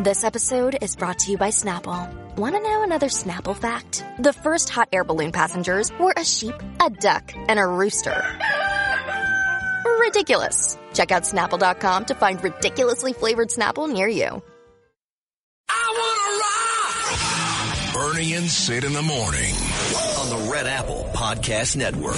This episode is brought to you by Snapple. Want to know another Snapple fact? The first hot air balloon passengers were a sheep, a duck, and a rooster. Ridiculous. Check out snapple.com to find ridiculously flavored Snapple near you. I want to rock! Bernie and Sid in the morning on the Red Apple Podcast Network.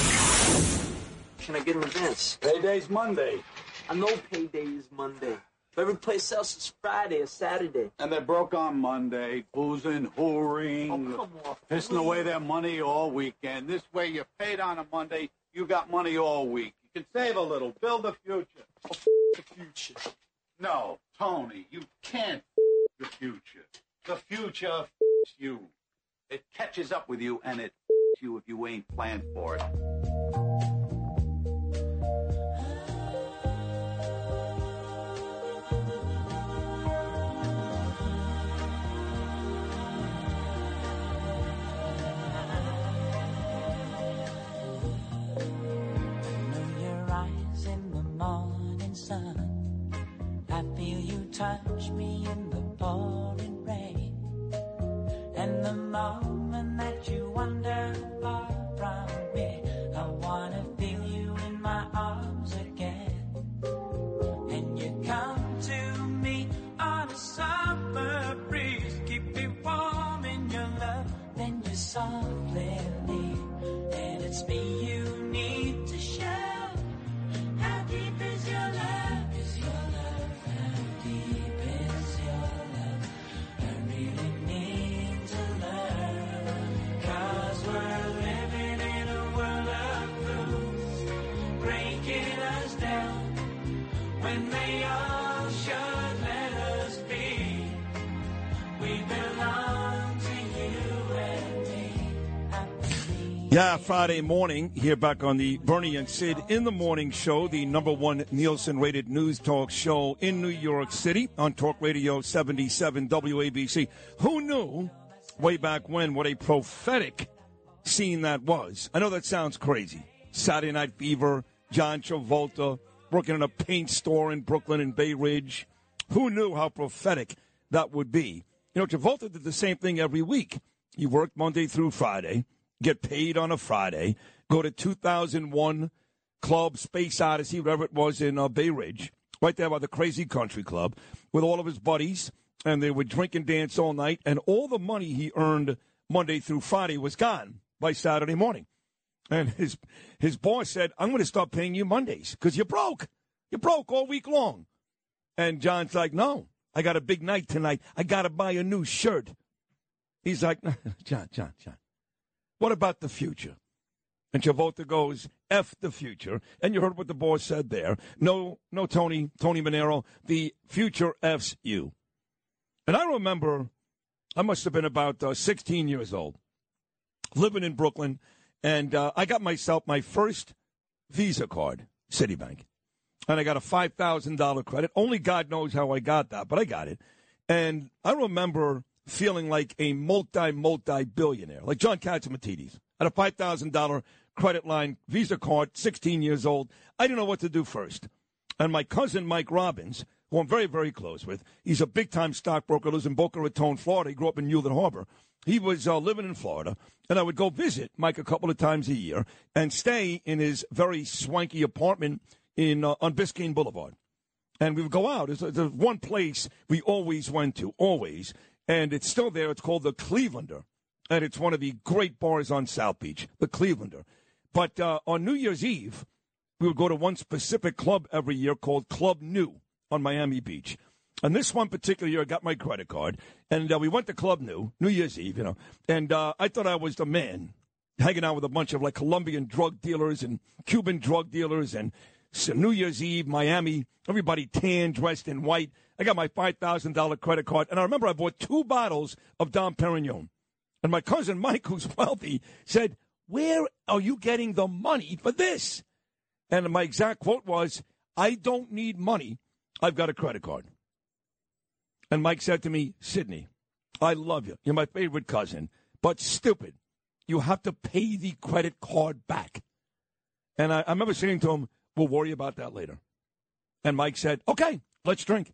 Can I get an advance? Payday's Monday. I know payday is Monday. Every place else is Friday or Saturday. And they're broke on Monday, boozing, whoring, Oh, pissing away their money all weekend. This way, you're paid on a Monday, you got money all week. You can save a little, build the future. Oh, the future. No, Tony, you can't the future. The future you. It catches up with you, and it you if you ain't planned for it. Sun. I feel you touch me in the pouring rain. And the moment that you wander Yeah, Friday morning here back on the Bernie and Sid in the Morning Show, the number one Nielsen rated news talk show in New York City on Talk Radio 77 WABC. Who knew way back when what a prophetic scene that was? I know that sounds crazy. Saturday Night Fever, John Travolta, working in a paint store in Brooklyn and Bay Ridge. Who knew how prophetic that would be? You know, Travolta did the same thing every week. He worked Monday through Friday get paid on a Friday, go to 2001 Club, Space Odyssey, whatever it was in uh, Bay Ridge, right there by the Crazy Country Club, with all of his buddies, and they would drink and dance all night, and all the money he earned Monday through Friday was gone by Saturday morning. And his his boss said, "I'm going to start paying you Mondays because you're broke. You're broke all week long." And John's like, "No, I got a big night tonight. I got to buy a new shirt." He's like, "John, John, John." What about the future? And Travolta goes, F the future. And you heard what the boss said there. No, no, Tony, Tony Manero, the future F's you. And I remember I must have been about uh, 16 years old, living in Brooklyn, and uh, I got myself my first Visa card, Citibank. And I got a $5,000 credit. Only God knows how I got that, but I got it. And I remember feeling like a multi, multi billionaire, like John Catsimatidis. at a $5,000 credit line, Visa card, 16 years old. I didn't know what to do first. And my cousin, Mike Robbins, who I'm very, very close with, he's a big time stockbroker, lives in Boca Raton, Florida. He grew up in Newland Harbor. He was uh, living in Florida, and I would go visit Mike a couple of times a year and stay in his very swanky apartment in uh, on Biscayne Boulevard. And we would go out. There's one place we always went to, always, and it's still there. It's called the Clevelander, and it's one of the great bars on South Beach, the Clevelander. But uh, on New Year's Eve, we would go to one specific club every year called Club Nu on Miami Beach. And this one particular year, I got my credit card, and uh, we went to Club Nu, New Year's Eve, you know, and uh, I thought I was the man, hanging out with a bunch of like Colombian drug dealers and Cuban drug dealers, and so New Year's Eve, Miami, everybody tan, dressed in white. I got my $5,000 credit card, and I remember I bought two bottles of Dom Perignon. And my cousin Mike, who's wealthy, said, Where are you getting the money for this? And my exact quote was, I don't need money. I've got a credit card. And Mike said to me, Sydney, I love you. You're my favorite cousin, but stupid. You have to pay the credit card back. And I, I remember saying to him, We'll worry about that later. And Mike said, Okay, let's drink.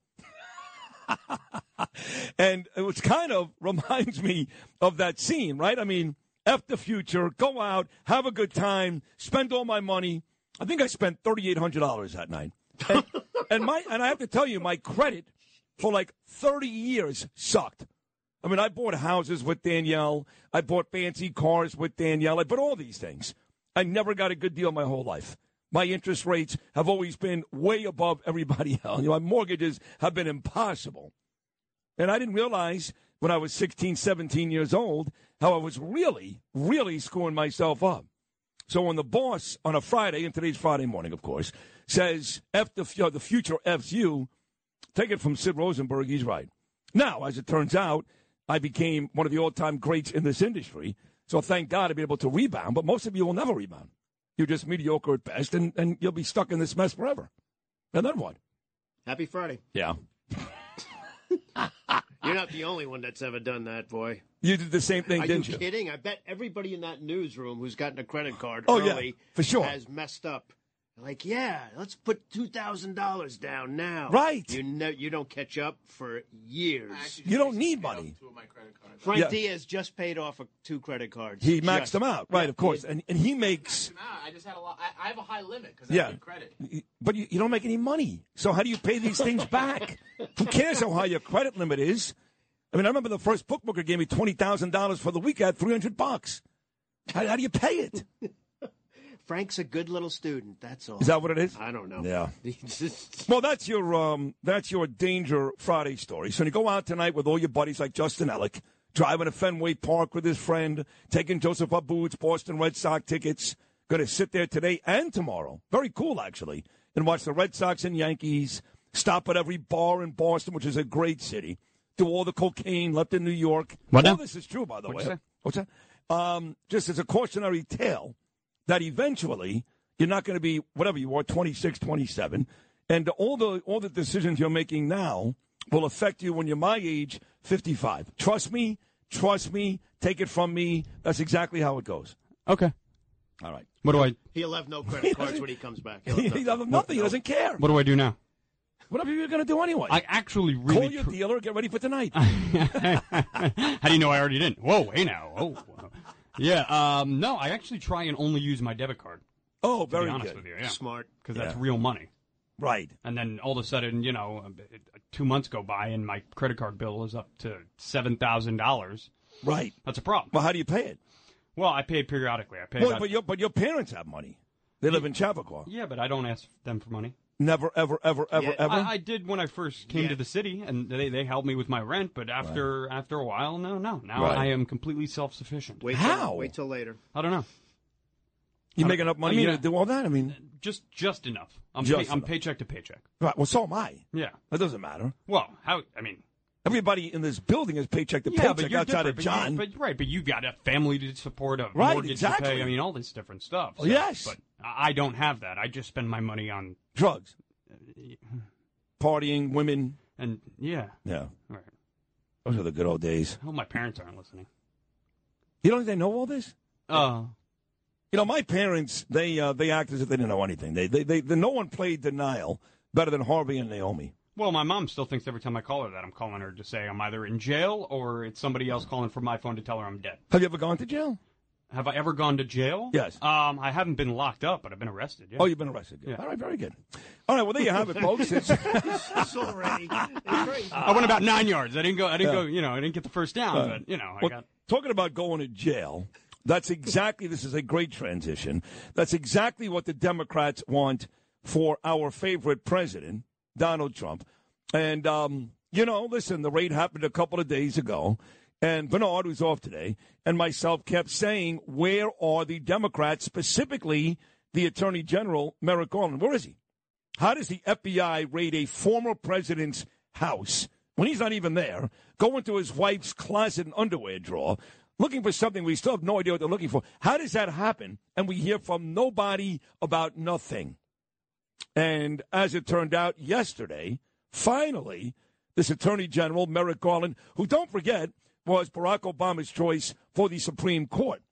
And it kind of reminds me of that scene, right? I mean, F the future, go out, have a good time, spend all my money. I think I spent $3,800 that night. And, and my and I have to tell you, my credit for like 30 years sucked. I mean, I bought houses with Danielle. I bought fancy cars with Danielle. I bought all these things. I never got a good deal my whole life. My interest rates have always been way above everybody else. You know, my mortgages have been impossible. And I didn't realize when I was 16, 17 years old how I was really, really screwing myself up. So when the boss on a Friday, and today's Friday morning, of course, says F the, the future F's you, take it from Sid Rosenberg, he's right. Now, as it turns out, I became one of the all time greats in this industry. So thank God to be able to rebound. But most of you will never rebound. You're just mediocre at best, and, and you'll be stuck in this mess forever. And then what? Happy Friday. Yeah. You're not the only one that's ever done that, boy. You did the same thing, Are didn't you you? kidding? I bet everybody in that newsroom who's gotten a credit card Oh, yeah, early for sure. has messed up. Like, yeah, let's put two thousand dollars down now. Right. You know, you don't catch up for years. You don't need money. Frank Yeah. Diaz just paid off a- two credit cards. He Just. maxed them out, right? Of course, and and he makes I just had a lot. I, I have a high limit because I yeah, have good credit. but you, you don't make any money. So how do you pay these things back? Who cares how high your credit limit is? I mean, I remember the first bookmaker gave me twenty thousand dollars for the week. I had three hundred bucks. How, how do you pay it? Frank's a good little student. That's all. Is that what it is? I don't know. Yeah. Well, that's your um, that's your danger Friday story. So you go out tonight with all your buddies like Justin Ellick, driving to Fenway Park with his friend, taking Joseph Abboud's Boston Red Sox tickets. Going to sit there today and tomorrow. Very cool, actually, and watch the Red Sox and Yankees. Stop at every bar in Boston, which is a great city. Do all the cocaine left in New York. What all now? this is true, by the What'd way. you say? What's that? Um, just as a cautionary tale that eventually you're not going to be whatever you are 26 27 and all the all the decisions you're making now will affect you when you're my age 55 trust me trust me take it from me that's exactly how it goes Okay. all right What do I He'll have no credit cards when he comes back. He'll have he nothing. doesn't nothing he doesn't care What do I do now? whatever you're going to do anyway I actually really call your tr- dealer get ready for tonight How do you know I already didn't? Whoa, hey now. Oh, yeah. Um, no, I actually try and only use my debit card. oh To very be honest good with you, yeah, Smart. because that's Yeah. real money. right And then all of a sudden, you know, uh, two months go by and my credit card bill is up to seven thousand dollars. right That's a problem. well how do you pay it Well, I pay it periodically. I pay. well, about- but your but your parents have money they live in Chappaqua yeah, but I don't ask them for money. Never ever ever ever Yeah, ever I, I did when I first came Yeah. to the city, and they, they helped me with my rent. But after after a while, no, no. Now Right. I am completely self sufficient. Wait How? Till, wait till later. I don't know, you I make enough money I mean, to uh, do all that i mean just just enough. I'm Just pay, I'm paycheck to paycheck. right well so am i Yeah. that doesn't matter Well, how? I mean, Everybody in this building is paycheck to yeah, paycheck outside of John. But, you, but right, but you got a family to support, a Right, mortgage exactly. to pay. I mean, all this different stuff. So- yes. but I don't have that. I just spend my money on Drugs, partying, women. and yeah. Yeah, Right. those are the good old days. Oh, my parents aren't listening. You don't think they know all this? Oh, You know, my parents they uh, they act as if they didn't know anything. They they, they, no one played denial better than Harvey and Naomi. Well, my mom still thinks every time I call her that I'm calling her to say I'm either in jail or it's somebody else calling from my phone to tell her I'm dead. Have you ever gone to jail? Have I ever gone to jail? Yes. Um, I haven't been locked up, but I've been arrested. Yeah. Oh, you've been arrested. Yeah. All right, very good. All right, well there you have it, folks. It's, It's already. It's. I went about nine yards. I didn't go. I didn't go. You know, I didn't get the first down, but you know, I Well, got. talking about going to jail, that's exactly, this is a great transition. That's exactly what the Democrats want for our favorite president, Donald Trump. And, um, you know, listen, the raid happened a couple of days ago. And Bernard, who's off today, and myself kept saying, where are the Democrats, specifically the Attorney General, Merrick Garland? Where is he? How does the FBI raid a former president's house when he's not even there, go into his wife's closet and underwear drawer, looking for something we still have no idea what they're looking for? How does that happen? And we hear from nobody about nothing. And as it turned out yesterday, finally, this Attorney General, Merrick Garland, who, don't forget, was Barack Obama's choice for the Supreme Court.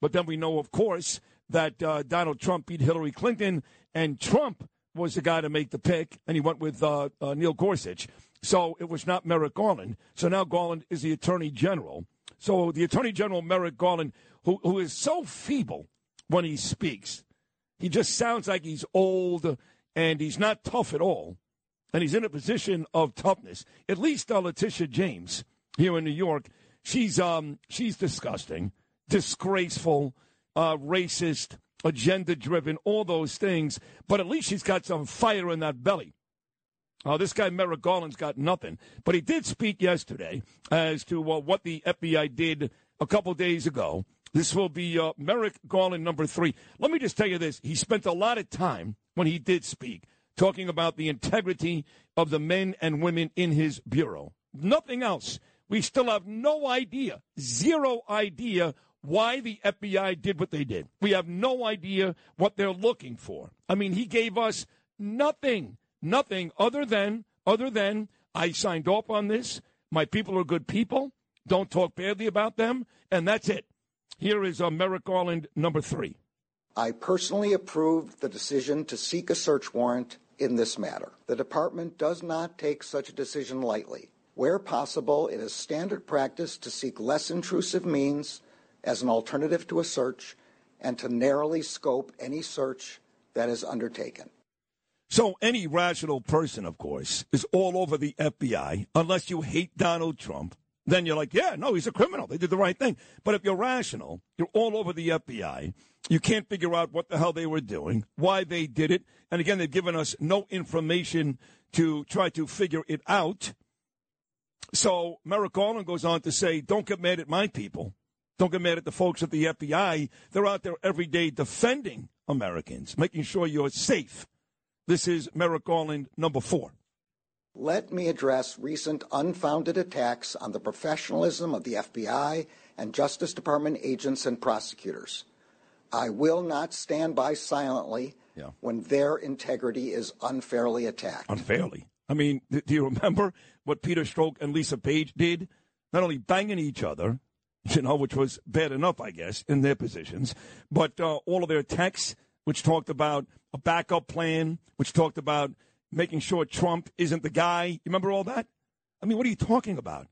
But then we know, of course, that uh, Donald Trump beat Hillary Clinton, and Trump was the guy to make the pick, and he went with uh, uh, Neil Gorsuch. So it was not Merrick Garland. So now Garland is the Attorney General. So the Attorney General, Merrick Garland, who, who is so feeble when he speaks, he just sounds like he's old and he's not tough at all. And he's in a position of toughness. At least uh, Letitia James here in New York, she's um she's disgusting, disgraceful, uh, racist, agenda driven, all those things. But at least she's got some fire in that belly. Uh, this guy Merrick Garland's got nothing, but he did speak yesterday as to uh, what the FBI did a couple days ago. This will be uh, Merrick Garland number three. Let me just tell you this: he spent a lot of time when he did speak talking about the integrity of the men and women in his bureau. Nothing else. We still have no idea, zero idea why the FBI did what they did. We have no idea what they're looking for. I mean, he gave us nothing, nothing other than, other than, I signed off on this. My people are good people. Don't talk badly about them. And that's it. Here is uh, Merrick Garland, number three. I personally approved the decision to seek a search warrant in this matter. The department does not take such a decision lightly. Where possible, it is standard practice to seek less intrusive means as an alternative to a search and to narrowly scope any search that is undertaken. So, any rational person, of course, is all over the FBI, unless you hate Donald Trump. Then you're like, yeah, no, he's a criminal. They did the right thing. But if you're rational, you're all over the FBI. You can't figure out what the hell they were doing, why they did it. And again, they've given us no information to try to figure it out. So Merrick Garland goes on to say, don't get mad at my people. Don't get mad at the folks at the FBI. They're out there every day defending Americans, making sure you're safe. This is Merrick Garland, number four. Let me address recent unfounded attacks on the professionalism of the FBI and Justice Department agents and prosecutors. I will not stand by silently Yeah. when their integrity is unfairly attacked. Unfairly. I mean, th- do you remember what Peter Strzok and Lisa Page did? Not only banging each other, you know, which was bad enough, I guess, in their positions, but uh, all of their texts, which talked about a backup plan, which talked about making sure Trump isn't the guy. You remember all that? I mean, what are you talking about?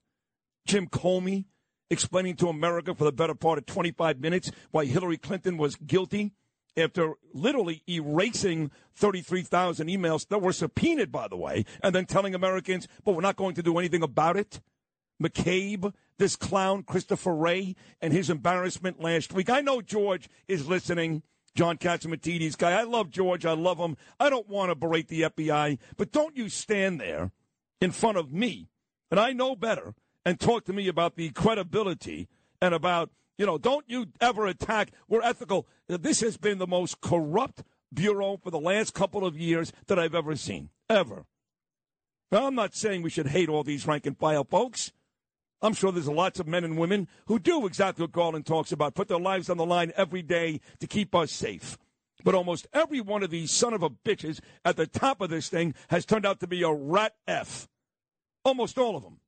Jim Comey explaining to America for the better part of 25 minutes why Hillary Clinton was guilty after literally erasing 33,000 emails that were subpoenaed, by the way, and then telling Americans, but we're not going to do anything about it. McCabe, this clown, Christopher Wray, and his embarrassment last week. I know George is listening. John Catsimatidis guy. I love George. I love him. I don't want to berate the FBI, but don't you stand there in front of me, and I know better, and talk to me about the credibility and about, you know, don't you ever attack. We're ethical. This has been the most corrupt bureau for the last couple of years that I've ever seen. Ever. Now, I'm not saying we should hate all these rank and file folks. I'm sure there's lots of men and women who do exactly what Garland talks about, put their lives on the line every day to keep us safe. But almost every one of these son of a bitches at the top of this thing has turned out to be a rat F. Almost all of them.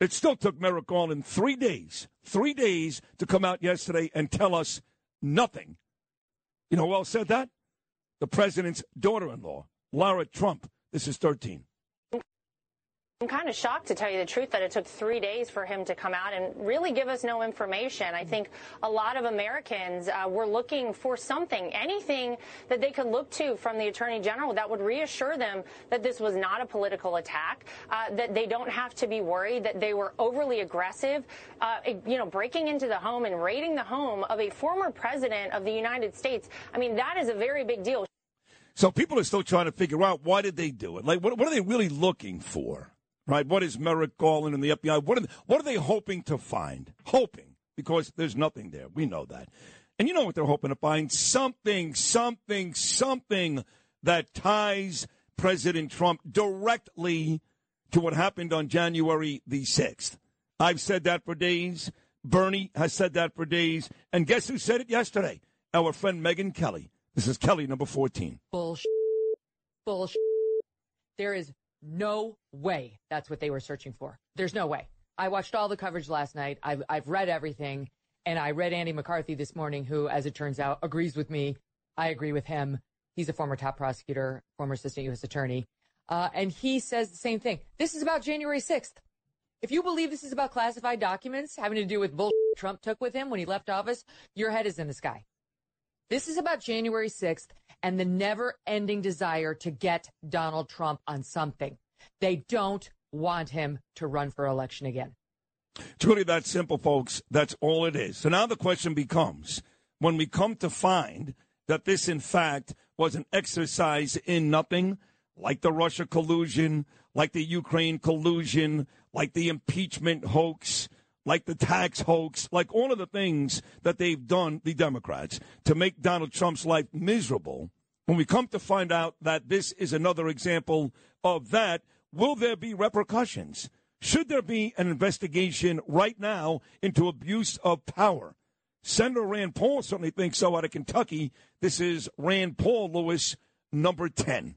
It still took Merrick Garland three days, three days to come out yesterday and tell us nothing. You know who else said that? The president's daughter in law, Lara Trump. This is 13. I'm kind of shocked, to tell you the truth, that it took three days for him to come out and really give us no information. I think a lot of Americans uh, were looking for something, anything that they could look to from the Attorney General that would reassure them that this was not a political attack, uh, that they don't have to be worried that they were overly aggressive, uh, you know, breaking into the home and raiding the home of a former president of the United States. I mean, that is a very big deal. So people are still trying to figure out why did they do it? Like, what, what are they really looking for? Right? What is Merrick Garland and the FBI? What are they, what are they hoping to find? Hoping because there's nothing there. We know that. And you know what they're hoping to find? Something, something, something that ties President Trump directly to what happened on January the 6th. I've said that for days. Bernie has said that for days. And guess who said it yesterday? Our friend Megyn Kelly. This is Kelly, number 14. Bullshit. Bullshit. There is no way that's what they were searching for. There's no way. I watched all the coverage last night. I've, I've read everything. And I read Andy McCarthy this morning, who, as it turns out, agrees with me. I agree with him. He's a former top prosecutor, former assistant U.S. attorney. Uh, and he says the same thing. This is about January 6th. If you believe this is about classified documents having to do with bullshit Trump took with him when he left office, your head is in the sky. This is about January 6th and the never ending desire to get Donald Trump on something. They don't want him to run for election again. Really that simple, folks. That's all it is. So now the question becomes when we come to find that this, in fact, was an exercise in nothing, like the Russia collusion, like the Ukraine collusion, like the impeachment hoax, like the tax hoax, like all of the things that they've done, the Democrats, to make Donald Trump's life miserable. When we come to find out that this is another example of that, will there be repercussions? Should there be an investigation right now into abuse of power? Senator Rand Paul certainly thinks so out of Kentucky. This is Rand Paul Lewis, number 10.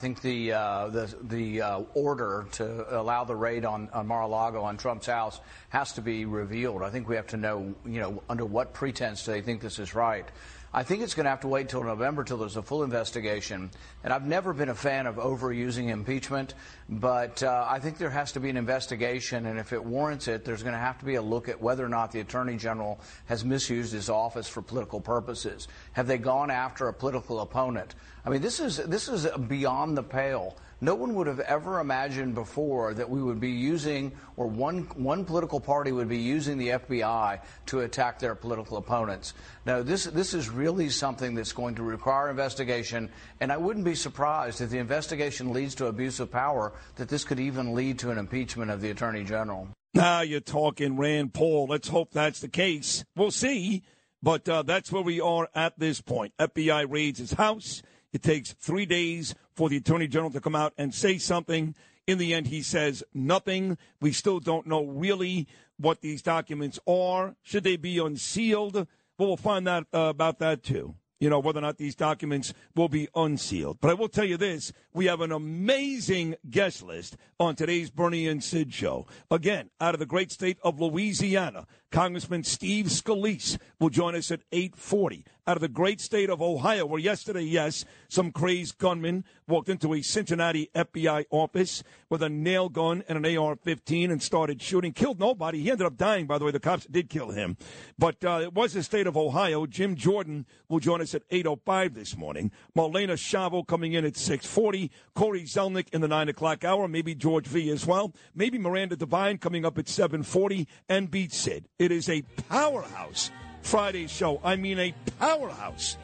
I think the uh, the the uh, order to allow the raid on, on Mar-a-Lago on Trump's house has to be revealed. I think we have to know, you know, under what pretense do they think this is right. I think it's going to have to wait till November till there's a full investigation. And I've never been a fan of overusing impeachment, but uh, I think there has to be an investigation, and if it warrants it, there's going to have to be a look at whether or not the Attorney General has misused his office for political purposes. Have they gone after a political opponent? I mean, this is this is beyond the pale. No one would have ever imagined before that we would be using, or one, one political party would be using the FBI to attack their political opponents. Now, this, this is really something that's going to require investigation, and I wouldn't be surprised if the investigation leads to abuse of power, that this could even lead to an impeachment of the Attorney General. Now you're talking Rand Paul. Let's hope that's the case. We'll see. But uh, that's where we are at this point. FBI raids his house. It takes three days for the Attorney General to come out and say something. In the end, he says nothing. We still don't know really what these documents are. Should they be unsealed? Well, we'll find out uh, about that too. You know, whether or not these documents will be unsealed. But I will tell you this we have an amazing guest list on today's Bernie and Sid show. Again, out of the great state of Louisiana, Congressman Steve Scalise will join us at 840 out of the great state of Ohio, where yesterday, yes, some crazed gunman walked into a Cincinnati FBI office with a nail gun and an AR 15 and started shooting. Killed nobody. He ended up dying, by the way. The cops did kill him. But uh, it was the state of Ohio. Jim Jordan will join us at 8.05 this morning. Marlena Chavo coming in at 6.40. Corey Zelnick in the 9 o'clock hour. Maybe George V as well. Maybe Miranda Devine coming up at 7.40. And Beat Sid. It is a powerhouse Friday show. I mean, a powerhouse.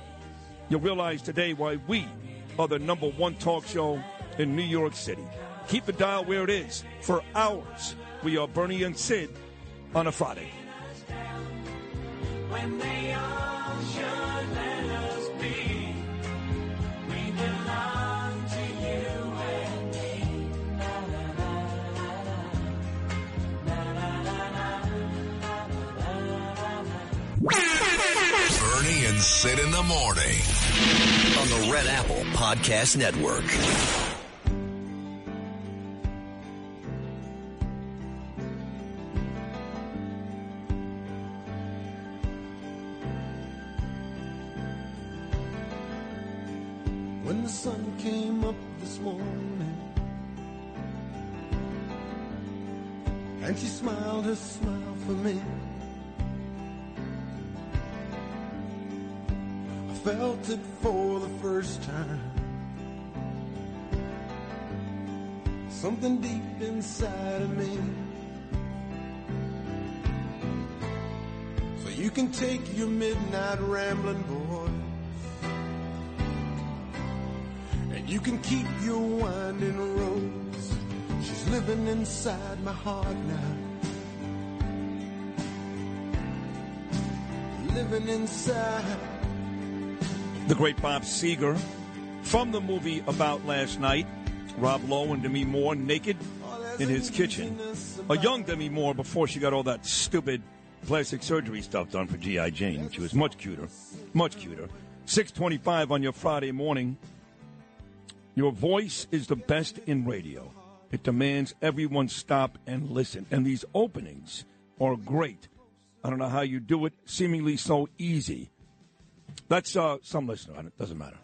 You'll realize today why we are the number one talk show in New York City. Keep the dial where it is for hours. We are Bernie and Sid on a Friday. When and Sid in the morning. On the Red Apple Podcast Network. When the sun came up this morning and she smiled her smile for me, felt it for the first time. Something deep inside of me. So you can take your midnight rambling, boy. And you can keep your winding roads. She's living inside my heart now. Living inside. The great Bob Seger from the movie about last night. Rob Lowe and Demi Moore naked in his kitchen. A young Demi Moore before she got all that stupid plastic surgery stuff done for G.I. Jane. She was much cuter. Much cuter. 625 on your Friday morning. Your voice is the best in radio. It demands everyone stop and listen. And these openings are great. I don't know how you do it, seemingly so easy. That's uh, some listener. It doesn't matter.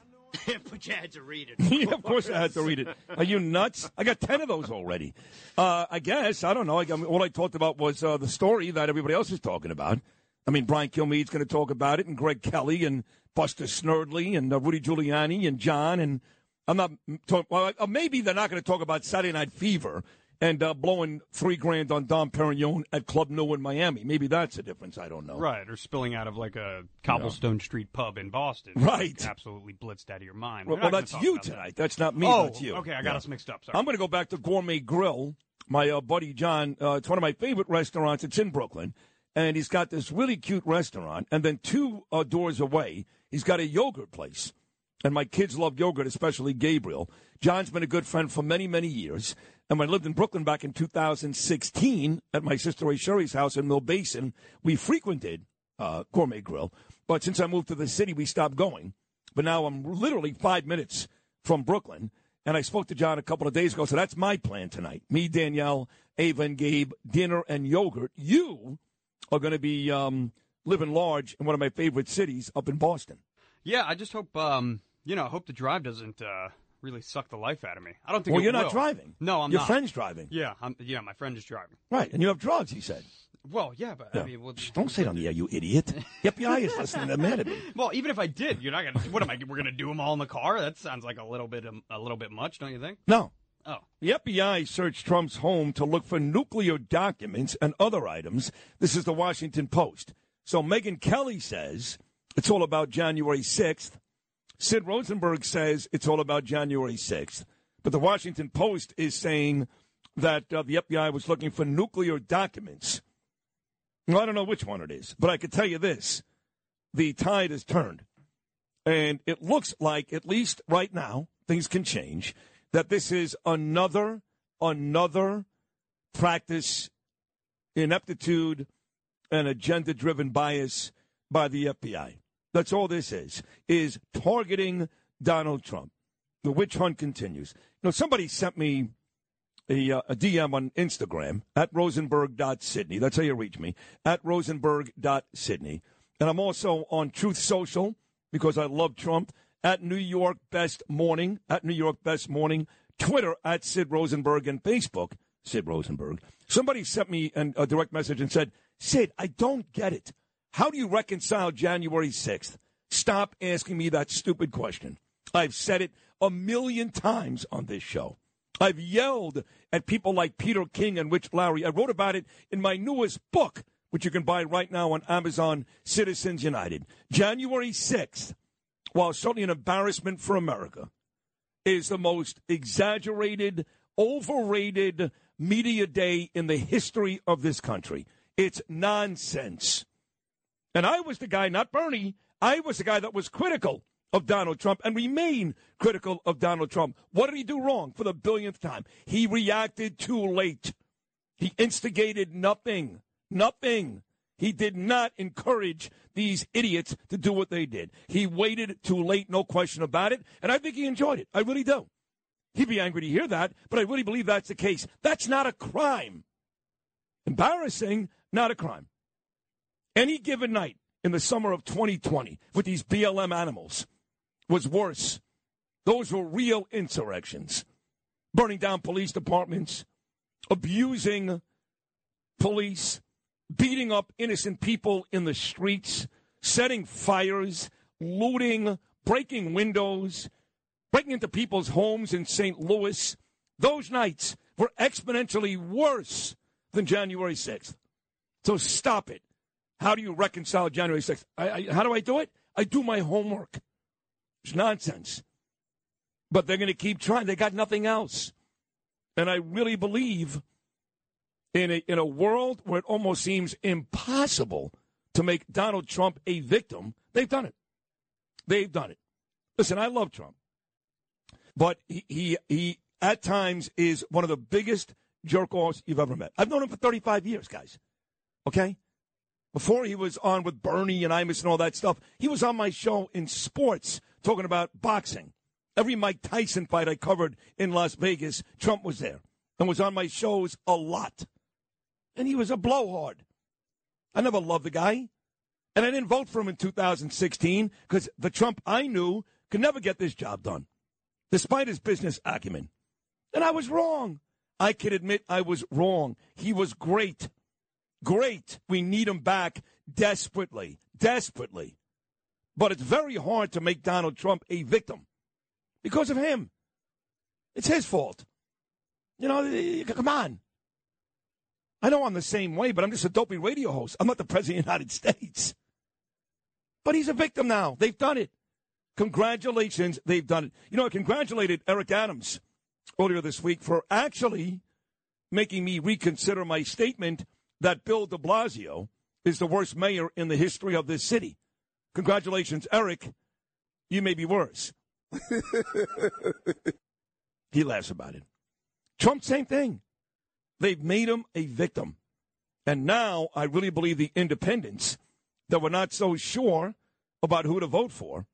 but you had to read it. yeah, of course I had to read it. Are you nuts? I got 10 of those already. Uh, I guess. I don't know. I, I mean, all I talked about was uh, the story that everybody else is talking about. I mean, Brian Kilmeade's going to talk about it, and Greg Kelly, and Buster Snerdley, and uh, Rudy Giuliani, and John. And I'm not talking, well, uh, maybe they're not going to talk about Saturday Night Fever and uh, blowing three grand on Dom Perignon at Club Nu in Miami. Maybe that's the difference. I don't know. Right, or spilling out of like a cobblestone street pub in Boston. Right. Like, absolutely blitzed out of your mind. Well, well that's you about that. tonight. That's not me. Oh, that's you. okay, I got us mixed up. Sorry. I'm going to go back to Gourmet Grill. My uh, buddy John, uh, it's one of my favorite restaurants. It's in Brooklyn, and he's got this really cute restaurant. And then two uh, doors away, he's got a yogurt place. And my kids love yogurt, especially Gabriel. John's been a good friend for many, many years. And when I lived in Brooklyn back in 2016 at my sister Ray Sherry's house in Mill Basin, we frequented uh, Gourmet Grill. But since I moved to the city, we stopped going. But now I'm literally five minutes from Brooklyn. And I spoke to John a couple of days ago. So that's my plan tonight. Me, Danielle, Ava, and Gabe, dinner and yogurt. You are going to be um, living large in one of my favorite cities up in Boston. Yeah, I just hope um, you know, I hope the drive doesn't uh, really suck the life out of me. I don't think. Well, you're not driving. No, I'm Your not. friend's driving. Yeah, I'm, yeah, my friend is driving. Right. And you have drugs, he said. Well, yeah, but Yeah. I mean, well, Don't say it on the air, you idiot. The FBI is listening. They're mad at me. well, even if I did, you're not gonna. What am I? We're gonna do them all in the car? That sounds like a little bit, a little bit much, don't you think? No. Oh. The FBI searched Trump's home to look for nuclear documents and other items. This is the Washington Post. So Megyn Kelly says it's all about January 6th. Sid Rosenberg says it's all about January 6th. But the Washington Post is saying that uh, the FBI was looking for nuclear documents. Well, I don't know which one it is, but I can tell you this the tide has turned. And it looks like, at least right now, things can change, that this is another, another practice, ineptitude, and agenda driven bias by the FBI. That's all this is, is targeting Donald Trump. The witch hunt continues. You know, somebody sent me a, uh, a DM on Instagram at rosenberg.sydney. That's how you reach me, at rosenberg.sydney. And I'm also on Truth Social because I love Trump, at New York Best Morning, at New York Best Morning, Twitter at Sid Rosenberg, and Facebook, Sid Rosenberg. Somebody sent me an, a direct message and said, Sid, I don't get it. How do you reconcile January 6th? Stop asking me that stupid question. I've said it a million times on this show. I've yelled at people like Peter King and Rich Lowry. I wrote about it in my newest book, which you can buy right now on Amazon, Citizens United. January 6th, while certainly an embarrassment for America, is the most exaggerated, overrated media day in the history of this country. It's nonsense. And I was the guy, not Bernie, I was the guy that was critical of Donald Trump and remain critical of Donald Trump. What did he do wrong for the billionth time? He reacted too late. He instigated nothing. Nothing. He did not encourage these idiots to do what they did. He waited too late, no question about it. And I think he enjoyed it. I really do. He'd be angry to hear that, but I really believe that's the case. That's not a crime. Embarrassing, not a crime. Any given night in the summer of 2020 with these BLM animals was worse. Those were real insurrections. Burning down police departments, abusing police, beating up innocent people in the streets, setting fires, looting, breaking windows, breaking into people's homes in St. Louis. Those nights were exponentially worse than January 6th. So stop it. How do you reconcile January 6th? I, I, how do I do it? I do my homework. It's nonsense. But they're going to keep trying. They got nothing else. And I really believe in a, in a world where it almost seems impossible to make Donald Trump a victim, they've done it. They've done it. Listen, I love Trump. But he, he, he at times is one of the biggest jerk offs you've ever met. I've known him for 35 years, guys. Okay? Before he was on with Bernie and Imus and all that stuff, he was on my show in sports talking about boxing. Every Mike Tyson fight I covered in Las Vegas, Trump was there and was on my shows a lot. And he was a blowhard. I never loved the guy. And I didn't vote for him in 2016 because the Trump I knew could never get this job done, despite his business acumen. And I was wrong. I can admit I was wrong. He was great. Great. We need him back desperately. Desperately. But it's very hard to make Donald Trump a victim because of him. It's his fault. You know, come on. I know I'm the same way, but I'm just a dopey radio host. I'm not the president of the United States. But he's a victim now. They've done it. Congratulations, they've done it. You know, I congratulated Eric Adams earlier this week for actually making me reconsider my statement that Bill de Blasio is the worst mayor in the history of this city. Congratulations, Eric. You may be worse. he laughs about it. Trump, same thing. They've made him a victim. And now I really believe the independents that were not so sure about who to vote for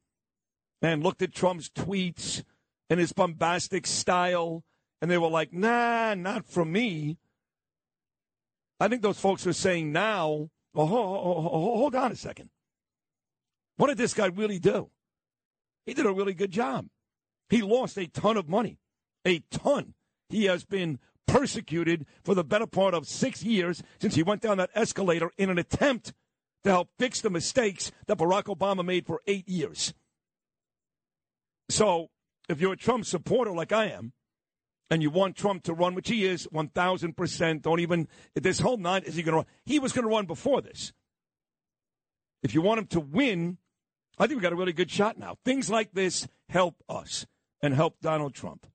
and looked at Trump's tweets and his bombastic style, and they were like, nah, not for me. I think those folks are saying now, oh, hold on a second. What did this guy really do? He did a really good job. He lost a ton of money, a ton. He has been persecuted for the better part of six years since he went down that escalator in an attempt to help fix the mistakes that Barack Obama made for eight years. So, if you're a Trump supporter like I am, and you want Trump to run, which he is 1,000%, don't even, this whole night, is he going to run? He was going to run before this. If you want him to win, I think we've got a really good shot now. Things like this help us and help Donald Trump.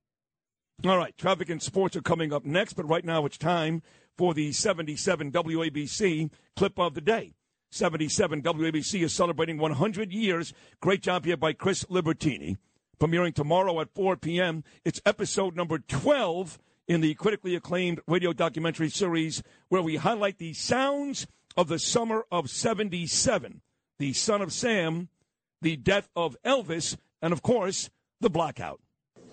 All right, traffic and sports are coming up next, but right now it's time for the 77 WABC clip of the day. 77 WABC is celebrating 100 years. Great job here by Chris Libertini premiering tomorrow at 4 p.m. It's episode number 12 in the critically acclaimed radio documentary series where we highlight the sounds of the summer of 77, the son of Sam, the death of Elvis, and of course, the blackout.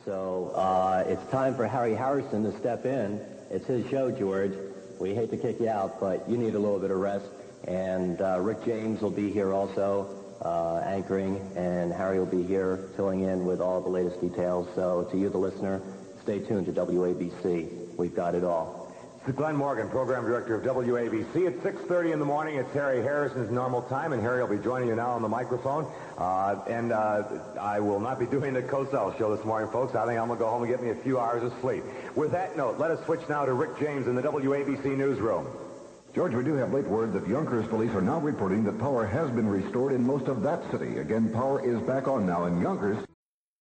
So uh, it's time for Harry Harrison to step in. It's his show, George. We hate to kick you out, but you need a little bit of rest. And uh, Rick James will be here also uh, anchoring, and Harry will be here filling in with all the latest details. So to you, the listener, stay tuned to WABC. We've got it all. Glenn Morgan, Program Director of WABC. At 6.30 in the morning, it's Harry Harrison's normal time, and Harry will be joining you now on the microphone. Uh, and uh, I will not be doing the Cosell show this morning, folks. I think I'm going to go home and get me a few hours of sleep. With that note, let us switch now to Rick James in the WABC newsroom. George, we do have late word that Yonkers police are now reporting that power has been restored in most of that city. Again, power is back on now in Yonkers.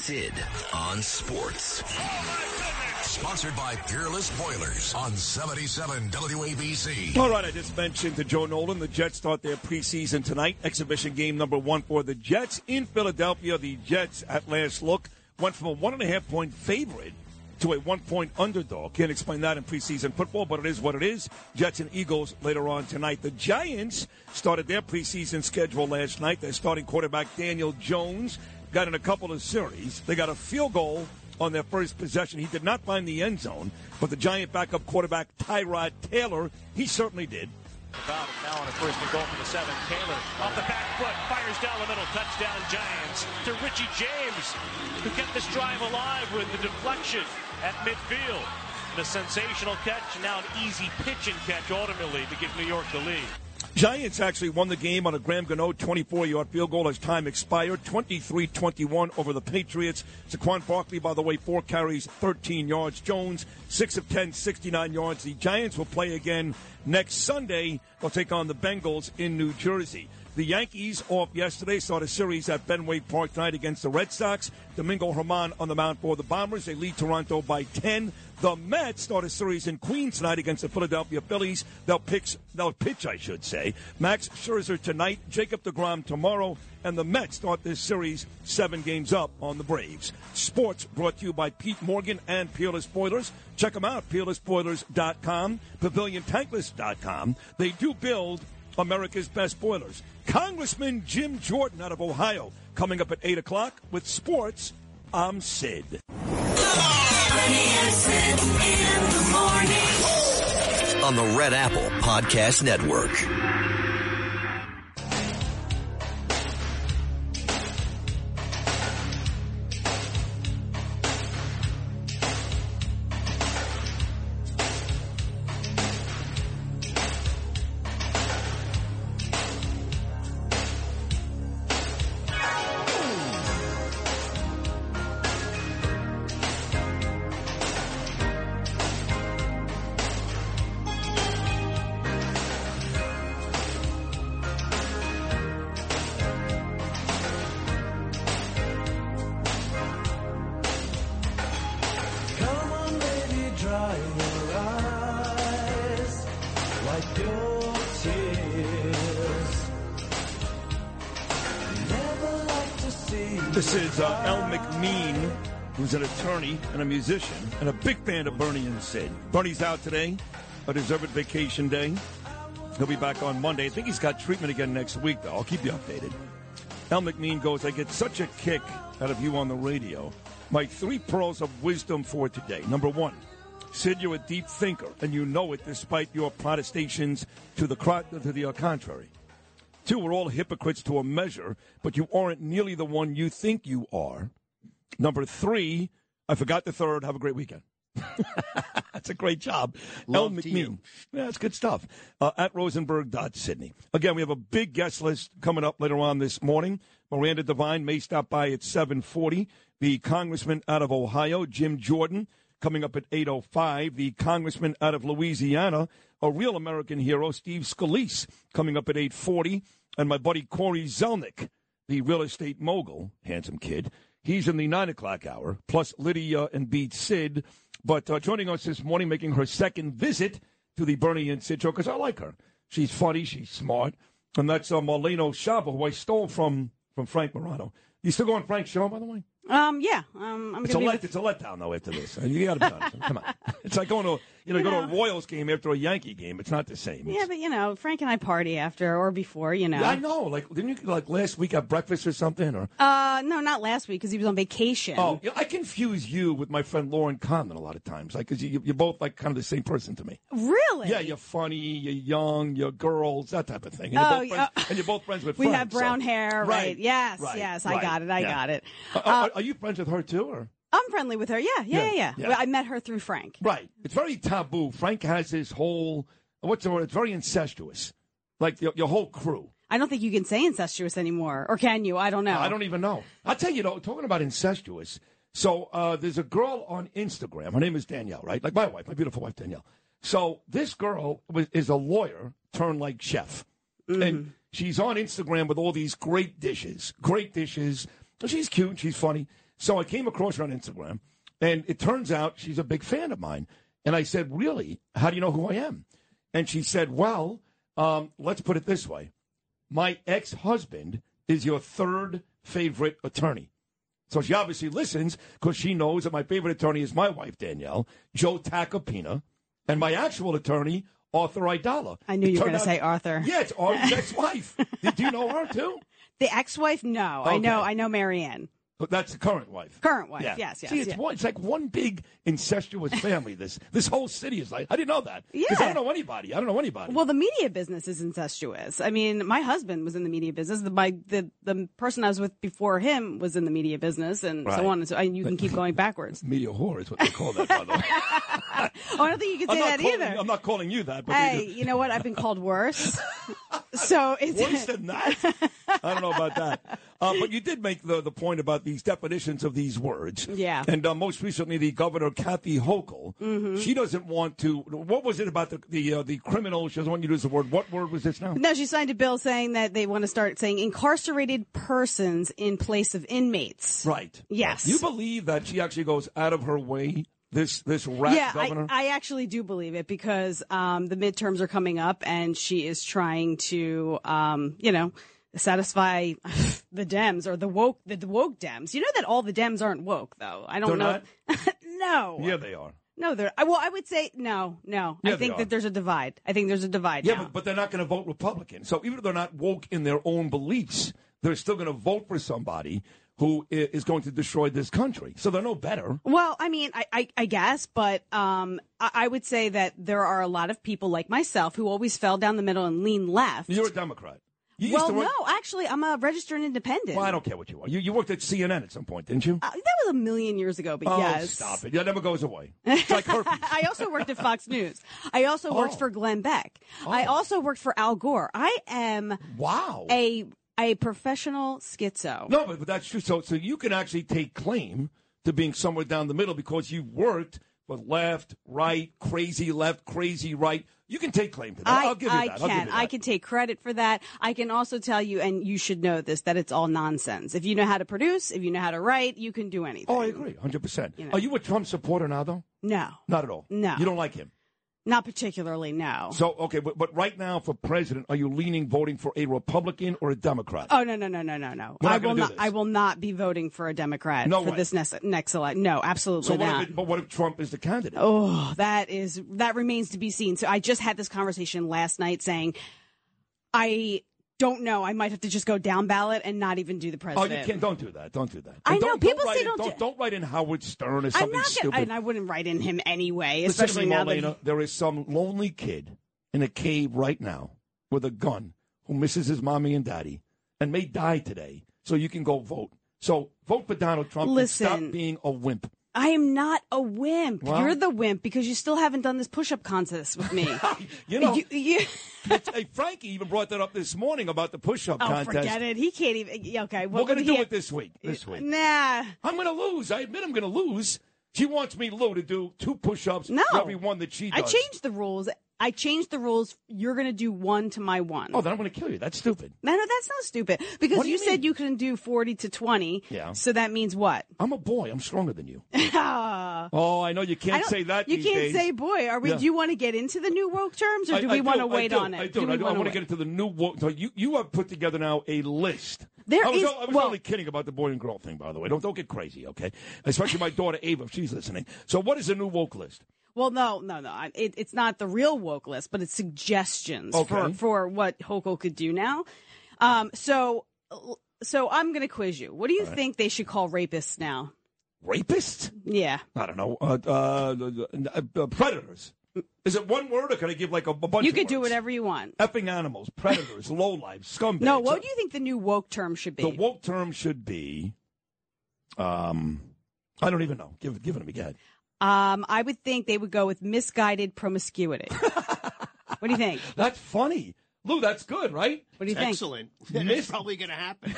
Sid on Sports. Sponsored by Peerless Boilers on 77 WABC. All right, I just mentioned to Joe Nolan the Jets start their preseason tonight. Exhibition game number one for the Jets in Philadelphia. The Jets, at last look, went from a one and a half point favorite to a one point underdog. Can't explain that in preseason football, but it is what it is. Jets and Eagles later on tonight. The Giants started their preseason schedule last night. Their starting quarterback, Daniel Jones, got in a couple of series. They got a field goal on their first possession. He did not find the end zone, but the Giant backup quarterback, Tyrod Taylor, he certainly did. About it now on a first and goal from the seven. Taylor off the back foot, fires down the middle, touchdown Giants to Richie James, who kept this drive alive with the deflection at midfield. And a sensational catch, now an easy pitch and catch ultimately to give New York the lead. Giants actually won the game on a Graham Gano 24-yard field goal as time expired, 23-21 over the Patriots. Saquon Barkley, by the way, four carries, 13 yards. Jones, 6 of 10, 69 yards. The Giants will play again next Sunday. They'll take on the Bengals in New Jersey. The Yankees off yesterday start a series at Fenway Park tonight against the Red Sox. Domingo German on the mound for the Bombers. They lead Toronto by 10. The Mets start a series in Queens tonight against the Philadelphia Phillies. They'll pitch, they'll pitch, I should say. Max Scherzer tonight, Jacob DeGrom tomorrow, and the Mets start this series seven games up on the Braves. Sports brought to you by Pete Morgan and Peerless Boilers. Check them out, peerlessboilers.com, paviliontankless.com. They do build America's best boilers. Congressman Jim Jordan out of Ohio coming up at 8 o'clock with sports. I'm Sid. On the Red Apple Podcast Network. And a musician and a big fan of Bernie and Sid. Bernie's out today, a deserved vacation day. He'll be back on Monday. I think he's got treatment again next week, though. I'll keep you updated. El McMean goes, I get such a kick out of you on the radio. My three pearls of wisdom for today. Number one, Sid, you're a deep thinker, and you know it despite your protestations to the, to the uh, contrary. Two, we're all hypocrites to a measure, but you aren't nearly the one you think you are. Number three, I forgot the third. Have a great weekend. That's a great job. Love El McMean. Yeah, that's good stuff. Uh, at Rosenberg.Sydney. Again, we have a big guest list coming up later on this morning. Miranda Devine may stop by at 740. The congressman out of Ohio, Jim Jordan, coming up at 805. The congressman out of Louisiana, a real American hero, Steve Scalise, coming up at 840. And my buddy Corey Zelnick, the real estate mogul, handsome kid. He's in the 9 o'clock hour, plus Lydia and Beat Sid. But uh, joining us this morning, making her second visit to the Bernie and Sid show, because I like her. She's funny, she's smart. And that's uh, Marlene Shaba, who I stole from, from Frank Morano. You still going Frank's show, by the way? Um, yeah, um, I'm It's a, let, with- it's a letdown, though, after this. Uh, You got to be honest. Come on. It's like going to, you know, You go to a. Royals game after a Yankee game. It's not the same. Yeah, but you know, Frank and I party after or before, you know. Yeah, I know. Like, didn't you, like, last week have breakfast or something? Or Uh, no, not last week because he was on vacation. Oh, yeah, I confuse you with my friend Lauren Condon a lot of times, like because you, you're both like kind of the same person to me. really? Yeah, you're funny, you're young, you're girls, that type of thing. And you're, Oh, both, yeah. friends, and you're both friends with We friends. have brown so- hair, right? Yes, right, yes, I got it. I yeah. got it. Uh, are, are you friends with her too, or? I'm friendly with her. Yeah, yeah, Yeah, yeah. yeah. Well, I met her through Frank. Right. It's very taboo. Frank has his whole what's the word? It's very incestuous, like your, your whole crew. I don't think you can say incestuous anymore, or can you? I don't know. I don't even know. I'll tell you, though, talking about incestuous. So uh, there's a girl on Instagram. Her name is Danielle, right? Like my wife, my beautiful wife, Danielle. So this girl was, is a lawyer turned like chef. And she's on Instagram with all these great dishes, great dishes. She's cute, and she's funny. So I came across her on Instagram, and it turns out she's a big fan of mine. And I said, Really? How do you know who I am? And she said, Well, um, let's put it this way my ex husband is your third favorite attorney. So she obviously listens because she knows that my favorite attorney is my wife, Danielle, Joe Tacopina, and my actual attorney, Arthur Aidala. I knew you were going to say Arthur. Yeah, it's Arthur's ex wife. Do you know her too? The ex-wife? No, I know. I know Marianne. But That's the current wife. Current wife. Yeah. Yes, yes. See, it's, one, it's like one big incestuous family. This this whole city is like I didn't know that. Yeah. Because I don't know anybody. I don't know anybody. Well, the media business is incestuous. I mean, my husband was in the media business. The my the the person I was with before him was in the media business, and Right. so on. And so and you can keep going backwards. Media whore is what they call that, by the way. oh, I don't think you can say that calling, either. I'm not calling you that, but Hey, you know what? I've been called worse. so it's Worse than that? I don't know about that. Uh, but you did make the, the point about these definitions of these words. Yeah. And uh, most recently, the governor, Kathy Hochul, Mm-hmm. she doesn't want to. What was it about the the, uh, the criminal? She doesn't want you to use the word. What word was this now? No, she signed a bill saying that they want to start saying incarcerated persons in place of inmates. Right. Yes. You believe that she actually goes out of her way, this this rat yeah, governor? I, I actually do believe it because um, the midterms are coming up, and she is trying to, um, you know, satisfy the Dems or the woke the, the woke Dems. You know that all the Dems aren't woke, though. I don't They're know. no. yeah, they are. No, they're. I- Well, I would say no, no. Yeah, I think that there's a divide. I think there's a divide. Yeah, but, but they're not going to vote Republican. So even if they're not woke in their own beliefs, they're still going to vote for somebody who is going to destroy this country. So they're no better. Well, I mean, I, I, I guess, but um, I, I would say that there are a lot of people like myself who always fell down the middle and lean left. You're a Democrat. You well, work- no, actually, I'm a registered independent. Well, I don't care what you are. You, you worked at CNN at some point, didn't you? Uh, that was a million years ago, but oh, yes. stop it. That never goes away. It's like herpes. I also worked at Fox News. I also worked Oh. for Glenn Beck. I also worked for Al Gore. I am wow a a professional schizo. No, but, but that's true. So, so you can actually take claim to being somewhere down the middle because you've worked for left, right, crazy left, crazy right. You can take claim to that. I, will give you I that. Can. you I can take credit for that. I can also tell you, and you should know this, that it's all nonsense. If you know how to produce, if you know how to write, you can do anything. Oh, I agree, hundred percent. You know. Are you a Trump supporter now, though? No, Not at all. No. You don't like him. Not particularly. No. So okay, but, but right now for president, are you leaning voting for a Republican or a Democrat? Oh no no no no no no! I will not. I will not be voting for a Democrat No for way. this next next election. No, absolutely so what not. if, but what if Trump is the candidate? Oh, that is that remains to be seen. So I just had this conversation last night saying I don't know. I might have to just go down ballot and not even do the president. Oh, you can't. Don't do that. Don't do that. I know, don't, people don't say in, don't don't, don't write in Howard Stern or I'm something not stupid. gonna, and I wouldn't write in him anyway, especially now that. Marlena, there is some lonely kid in a cave right now with a gun who misses his mommy and daddy and may die today. So you can go vote. So vote for Donald Trump Listen. and stop being a wimp. I am not a wimp. Well- You're the wimp because you still haven't done this push-up contest with me. You know, You- you- hey, Frankie even brought that up this morning about the push-up oh, contest. forget it. He can't even. Okay, We're going to do it this week. This week. Nah. I'm going to lose. I admit I'm going to lose. She wants me, Lou, to do two push-ups No. for every one that she does. I changed the rules. I changed the rules. You're going to do one to my one. Oh, then I'm going to kill you. That's stupid. No, no, that's not stupid. Because you, you said you can do 40 to 20. Yeah. So that means what? I'm a boy. I'm stronger than you. Ah. Oh, I know you can't say that. You can't days. say boy. Are we? Yeah. Do you want to get into the new woke terms, or do I we want to wait do, on it? I do. I, do. I wanna want to get into the new. wo- So you you have put together now a list. There I was, is- I was well- only kidding about the boy and girl thing, by the way. Don't don't get crazy, okay? Especially my daughter Ava, if she's listening. So what is the new woke list? Well, no, no, no. It, it's not the real woke list, but it's suggestions for Okay. for what Hochul could do now. Um, so, so I'm going to quiz you. What do you right. think they should call rapists now? Rapists? Yeah. I don't know. Uh, uh, uh, uh, predators. Is it one word, or can I give like a, a bunch? You of could do whatever you want. Effing animals, predators, lowlife, scumbags. No, what do you think the new woke term should be? The woke term should be. Um, I don't even know. Give give it to me. Go. Um, I would think they would go with misguided promiscuity. what do you think? That's funny. Lou, that's good, right? What do you think? Excellent. Miss- That's probably going to happen.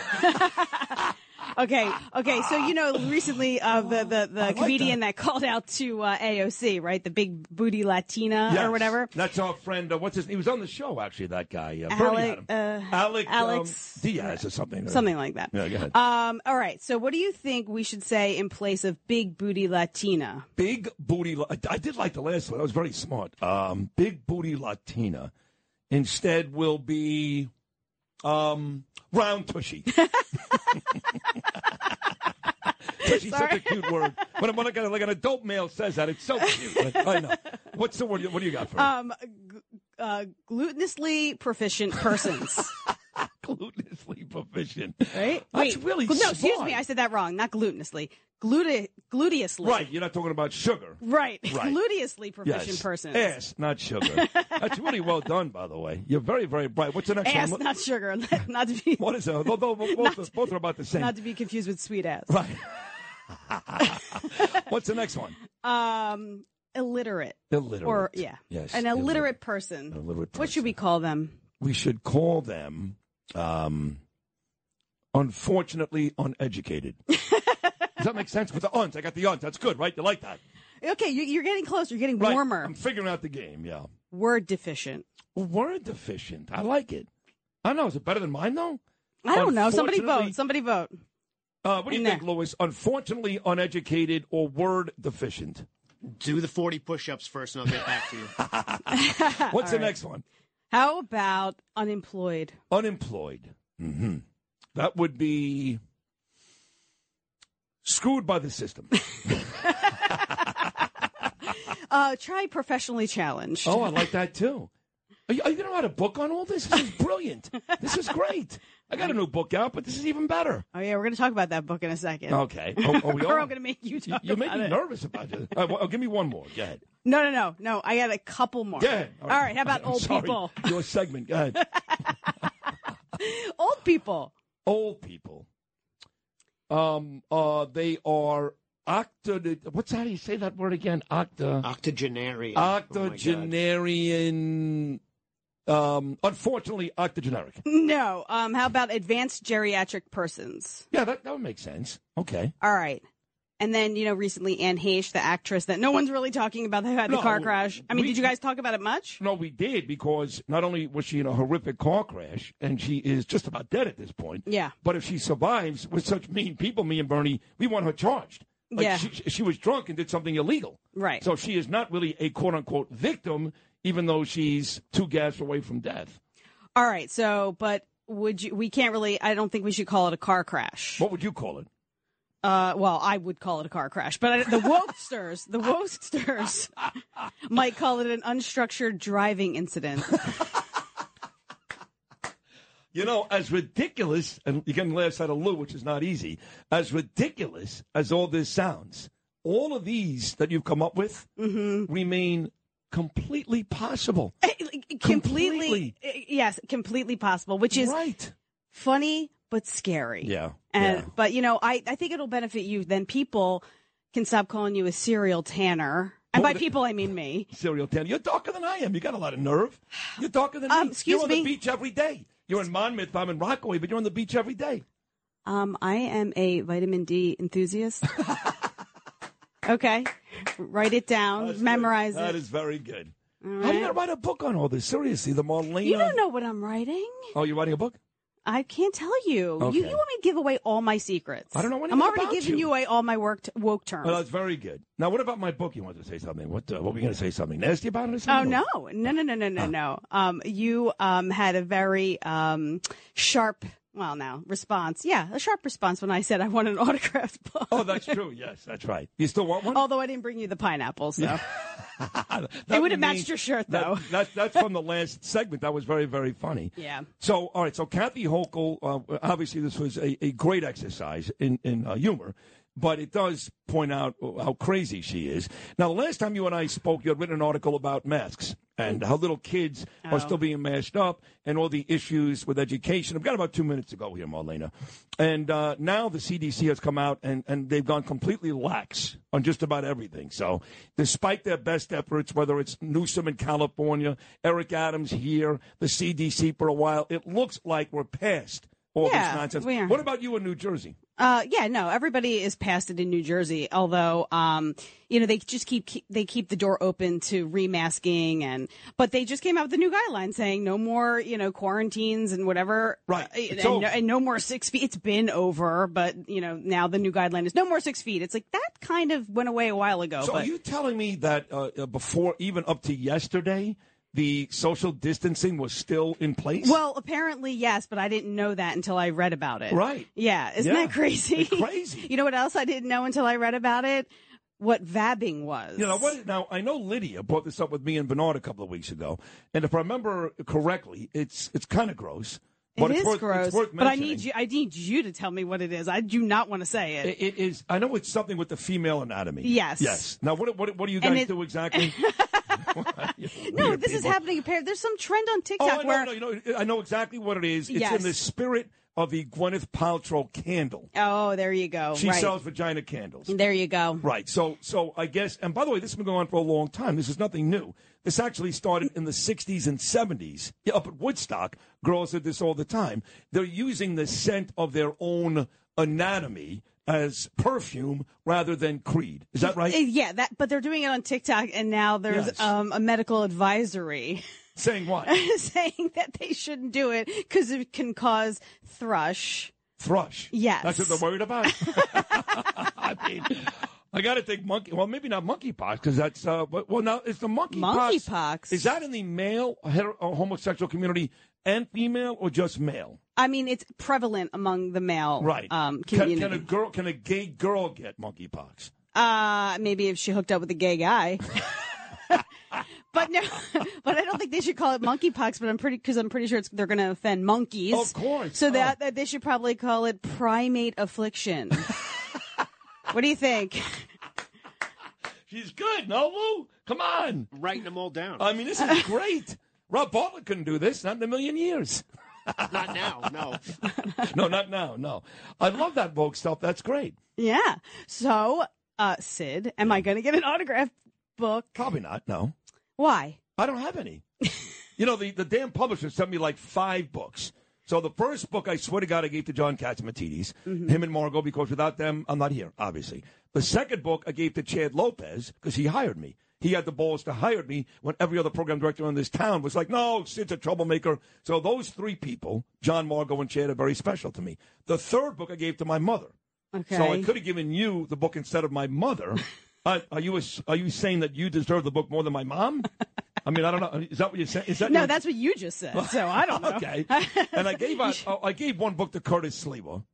Okay, okay. So you know, recently uh, the the, the like comedian that. called out to uh, AOC, right? The big booty Latina Yes. or whatever. That's our friend. Uh, what's his? He was on the show actually. That guy, uh, Alec, uh, Alec, um, Alex Diaz or something. something like that. Yeah, go ahead. Um, all right. So, what do you think we should say in place of big booty Latina? Big booty. La- I did like the last one. That was very smart. Um, big booty Latina. Instead, will be um, round tushy. Tushy's such a cute word. When, when like, a, like an adult male says that, it's so cute. I know. What's the word? What do you got for me? Um, g- uh, glutinously proficient persons. Glutinously proficient. Right? That's Wait, really No, excuse me. I said that wrong. Not glutinously. Glute, gluteously. Right. You're not talking about sugar. Right. Right. Gluteously proficient yes. persons. Ass, not sugar. That's really well done, by the way. You're very, very bright. What's the next Ass, one? not sugar. Not to be. What is it? Both, both, both, both are about the same. Not to be confused with sweet ass. Right. What's the next one? Um, illiterate. Illiterate. Or yeah. Yes, An illiterate, illiterate. person. Illiterate What should we call them? We should call them um, unfortunately uneducated. Does that make sense? With the uns, I got the uns. That's good, right? You like that? Okay, you- you're getting closer. You're getting Right. warmer. I'm figuring out the game. Yeah. Word deficient. Word deficient. I like it. I don't know. Is it better than mine though? I don't know. Somebody vote. Somebody vote. Uh, what do you Nah. think, Louis? Unfortunately uneducated or word deficient? Do the 40 push ups first, and I'll get back to you. What's All the right. next one? How about unemployed? Unemployed. hmm That would be screwed by the system. Uh, try professionally challenged. oh, I like that too. Are you, are you going to write a book on all this? This is brilliant. this is great. I got a new book out, but this is even better. Oh yeah, we're going to talk about that book in a second. Okay. Oh, oh, we are? I'm going to make you You, talk you make about me it. nervous about it. All right, well, give me one more. Go ahead. No, no, no, no. I got a couple more. Go ahead. All right. How about I'm old sorry. people? Your segment. Go ahead. old people. Old people. Um. Uh. They are octo. What's how do you say that word again? Octa. Octogenarian. Octogenarian. Um. Unfortunately, octogeneric. No. Um. How about advanced geriatric persons? Yeah, that that would make sense. Okay. All right. And then you know recently Anne Heche, the actress that no one's really talking about, who had the No, car crash. I mean, we- did you guys talk about it much? No, we did because not only was she in a horrific car crash and she is just about dead at this point. Yeah. But if she survives with such mean people, me and Bernie, we want her charged. Like Yeah. She, she was drunk and did something illegal. Right. So she is not really a quote unquote victim, even though she's two gasps away from death. All right. So, but would you? We can't really. I don't think we should call it a car crash. What would you call it? Uh, well, I would call it a car crash, but I, the wokesters, the wokesters, might call it an unstructured driving incident. You know, as ridiculous, and you can laugh at a Lou, which is not easy, as ridiculous as all this sounds, all of these that you've come up with Mm-hmm. remain completely possible. completely, yes, completely possible, which is right. funny but scary. Yeah. And yeah. but you know, I I think it'll benefit you. Then people can stop calling you a serial tanner, and by people I mean me. Serial Tanner. You're darker than I am. You got a lot of nerve. You're darker than Um, me. excuse You're on me? the beach every day. You're in Monmouth. I'm in Rockaway, but you're on the beach every day. Um, I am a vitamin D enthusiast. okay, write it down, memorize it. That is very good. All How you to write a book on all this? Seriously, the Marlena. You don't know what I'm writing. Oh, you're writing a book? I can't tell you. Okay. You, you want me to give away all my secrets? I don't know I'm already giving you. you away all my work t- woke terms. Well, that's very good. Now, what about my book? You wanted to say something? What? Uh, what were you going to say? Something nasty about it? Or Oh something? no, no, no, no, no, no, no. Um, you um had a very um sharp, well, now response. Yeah, a sharp response when I said I want an autographed book. Oh, that's true. Yes, that's right. You still want one? Although I didn't bring you the pineapple, so That it would have matched your shirt that- though. that- that's from the last segment. That was very, very funny. Yeah. So, all right. So, Kathy Hochul, uh, obviously, this was a, a great exercise in, in uh, humor, but it does point out how crazy she is. Now, the last time you and I spoke, you had written an article about masks and how little kids Oh. are still being mashed up and all the issues with education. I've got about two minutes to go here, Marlena. And uh, now the CDC has come out and, and they've gone completely lax on just about everything. So, despite their best efforts, whether it's Newsom in California, Eric Adams here, the CDC for a while, it looks like we're past all Yeah, this nonsense. we are. What about you in New Jersey? Uh, yeah, no, everybody is past it in New Jersey. Although, um, you know, they just keep, keep they keep the door open to remasking, and but they just came out with a new guideline saying no more, you know, quarantines and whatever. Right, uh, and, no, and no more six feet. It's been over, but you know, now the new guideline is no more six feet. It's like that kind of went away a while ago. So, but are you telling me that uh, uh, before, even up to yesterday, the social distancing was still in place? well, apparently yes, but I didn't know that until I read about it. Right. Yeah, isn't Yeah, that crazy? it's crazy. you know what else I didn't know until I read about it? What vabbing was. You know what? Now I know Lydia brought this up with me and Bernard a couple of weeks ago, and if I remember correctly, it's it's kind of gross. But it it's is worth, gross, but I need you. I need you to tell me what it is. I do not want to say it. It- it is. I know it's something with the female anatomy. Yes. Yes. Now, what what what do you guys it- do exactly? no, this is happening. Apparently, there's some trend on Oh, TikTok know, where. no, you know, I know exactly what it is. It's Yes. in the spirit of the Gwyneth Paltrow candle. Oh, there you go. She right. sells vagina candles. There you go. Right. So, so I guess, and by the way, this has been going on for a long time. This is nothing new. This actually started in the 60s and 70s. Yeah, up at Woodstock, girls did this all the time. They're using the scent of their own anatomy as perfume rather than creed. Is that right? Yeah, that. But they're doing it on TikTok, and now there's Yes. um, a medical advisory Saying what? saying that they shouldn't do it because it can cause thrush. Thrush. Yes. That's what they're worried about. I mean, I got to think monkey. Well, maybe not monkeypox because that's. Uh, but, well, now it's the monkeypox. Monkeypox. Is that in the male homosexual community and female, or just male? I mean, it's prevalent among the male Right. um, Can, community. can a girl? Can a gay girl get monkeypox? Uh, maybe if she hooked up with a gay guy. but no, but I don't think they should call it monkeypox. But I'm pretty because I'm pretty sure it's, they're going to offend monkeys. Of course. So Oh. that, that they should probably call it primate affliction. what do you think? She's good. No, Lou. Come on. Writing them all down. I mean, this is great. Rob Bartlett couldn't do this. Not in a million years. Not now, no. no, not now. No. I love that Vogue stuff. That's great. Yeah. So, uh, Sid, am I going to get an autograph book? Probably not. No. Why? I don't have any. you know, the, the damn publisher sent me like five books. So the first book, I swear to God, I gave to John Catsimatidis, him and Margot, because without them, I'm not here, obviously. The second book, I gave to Chad Lopez because he hired me. He had the balls to hire me when every other program director in this town was like, no, Sid's a troublemaker. So those three people, John, Margot, and Chad, are very special to me. The third book I gave to my mother. Okay. So I could have given you the book instead of my mother. uh, are you are you saying that you deserve the book more than my mom? I mean, I don't know. Is that what you're saying? Is that No, your- that's what you just said. So I don't know. okay. And I gave out, I gave one book to Curtis Sliwa.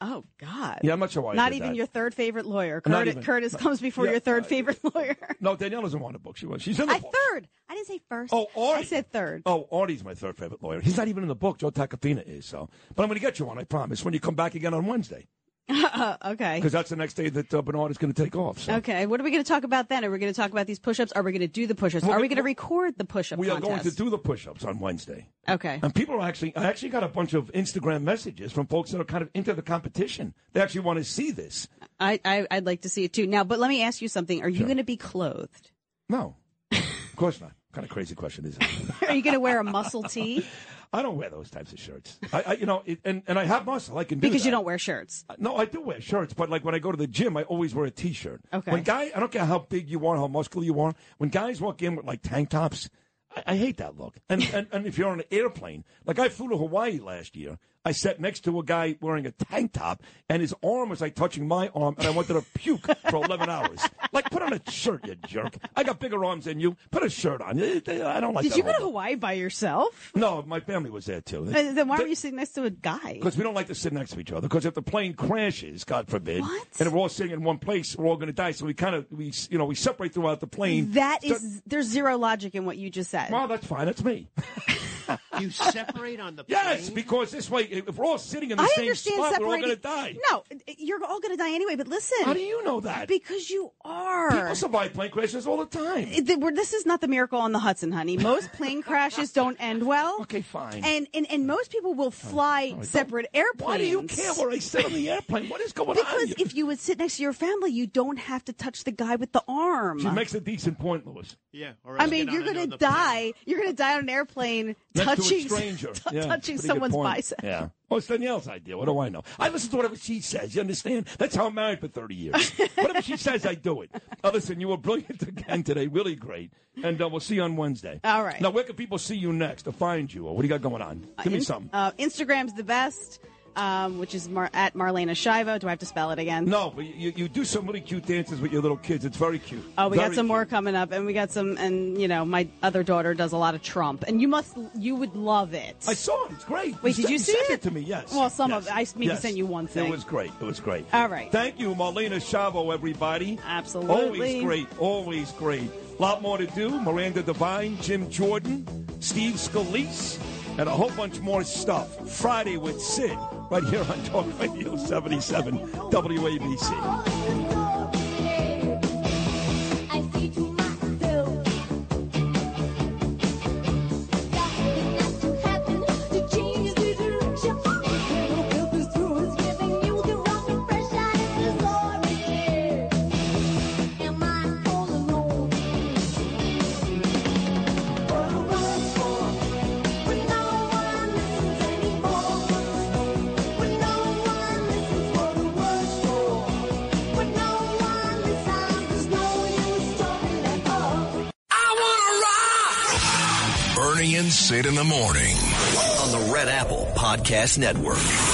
Oh God. Yeah, I'm not sure why. Not even that. your third favorite lawyer. Curtis, even. Curtis No. comes before Yeah, your third uh, favorite lawyer. No, Danielle doesn't want a book. She wants. She's in the I book. third. I didn't say first. Oh, Artie. I said third. Oh, Artie's my third favorite lawyer. He's not even in the book. Joe Tacopina is. So, but I'm going to get you one. I promise. When you come back again on Wednesday, okay. because that's the next day that uh, Bernard is going to take off. So. Okay. What are we going to talk about then? Are we going to talk about these push-ups? Are we going to do the push-ups? Well, are we- we going to record the push ups? We are going to do the push-ups on Wednesday. Okay. And people are actually, I actually got a bunch of Instagram messages from folks that are kind of into the competition. They actually want to see this. I, I I'd like to see it too. Now, but let me ask you something. Are you going to be clothed? No, of course not. Kind of crazy question is it? Are you going to wear a muscle tee? I don't wear those types of shirts. I, I you know, it, and and I have muscle. I can do Because you don't wear shirts. Uh, no, I do wear shirts, but like when I go to the gym, I always wear a T-shirt. Okay. When guy, I don't care how big you are, how muscular you are. When guys walk in with like tank tops, I, I hate that look. And, and and if you're on an airplane, like I flew to Hawaii last year, I sat next to a guy wearing a tank top, and his arm was like touching my arm, and I wanted to puke for 11 hours. Like, put on a shirt, you jerk. I got bigger arms than you. Put a shirt on. I don't like Did you go to Hawaii by yourself? No, my family was there too. Uh, Then why were you sitting next to a guy? Because we don't like to sit next to each other. Because if the plane crashes, God forbid, and if we're all sitting in one place, we're all going to die. So we kind of we you know we separate throughout the plane. That So- is, there's zero logic in what you just said. well, that's fine. That's me. You separate on the plane Yes, because this way, if we're all sitting in the I same understand spot, we're all going to die. No, you're all going to die anyway. But listen, How do you know that? Because you are. People survive plane crashes all the time. It- th- we're- This is not the miracle on the Hudson, honey. Most plane crashes don't end well. Okay, fine. And and, and most people will oh, fly separate airplanes. Why do you care where I sit on the airplane? What is going on? Because if you would sit next to your family, you don't have to touch the guy with the arm. She makes a decent point, Louis. Yeah. Or I else mean, get you're on going to another die. You're going to die on an airplane Next touching to a stranger. t- Yeah, touching someone's bicep. Yeah. Well, it's Danielle's idea. What do I know? I listen to whatever she says. You understand? That's how I'm married for 30 years. whatever she says, I do it. Uh, listen, you were brilliant again today. Really great. And uh, we'll see you on Wednesday. All right. Now, where can people see you next or find you? Or what do you got going on? Give me In- something. Uh, Instagram's the best, um, which is Mar- at Marlena Shiva. Do I have to spell it again? No, but you, you do some really cute dances with your little kids. It's very cute. Oh, we Very got some more coming up, and we got some, and you know, my other daughter does a lot of Trump, and you must, you would love it. I saw it. It's great. Wait, did you see sent it? it to me? Yes. Well, some Yes. of it. I maybe Yes. sent you one thing. It was great. It was great. All right. Thank you, Marlena Chavo, everybody. Absolutely. Always great. Always great. A lot more to do. Miranda Devine, Jim Jordan, Steve Scalise, and a whole bunch more stuff. Friday with Sid, right here on Talk Radio 77 WABC. And Sid in the morning. On the Red Apple Podcast Network.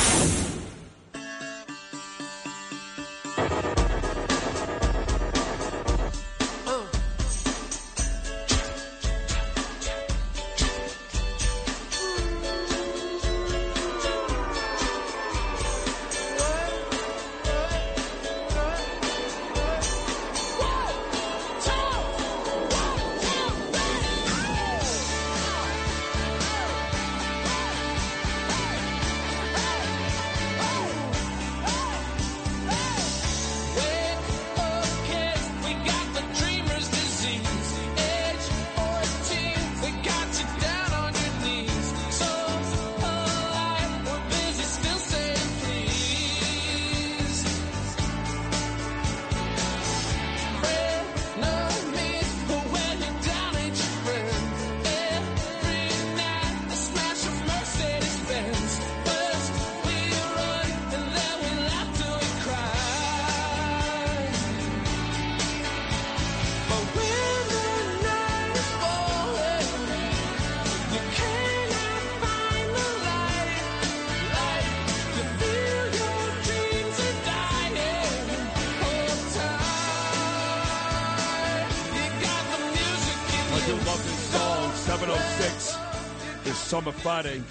Summer Friday.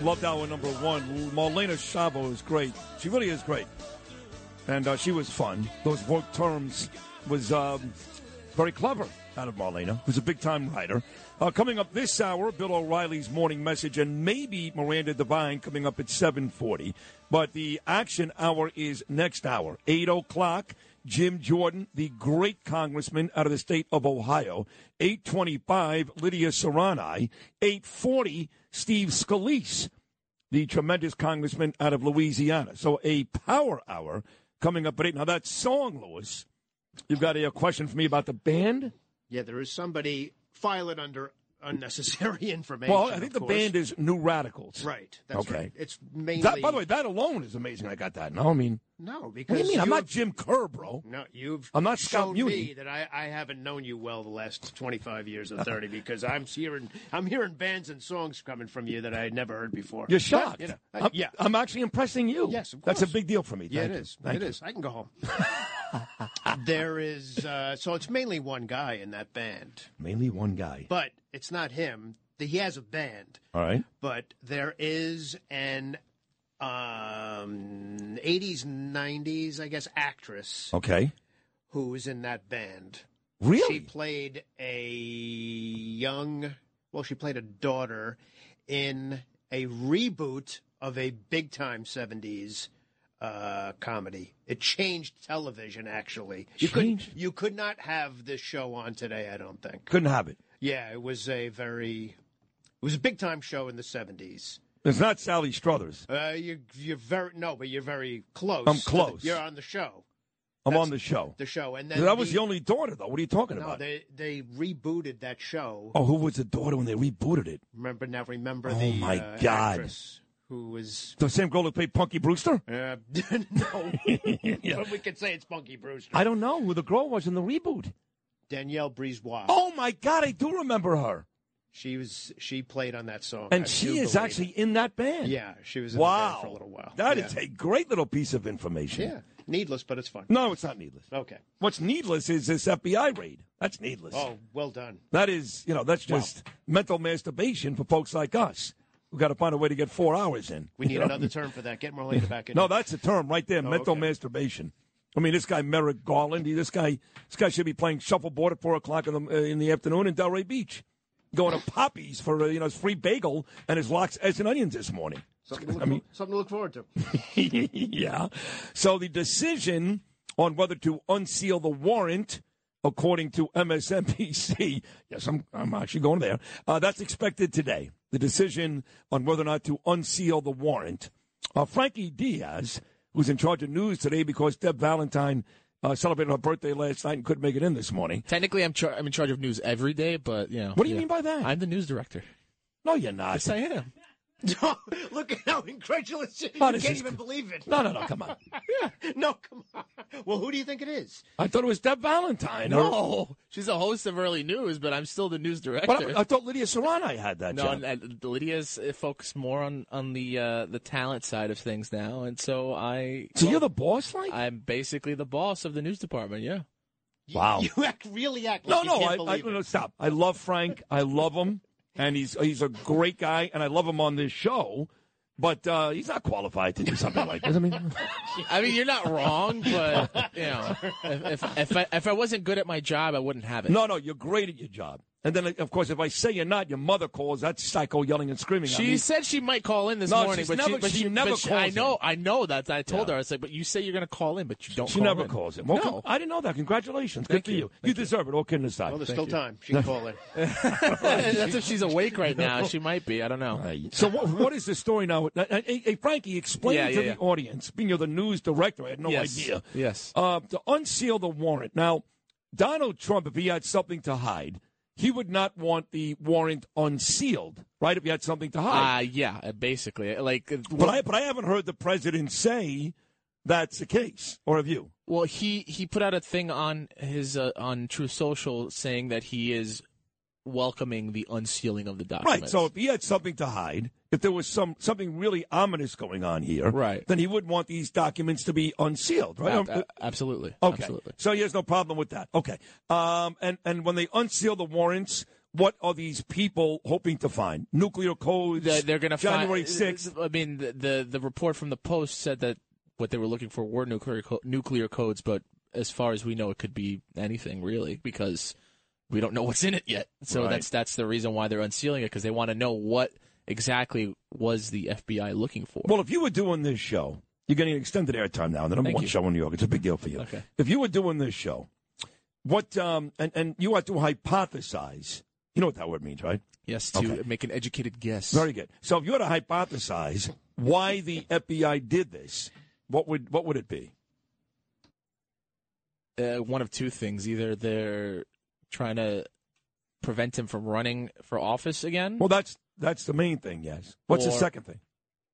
Loved hour number one. Marlena Chavo is great. She really is great. And uh, she was fun. Those work terms was um, very clever out of Marlena, who's a big time writer. Uh, coming up this hour, Bill O'Reilly's morning message, and maybe Miranda Devine coming up at 740. But the action hour is next hour, 8 o'clock. Jim Jordan, the great congressman out of the state of Ohio. 825, Lydia Serrano. 840, Steve Scalise, the tremendous congressman out of Louisiana. So a power hour coming up at 8. Now that song, Lewis, you've got a question for me about the band? Yeah, there is somebody file it under unnecessary information. Well, I think the course. band is New Radicals. Right. That's okay. right. It's mainly. That, by the way, that alone is amazing. I got that. No, I mean, no, because what do you mean? I'm not Jim Kerr, bro. No, you've I'm not Muni. me that I, I haven't known you well the last 25 years or 30 because I'm hearing I'm hearing bands and songs coming from you that I had never heard before. You're But, shocked. you know, I- I'm, yeah. I'm actually impressing you. Yes, of course. That's a big deal for me. Yeah, Thank it you. is. Thank It you. is. I can go home. there is uh, so it's mainly one guy in that band, Mainly one guy. but it's not him. He has a band, All right. but there is an um, 80s, 90s, I guess, actress Okay. who was in that band. Really? She played a young, well, she played a daughter in a reboot of a big time 70s uh, comedy. It changed television, actually. You could you could not have this show on today, I don't think. Couldn't have it. Yeah, it was a very, it was a big time show in the 70s. It's not Sally Struthers. Uh, you, you're very, no, but you're very close. I'm close. you're on the show. I'm That's on the show. The show. And then That was the- the only daughter, though. What are you talking No, about? they they rebooted that show. Oh, who was the daughter when they rebooted it? Remember now? Remember Oh, the my uh, God. actress who was The same girl who played Punky Brewster? uh, no, Yeah. but we could say it's Punky Brewster. I don't know who the girl was in the reboot. Danielle Brisebois. Oh, my God, I do remember her. She was she played on that song, And I she is actually in that band. Yeah, she was in wow. for a little while. That is Yeah. a great little piece of information. Yeah, needless, but it's fun. No, it's not needless. Okay. What's needless is this FBI raid. That's needless. Oh, well done. That is, you know, that's just mental masturbation for folks like us. We've got to find a way to get four hours in. We need know? another term for that. Get Marlena back in. No, that's a term right there. Oh, mental okay. masturbation. I mean, this guy Merrick Garland. he- This guy, this guy should be playing shuffleboard at four o'clock in the uh, in the afternoon in Delray Beach, going to Poppies for uh, you know his free bagel and his lox, eggs, and onions this morning. something to look, I mean, for- something to look forward to. yeah. So the decision on whether to unseal the warrant, according to MSNBC, yes, I'm, I'm actually going there. Uh, that's expected today. The decision on whether or not to unseal the warrant. Uh, Frankie Diaz, who's in charge of news today because Deb Valentine uh, celebrated her birthday last night and couldn't make it in this morning. Technically, I'm char- I'm in charge of news every day, but you know. What do you mean by that? I'm the news director. No, you're not. Yes, I am. Look at how incredulous you, Oh, you can't even believe it. No, no, no, come on. no, come on. Well, who do you think it is? I thought it was Deb Valentine. or- No, she's a host of early news, but I'm still the news director. But I, I thought Lydia Serrano had that no, job. and, uh, Lydia's uh, focused more on on the uh, the talent side of things now, and so I. So you're the boss, like? I'm basically the boss of the news department. Yeah. Wow. You act really act No, like you no, can't I, I, believe it. no, stop. I love Frank. I love him, and he's he's a great guy, and I love him on this show. But uh, he's not qualified to do something like this. I mean, I mean, you're not wrong, but you know, if if if I, if I wasn't good at my job, I wouldn't have it. no, no, you're great at your job. And then, of course, if I say you're not, your mother calls. That's psycho yelling and screaming. at She me. said she might call in this No, morning, but never- she, but she she, never but she- I know, in. I know that. I told Yeah. her. I said, but you say you're going to call in, but you don't. She call never in. calls him. Well, No. I didn't know that. Congratulations. Thank Good for you. you. You deserve it. All kidding aside. Well, there's Thank still you. time. She can call in. That's if she's awake right now. She might be. I don't know. So what, what is the story now? Hey, hey, Frankie, explain Yeah, to yeah, the yeah. audience. Being you're the news director, I had no Yes. idea. Yes. Uh, to unseal the warrant. Now, Donald Trump, if he had something to hide, he would not want the warrant unsealed, right? If he had something to Uh, hide. yeah, uh, basically. Like, uh, but I, but I haven't heard the president say that's the case, or have you? Well, he he put out a thing on his uh, on Truth Social saying that he is welcoming the unsealing of the documents. Right. So if he had something to hide, if there was some something really ominous going on here, Right. then he wouldn't want these documents to be unsealed, right? Um, absolutely. Okay. Absolutely. So he has no problem with that. Okay. Um, and and when they unseal the warrants, what are these people hoping to find? Nuclear codes. They're, they're going to find January find, sixth. I mean, the, the the report from the Post said that what they were looking for were nuclear co- nuclear codes, but as far as we know, it could be anything really because we don't know what's in it yet. So Right. that's that's the reason why they're unsealing it because they want to know what exactly was the FBI looking for. Well, if you were doing this show, you're getting extended airtime now. The number Thank one you. show in New York. It's a big deal for you. Okay. If you were doing this show, what um and and you had to hypothesize. You know what that word means, right? Yes, to Okay. make an educated guess. Very good. So if you had to hypothesize why the FBI did this, what would what would it be? uh, one of two things: either they're trying to prevent him from running for office again, Well, that's that's the main thing. Yes. What's the second thing?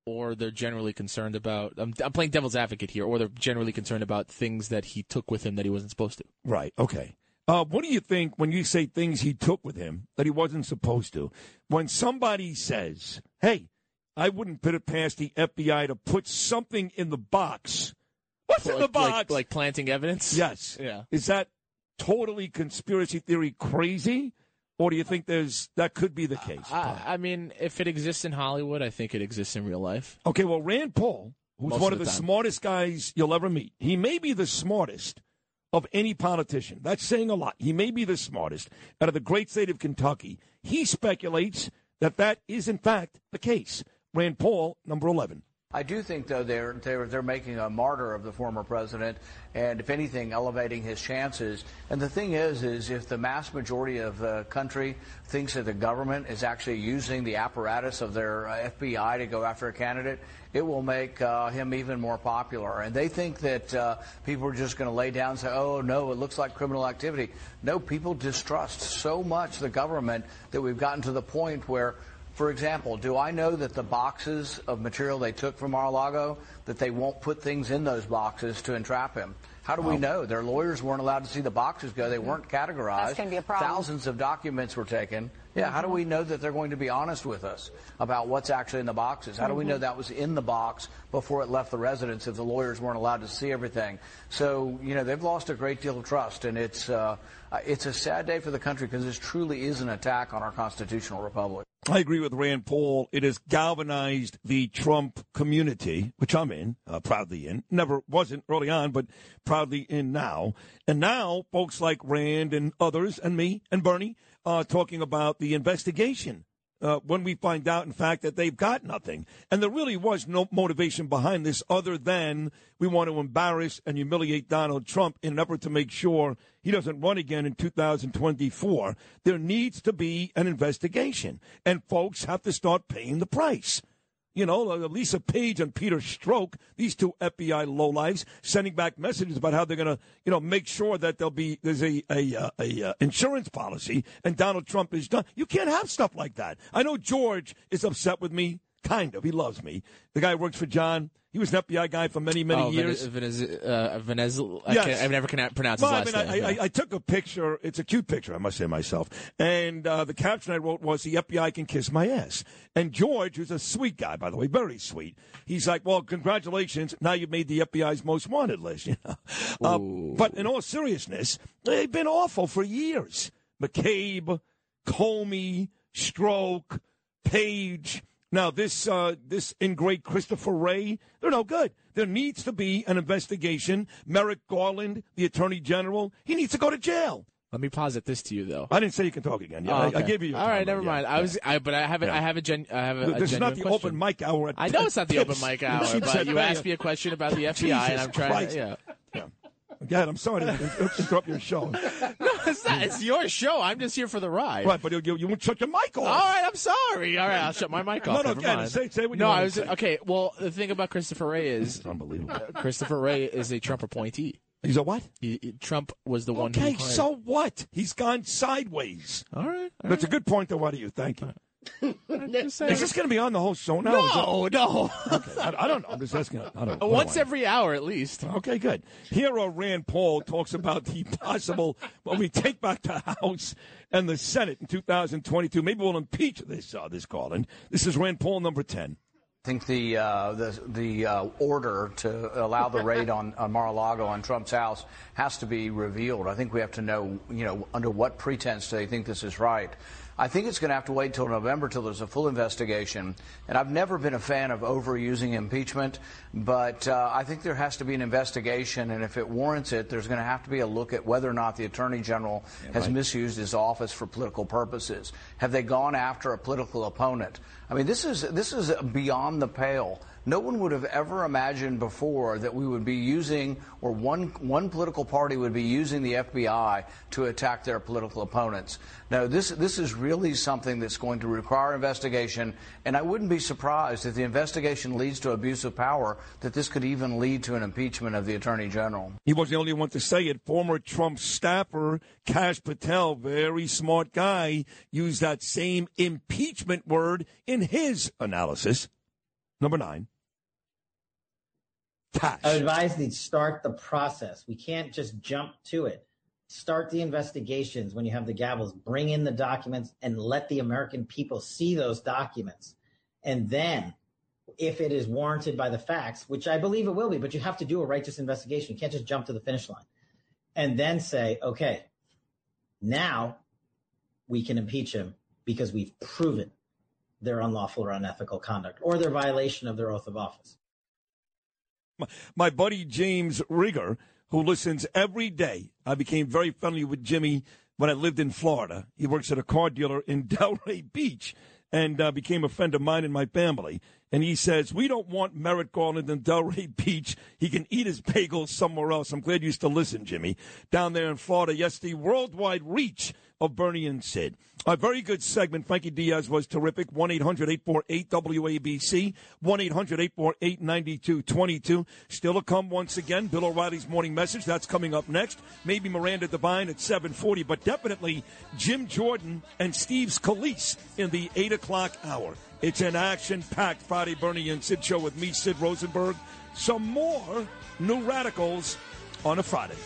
or they're generally concerned about. I'm, I'm playing devil's advocate here, or they're generally concerned about things that he took with him that he wasn't supposed to. Right. Okay. Uh, what do you think when you say things he took with him that he wasn't supposed to? When somebody says, "Hey, I wouldn't put it past the FBI to put something in the box." What's in the box? Like, like planting evidence. yes. Yeah. Is that totally conspiracy theory crazy, or do you think there's that could be the case? I, I mean, if it exists in Hollywood, I think it exists in real life. Okay, well, Rand Paul, who's Most one of the the smartest guys you'll ever meet, he may be the smartest of any politician. That's saying a lot. He may be the smartest out of the great state of Kentucky. He speculates that that is, in fact, the case. Rand Paul, number 11. I do think, though, they're, they're, they're making a martyr of the former president and, if anything, elevating his chances. And the thing is, is if the mass majority of the country thinks that the government is actually using the apparatus of their uh, FBI to go after a candidate, it will make uh, him even more popular. And they think that uh, people are just going to lay down and say, oh, no, it looks like criminal activity. No, people distrust so much the government that we've gotten to the point where for example, do I know that the boxes of material they took from Mar-a-Lago, that they won't put things in those boxes to entrap him? How do we know? Their lawyers weren't allowed to see the boxes go. They weren't categorized. That's gonna be a problem. Thousands of documents were taken. Yeah, how do we know that they're going to be honest with us about what's actually in the boxes? How do we know that was in the box before it left the residence if the lawyers weren't allowed to see everything? So, you know, they've lost a great deal of trust, and it's, uh, uh, it's a sad day for the country because this truly is an attack on our constitutional republic. I agree with Rand Paul. It has galvanized the Trump community, which I'm in, uh, proudly in. Never wasn't early on, but proudly in now. And now, folks like Rand and others, and me and Bernie, uh, talking about the investigation. Uh, when we find out, in fact, that they've got nothing. And there really was no motivation behind this other than we want to embarrass and humiliate Donald Trump in an effort to make sure he doesn't run again in 2024. There needs to be an investigation, and folks have to start paying the price. You know, Lisa Page and Peter Strzok, these two FBI lowlifes, sending back messages about how they're going to, you know, make sure that there'll be there's a a, uh, a uh, insurance policy, and Donald Trump is done. You can't have stuff like that. I know George is upset with me kind of. He loves me. The guy who works for John. He was an FBI guy for many, many oh, years. Venez, uh, Venez, I, Yes. can't, I never can pronounce Well, his I last mean, name. I, yeah. I, I took a picture. It's a cute picture, I must say myself. And uh, the caption I wrote was, "The FBI can kiss my ass." And George, who's a sweet guy, by the way, very sweet. He's like, "Well, congratulations! Now you've made the FBI's most wanted list." You know. Uh, but in all seriousness, they've been awful for years. McCabe, Comey, Strzok, Page. Now this uh, this ingrate Christopher Wray, they're no good. There needs to be an investigation. Merrick Garland, the Attorney General, he needs to go to jail. Let me posit this to you, though. I didn't say you can talk again. Yeah, Oh, I, I gave you. All right, never yeah, mind. I yeah. was, I, but I have. I have a gen, I have a, This is not the question. open mic hour. At I know it's not the open mic hour, but you asked me a question about the FBI, and I'm trying Christ. to, yeah. God, I'm sorry to inter- interrupt your show. No, it's not. It's your show. I'm just here for the ride. Right, but you, you, you won't shut your mic off. All right, I'm sorry. All right, I'll shut my mic off. no, again, mind. say- say what you no, wanna I was say. okay. Well, the thing about Christopher Wray is unbelievable. Uh, Christopher Wray is a Trump appointee. He's a what? He, he- Trump was the one. who Okay, hired- so what? He's gone sideways. All right. That's a good point, though. What do you? Thank you. Just Is this going to be on the whole show now? No, Is no. Okay, I, I don't know. I'm just asking. I don't. Once What do know? every hour, at least. Okay, good. Here, uh, Rand Paul talks about the possible when we take back the House and the Senate in 2022. Maybe we'll impeach this uh, this Garland. This is Rand Paul number ten. I think the uh, the the uh, order to allow the raid on, on Mar-a-Lago on Trump's house has to be revealed. I think we have to know, you know, under what pretense do they think this is right. I think it's going to have to wait till November till there's a full investigation. And I've never been a fan of overusing impeachment, but uh, I think there has to be an investigation, and if it warrants it, there's going to have to be a look at whether or not the Attorney General has right. misused his office for political purposes. Have they gone after a political opponent? I mean, this is this is beyond the pale. No one would have ever imagined before that we would be using, or one one political party would be using the FBI to attack their political opponents. Now, this this is really something that's going to require investigation, and I wouldn't be surprised if the investigation leads to abuse of power that this could even lead to an impeachment of the Attorney General. He wasn't the only one to say it. Former Trump staffer Kash Patel, very smart guy, used that same impeachment word in his analysis. Number nine. Kash. I advise to start the process. We can't just jump to it. Start the investigations when you have the gavels. Bring in the documents and let the American people see those documents. And then, if it is warranted by the facts, which I believe it will be, but you have to do a righteous investigation. You can't just jump to the finish line. And then say, okay, now we can impeach him because we've proven their unlawful or unethical conduct or their violation of their oath of office. My, buddy James Rigger, who listens every day. I became very friendly with Jimmy when I lived in Florida. He works at a car dealer in Delray Beach and uh, became a friend of mine and my family. And he says, We don't want Merrick Garland in Delray Beach. He can eat his bagels somewhere else. I'm glad you used to listen, Jimmy. Down there in Florida, yes, the worldwide reach of Bernie and Sid. A very good segment. Frankie Diaz was terrific. 1 800 848 WABC. 1 800 848 9222. Still to come once again. Bill O'Reilly's morning message. That's coming up next. Maybe Miranda Devine at 740, but definitely Jim Jordan and Steve Scalise in the 8 o'clock hour. It's an action packed Friday Bernie and Sid show with me, Sid Rosenberg. Some more new radicals on a Friday.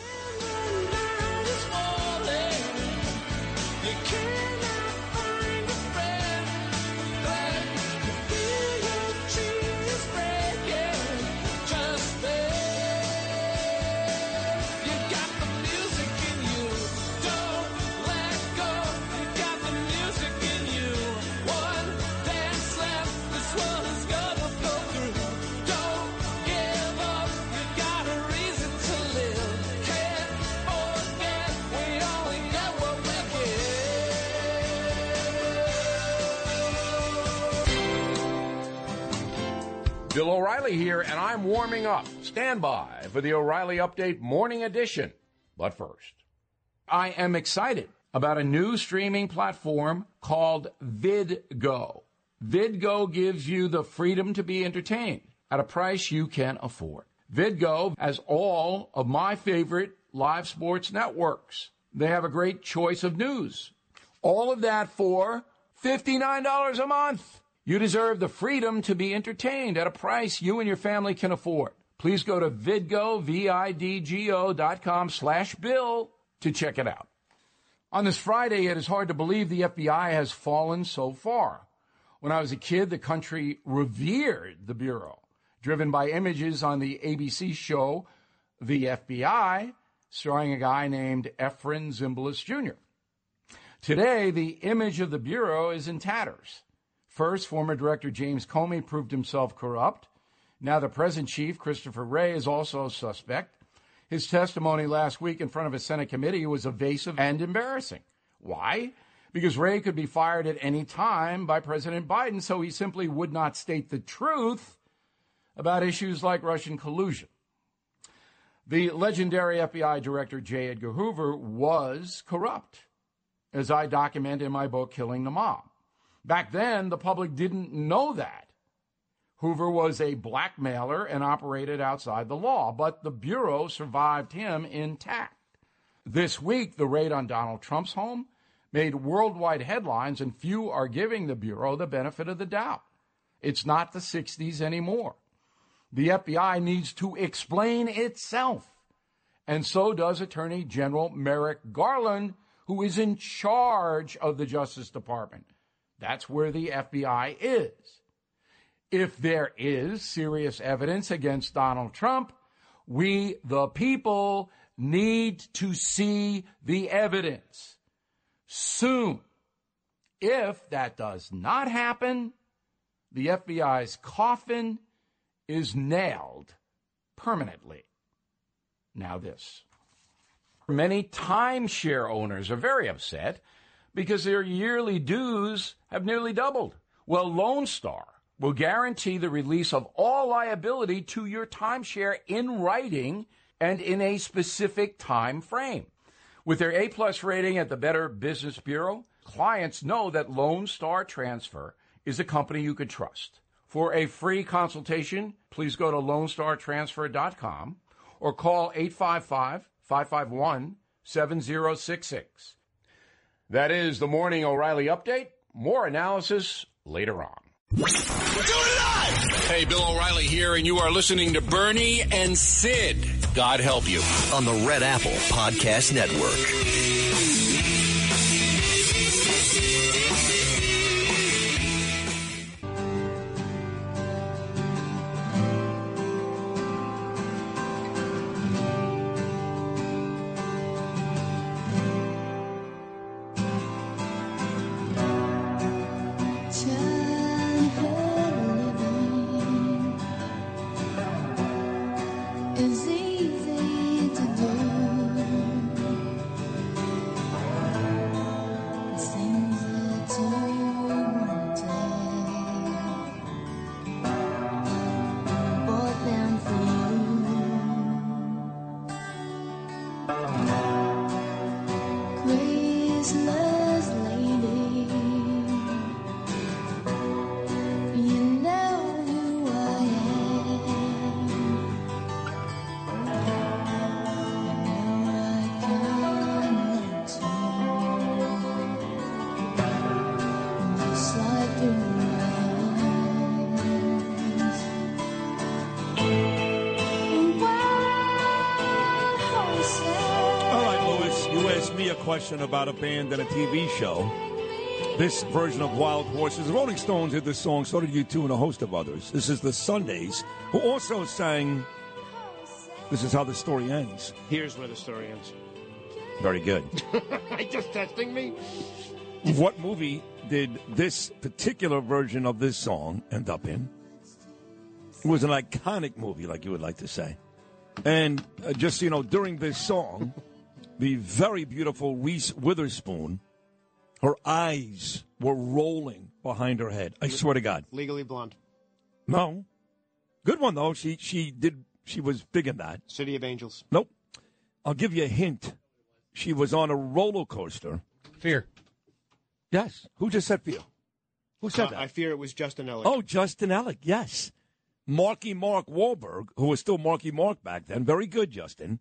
Bill O'Reilly here, and I'm warming up. Stand by for the O'Reilly Update Morning Edition. But first, I am excited about a new streaming platform called VidGo. VidGo gives you the freedom to be entertained at a price you can afford. VidGo has all of my favorite live sports networks. They have a great choice of news. All of that for $59 a month. You deserve the freedom to be entertained at a price you and your family can afford. Please go to vidgo, V-I-D-G-O dot com slash bill to check it out. On this Friday, it is hard to believe the FBI has fallen so far. When I was a kid, the country revered the Bureau, driven by images on the ABC show The FBI, starring a guy named Efrem Zimbalist Jr. Today, the image of the Bureau is in tatters. First, former Director James Comey proved himself corrupt. Now, the present chief, Christopher Wray, is also a suspect. His testimony last week in front of a Senate committee was evasive and embarrassing. Why? Because Wray could be fired at any time by President Biden, so he simply would not state the truth about issues like Russian collusion. The legendary FBI Director J. Edgar Hoover was corrupt, as I document in my book, Killing the Mob. Back then, the public didn't know that. Hoover was a blackmailer and operated outside the law, but the Bureau survived him intact. This week, the raid on Donald Trump's home made worldwide headlines, and few are giving the Bureau the benefit of the doubt. It's not the 60s anymore. The FBI needs to explain itself. And so does Attorney General Merrick Garland, who is in charge of the Justice Department. That's where the FBI is. If there is serious evidence against Donald Trump, we, the people, need to see the evidence soon. If that does not happen, the FBI's coffin is nailed permanently. Now, this. Many timeshare owners are very upset because their yearly dues have nearly doubled. Well, Lone Star will guarantee the release of all liability to your timeshare in writing and in a specific time frame. With their A plus rating at the Better Business Bureau, clients know that Lone Star Transfer is a company you can trust. For a free consultation, please go to lonestartransfer.com or call 855 551 7066. That is the Morning O'Reilly Update. More analysis later on. Hey, Bill O'Reilly here, and you are listening to Bernie and Sid. God help you. On the Red Apple Podcast Network. Question about a band and a TV show. This version of Wild Horses, the Rolling Stones did this song, so did U2 and a host of others. This is the Sundays, who also sang This is How the Story Ends. Here's where the story ends. Very good. Are you just testing me? what movie did this particular version of this song end up in? It was an iconic movie, like you would like to say. And uh, just, you know, during this song, the very beautiful Reese Witherspoon, her eyes were rolling behind her head. I swear to God. Legally blonde. No. Good one, though. She, she did, she was big in that. City of Angels. Nope. I'll give you a hint. She was on a roller coaster. Fear. Yes. Who just said fear? Who said Uh, that? I fear it was Justin Ellick. Oh, Justin Alec, yes. Marky Mark Wahlberg, who was still Marky Mark back then, very good, Justin,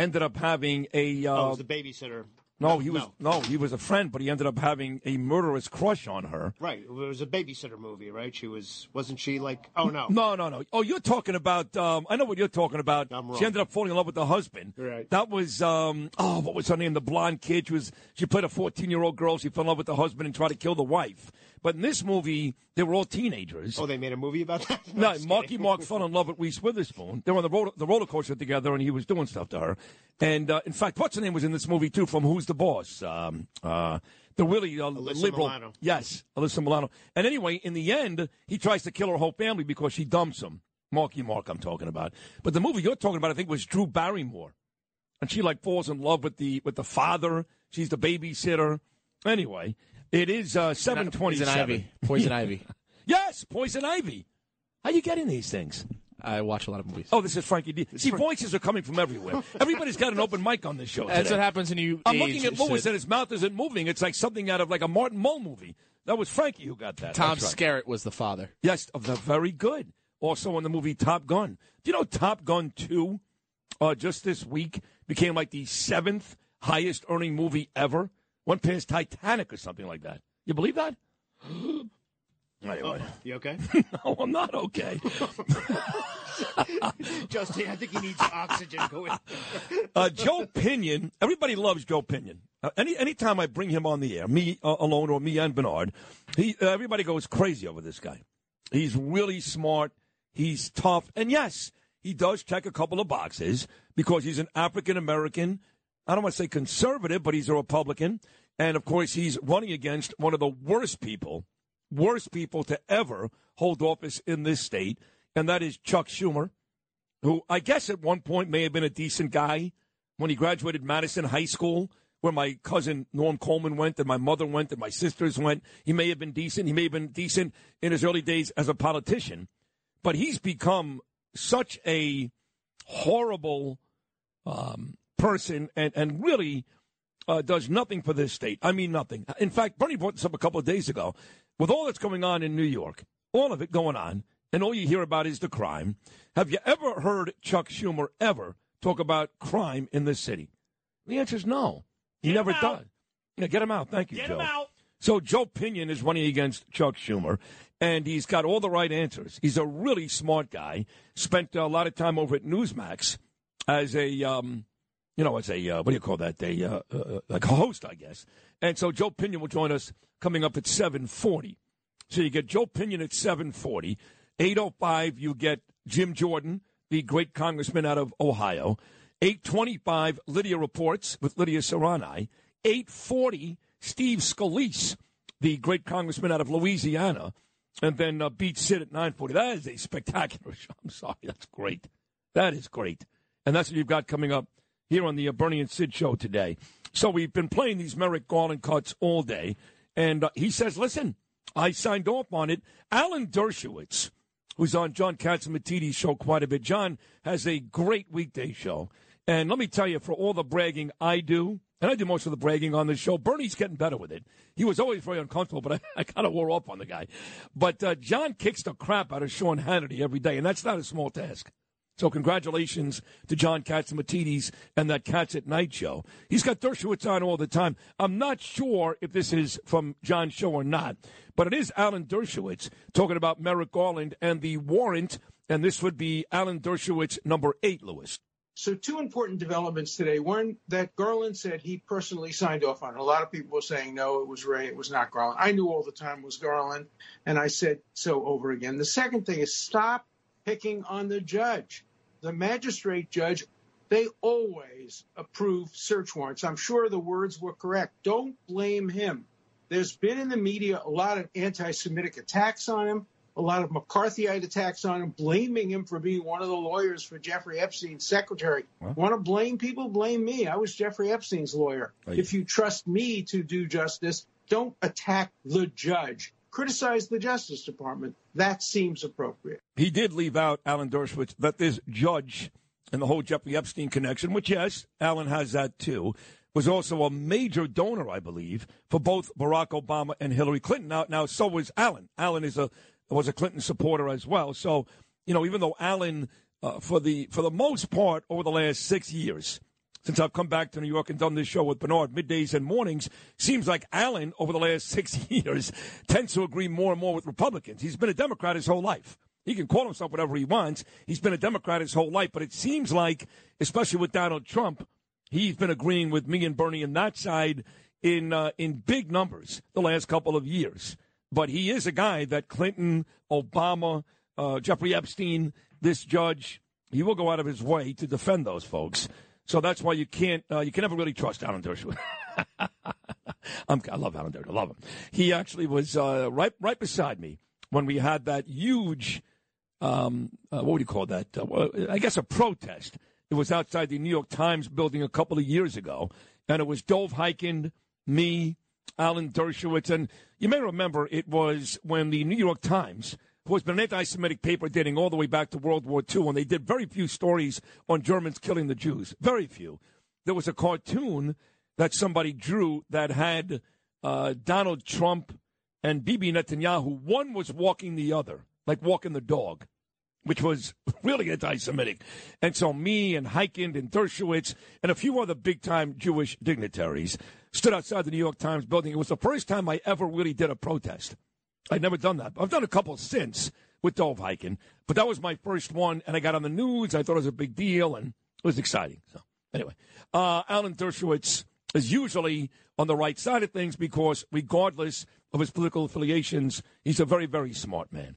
ended up having a. Uh, Oh, was the babysitter. No, he was no. he was a friend, but he ended up having a murderous crush on her. Right. It was a babysitter movie, right? She was, wasn't she like, oh no. No, no, no. Oh, you're talking about. Um, I know what you're talking about. I'm She ended up falling in love with the husband. Right. That was. Um, oh, what was her name? The blonde kid. She was. She played a 14 year old girl. She fell in love with the husband and tried to kill the wife. But in this movie, they were all teenagers. Oh, they made a movie about that? No, Marky Mark fell in love with Reese Witherspoon. They were on the roller, the roller coaster together, and he was doing stuff to her. And uh, in fact, what's her name was in this movie too? From Who's the Boss? Um, uh, the really uh, liberal. Milano. Yes, Alyssa Milano. And anyway, in the end, he tries to kill her whole family because she dumps him. Marky Mark, I'm talking about. But the movie you're talking about, I think, was Drew Barrymore, and she like falls in love with the with the father. She's the babysitter. Anyway, it is uh, seven twenty Poison. Ivy. Poison Ivy. Yes, Poison Ivy. How you getting these things? I watch a lot of movies. Oh, this is Frankie D. See, voices are coming from everywhere. Everybody's got an open mic on this show. That's today. what happens when you. I'm age, looking at Lewis and his mouth isn't moving. It's like something out of like a Martin Mull movie. That was Frankie who got that. Tom That's right. Skerritt was the father. Yes, of the very good. Also in the movie Top Gun. Do you know Top Gun 2 uh, just this week became like the seventh highest earning movie ever? Went past Titanic or something like that. You believe that? Anyway. You okay? no, I'm not okay. Justin, I think he needs oxygen going. Uh, Joe Pinion, everybody loves Joe Pinion. Uh, any anytime I bring him on the air, me uh, alone or me and Bernard, he uh, everybody goes crazy over this guy. He's really smart. He's tough, and yes, he does check a couple of boxes because he's an African American. I don't want to say conservative, but he's a Republican, and of course, he's running against one of the worst people, worst people to ever hold office in this state, and that is Chuck Schumer who I guess at one point may have been a decent guy when he graduated Madison High School, where my cousin Norm Coleman went, and my mother went, and my sisters went. He may have been decent. He may have been decent in his early days as a politician, but he's become such a horrible um, person and, and really uh, does nothing for this state. I mean, nothing. In fact, Bernie brought this up a couple of days ago. With all that's going on in New York, all of it going on, and all you hear about is the crime. Have you ever heard Chuck Schumer ever talk about crime in this city? The answer is no. He never does. Yeah, get him out. Thank you, Get Joe. him out. So Joe Pinion is running against Chuck Schumer, and he's got all the right answers. He's a really smart guy. Spent a lot of time over at Newsmax as a, um, you know, as a uh, what do you call that? A uh, uh, like a host, I guess. And so Joe Pinion will join us coming up at seven forty. So you get Joe Pinion at seven forty. Eight oh five, you get Jim Jordan, the great congressman out of Ohio. Eight twenty-five, Lydia reports with Lydia Serrano. Eight forty, Steve Scalise, the great congressman out of Louisiana, and then uh, beat Sid at nine forty. That is a spectacular show. I'm sorry, that's great. That is great, and that's what you've got coming up here on the uh, Bernie and Sid show today. So we've been playing these Merrick Garland cuts all day, and uh, he says, "Listen, I signed off on it." Alan Dershowitz, who's on John Katz Catsimatidis' show quite a bit. John has a great weekday show, and let me tell you, for all the bragging I do, and I do most of the bragging on this show, Bernie's getting better with it. He was always very uncomfortable, but I, I kind of wore off on the guy. But uh, John kicks the crap out of Sean Hannity every day, and that's not a small task. So congratulations to John Catsimatidis and that Katz at Night show. He's got Dershowitz on all the time. I'm not sure if this is from John's show or not, but it is Alan Dershowitz talking about Merrick Garland and the warrant, and this would be Alan Dershowitz number eight, Lewis. So, two important developments today. One, that Garland said he personally signed off on. A lot of people were saying, no, it was Wray, it was not Garland. I knew all the time it was Garland, and I said so over again. The second thing is stop picking on the judge. The magistrate judge, they always approve search warrants. I'm sure the words were correct. Don't blame him. There's been in the media a lot of anti Semitic attacks on him, a lot of McCarthyite attacks on him, blaming him for being one of the lawyers for Jeffrey Epstein's secretary. Want to blame people? Blame me. I was Jeffrey Epstein's lawyer. If you trust me to do justice, don't attack the judge. Criticize the Justice Department. That seems appropriate. He did leave out Alan Dershowitz that this judge and the whole Jeffrey Epstein connection, which yes, Alan has that too, was also a major donor, I believe, for both Barack Obama and Hillary Clinton. Now, now so was Alan. Alan is a was a Clinton supporter as well. So, you know, even though Alan, uh, for the for the most part over the last six years, since I've come back to New York and done this show with Bernard, middays and mornings, seems like Alan, over the last six years, tends to agree more and more with Republicans. He's been a Democrat his whole life. He can call himself whatever he wants. He's been a Democrat his whole life, but it seems like, especially with Donald Trump, he's been agreeing with me and Bernie on that side in uh, in big numbers the last couple of years. But he is a guy that Clinton, Obama, uh, Jeffrey Epstein, this judge, he will go out of his way to defend those folks. So that's why you can't uh, you can never really trust Alan Dershowitz. I'm, I love Alan Dershowitz. I love him. He actually was uh, right right beside me when we had that huge um, uh, what would you call that? Uh, I guess a protest. It was outside the New York Times building a couple of years ago, and it was Dov Hikind, me, Alan Dershowitz, and you may remember it was when the New York Times, has been an anti-Semitic paper dating all the way back to World War II, and they did very few stories on Germans killing the Jews, very few. There was a cartoon that somebody drew that had uh, Donald Trump and Bibi Netanyahu. One was walking the other, like walking the dog which was really anti-Semitic. And so me and Hikind and Dershowitz and a few other big-time Jewish dignitaries stood outside the New York Times building. It was the first time I ever really did a protest. I'd never done that. I've done a couple since with Dov Hikind, but that was my first one, and I got on the news. I thought it was a big deal, and it was exciting. So anyway, uh, Alan Dershowitz is usually on the right side of things because regardless of his political affiliations, he's a very, very smart man.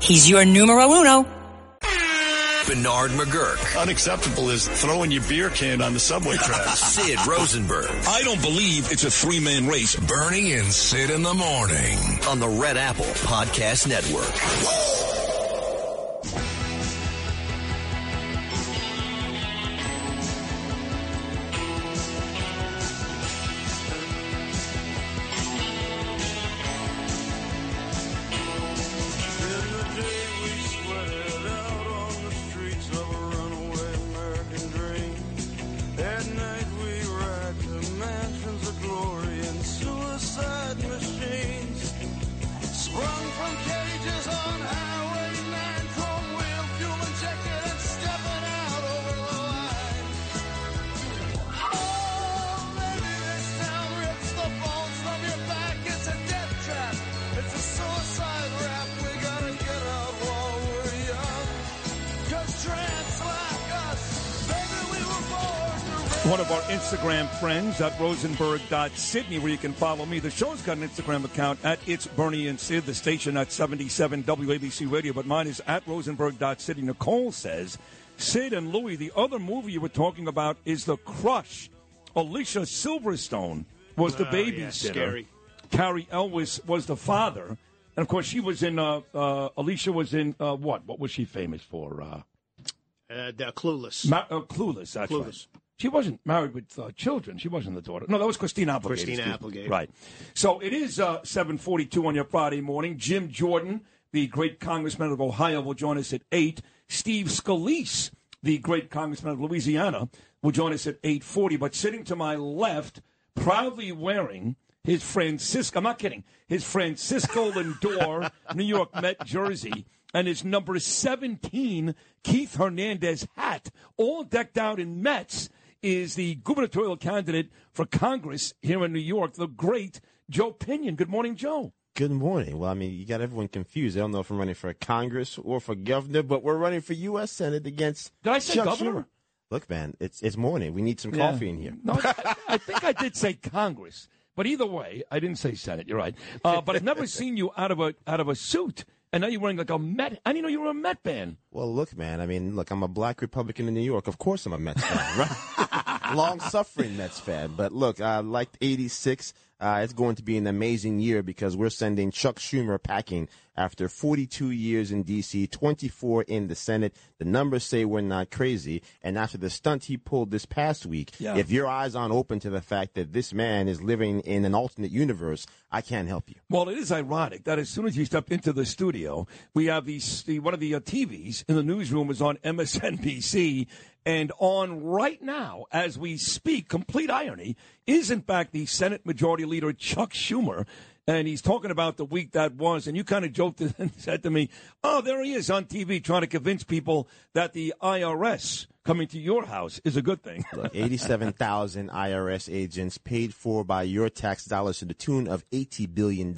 He's your numero uno. Bernard McGuirk. Unacceptable is throwing your beer can on the subway tracks. Sid Rosenberg. I don't believe it's a three man race. Bernie and Sid in the morning on the Red Apple Podcast Network. Instagram friends at rosenberg.sydney, where you can follow me. The show's got an Instagram account at It's Bernie and Sid, the station at 77 WABC Radio, but mine is at rosenberg.sydney. Nicole says, Sid and Louie, the other movie you were talking about is The Crush. Alicia Silverstone was the Oh, yeah, babysitter. scary. Cary Elwes was the father. And of course, she was in, uh, uh, Alicia was in, uh, what? What was she famous for? Uh, Uh, the clueless. Ma- uh, clueless, that's Clueless. right. She wasn't married with uh, children. She wasn't the daughter. No, that was Christine Applegate. Christine. Applegate. Right. So it is uh, 742 on your Friday morning. Jim Jordan, the great congressman of Ohio, will join us at 8. Steve Scalise, the great congressman of Louisiana, will join us at 840. But sitting to my left, proudly wearing his Francisco, I'm not kidding, his Francisco Lindor New York Met jersey and his number 17 Keith Hernandez hat, all decked out in Mets, is the gubernatorial candidate for Congress here in New York, the great Joe Pinion. Good morning, Joe. Good morning. Well, I mean, you got everyone confused. I don't know if I'm running for Congress or for governor, but we're running for U.S. Senate against. Did I say Chuck governor? Schumer. Look, man, it's it's morning. We need some Yeah. coffee in here. No, I, I think I did say Congress, but either way, I didn't say Senate. You're right. Uh, but I've never seen you out of a out of a suit, and now you're wearing like a Met. I didn't know you were a Met fan. Well, look, man. I mean, look, I'm a black Republican in New York. Of course, I'm a Mets fan, right? Long suffering Mets fan. But look, I liked '86. uh, it's going to be an amazing year because we're sending Chuck Schumer packing after 42 years in D.C., 24 in the Senate. The numbers say we're not crazy. And after the stunt he pulled this past week, Yeah. if your eyes aren't open to the fact that this man is living in an alternate universe, I can't help you. Well, it is ironic that as soon as you stepped into the studio, we have these the, one of the uh, TVs in the newsroom is on MSNBC, and on right now as we speak, complete irony is in fact the Senate Majority Leader Chuck Schumer. And he's talking about the week that was, and you kind of joked and said to me, "Oh, there he is on TV trying to convince people that the IRS coming to your house is a good thing." Look, 87,000 IRS agents paid for by your tax dollars to the tune of $80 billion.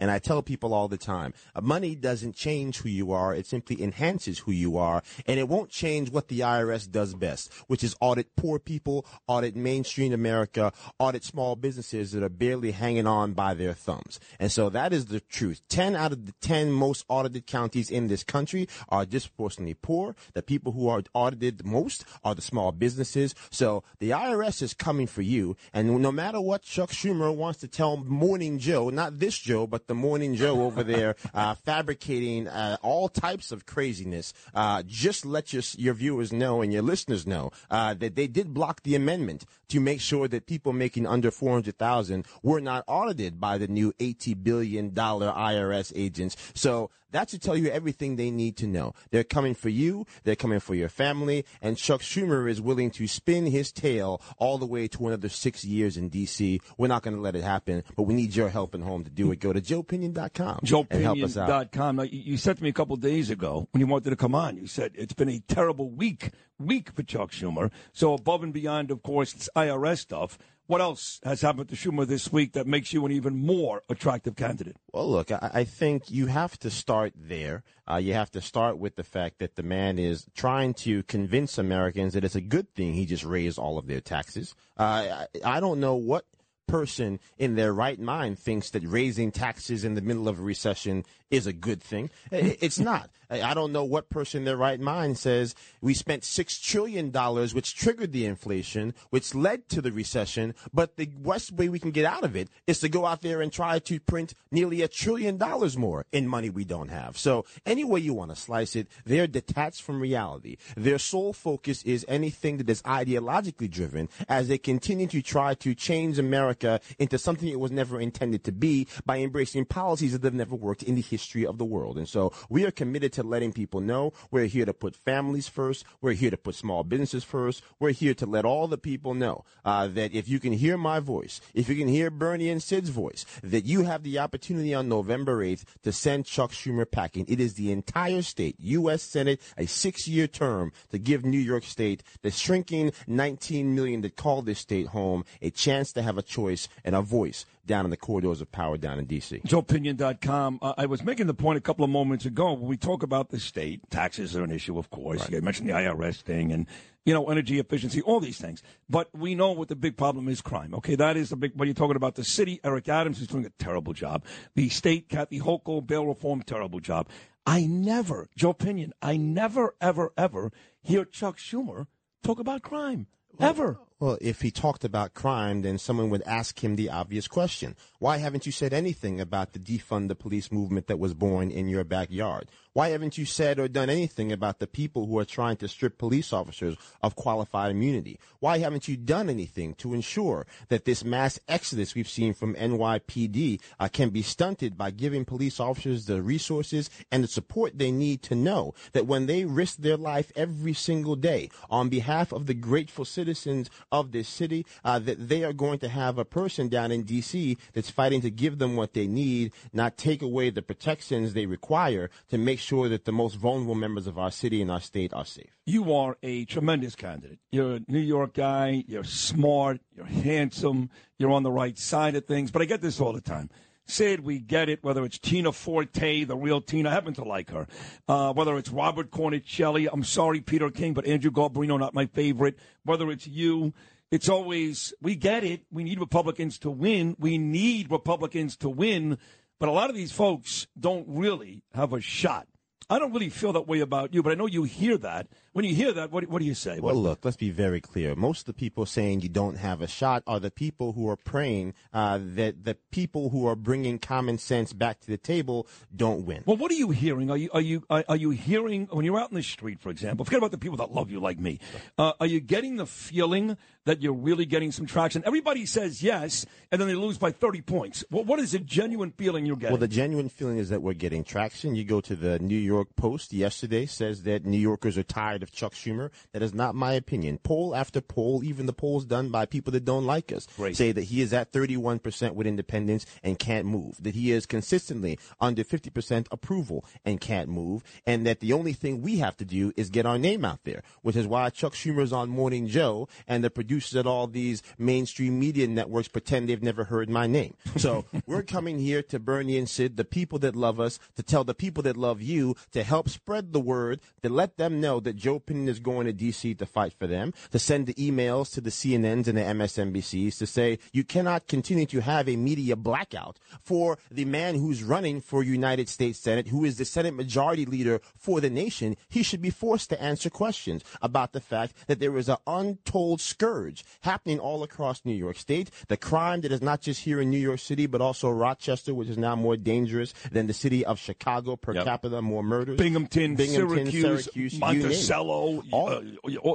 And I tell people all the time, uh, money doesn't change who you are. It simply enhances who you are. And it won't change what the IRS does best, which is audit poor people, audit mainstream America, audit small businesses that are barely hanging on by their thumbs. And so that is the truth. 10 out of the 10 most audited counties in this country are disproportionately poor. The people who are audited the most are the small businesses. So the IRS is coming for you. And no matter what Chuck Schumer wants to tell Morning Joe, not this Joe, but the Morning Joe over there, uh, fabricating uh, all types of craziness, uh, just let your, your viewers know and your listeners know uh, that they did block the amendment to make sure that people making under 400,000 were not audited by the new $80 billion IRS agents. So that should tell you everything they need to know. They're coming for you. They're coming for your family. And Chuck Schumer is willing to spin his tail all the way to another six years in D.C. We're not going to let it happen, but we need your help and home to do it. Go to joepinion.com. JoePinion.com. Now, you said to me a couple days ago when you wanted to come on, you said it's been a terrible week, week for Chuck Schumer. So above and beyond, of course, IRS stuff. What else has happened to Schumer this week that makes you an even more attractive candidate? Well, look, I, I think you have to start there. Uh, you have to start with the fact that the man is trying to convince Americans that it's a good thing he just raised all of their taxes. Uh, I, I don't know what person in their right mind thinks that raising taxes in the middle of a recession is a good thing. It's not. I don't know what person in their right mind says we spent six trillion dollars, which triggered the inflation, which led to the recession. But the best way we can get out of it is to go out there and try to print nearly a trillion dollars more in money we don't have. So any way you want to slice it, they're detached from reality. Their sole focus is anything that is ideologically driven as they continue to try to change America into something it was never intended to be by embracing policies that have never worked in the history of the world. And so we are committed to letting people know we're here to put families first. We're here to put small businesses first. We're here to let all the people know uh, that if you can hear my voice, if you can hear Bernie and Sid's voice, that you have the opportunity on November 8th to send Chuck Schumer packing. It is the entire state, U.S. Senate, a six-year term to give New York State, the shrinking 19 million that call this state home, a chance to have a choice and a voice down in the corridors of power down in D.C. JoePinion.com. Uh, I was making the point a couple of moments ago when we talk about the state. Taxes are an issue, of course. You mentioned the IRS thing and, you know, energy efficiency, all these things. But we know what the big problem is crime. Okay, that is the big, when you're talking about the city, Eric Adams is doing a terrible job. The state, Kathy Hochul, bail reform, terrible job. I never, Joe Pinion, I never, ever, ever hear Chuck Schumer talk about crime. Ever. Well, if he talked about crime, then someone would ask him the obvious question. Why haven't you said anything about the defund the police movement that was born in your backyard? Why haven't you said or done anything about the people who are trying to strip police officers of qualified immunity? Why haven't you done anything to ensure that this mass exodus we've seen from NYPD uh, can be stunted by giving police officers the resources and the support they need to know that when they risk their life every single day on behalf of the grateful citizens of this city, uh, that they are going to have a person down in D.C. that's fighting to give them what they need, not take away the protections they require to make sure that the most vulnerable members of our city and our state are safe. You are a tremendous candidate. You're a New York guy. You're smart. You're handsome. You're on the right side of things. But I get this all the time. Sid, we get it, whether it's Tina Forte, the real Tina, I happen to like her. Uh, whether it's Robert Cornicelli, I'm sorry, Peter King, but Andrew Garbarino, not my favorite. Whether it's you, it's always, we get it. We need Republicans to win. We need Republicans to win. But a lot of these folks don't really have a shot I don't really feel that way about you, but I know you hear that. When you hear that, what, what do you say? Well, look, let's be very clear. Most of the people saying you don't have a shot are the people who are praying uh, that the people who are bringing common sense back to the table don't win. Well, what are you hearing? Are you are you are, are you hearing when you're out in the street, for example? Forget about the people that love you like me. Uh, are you getting the feeling that you're really getting some traction? Everybody says yes, and then they lose by 30 points. Well, what is the genuine feeling you're getting? Well, the genuine feeling is that we're getting traction. You go to the New York Post yesterday says that New Yorkers are tired of Chuck Schumer. That is not my opinion. Poll after poll, even the polls done by people that don't like us, say that he is at 31% with independents and can't move. That he is consistently under 50% approval and can't move. And that the only thing we have to do is get our name out there, which is why Chuck Schumer is on Morning Joe and the producers at all these mainstream media networks pretend they've never heard my name. So we're coming here to Bernie and Sid, the people that love us, to tell the people that love you to help spread the word, to let them know that Joe Pinion is going to D.C. to fight for them, to send the emails to the CNNs and the MSNBCs to say you cannot continue to have a media blackout for the man who's running for United States Senate, who is the Senate Majority Leader for the nation. He should be forced to answer questions about the fact that there is an untold scourge happening all across New York State. The crime that is not just here in New York City, but also Rochester, which is now more dangerous than the city of Chicago per capita, more murders. Binghamton, Binghamton, Syracuse, Syracuse, you name it. Monticello, uh,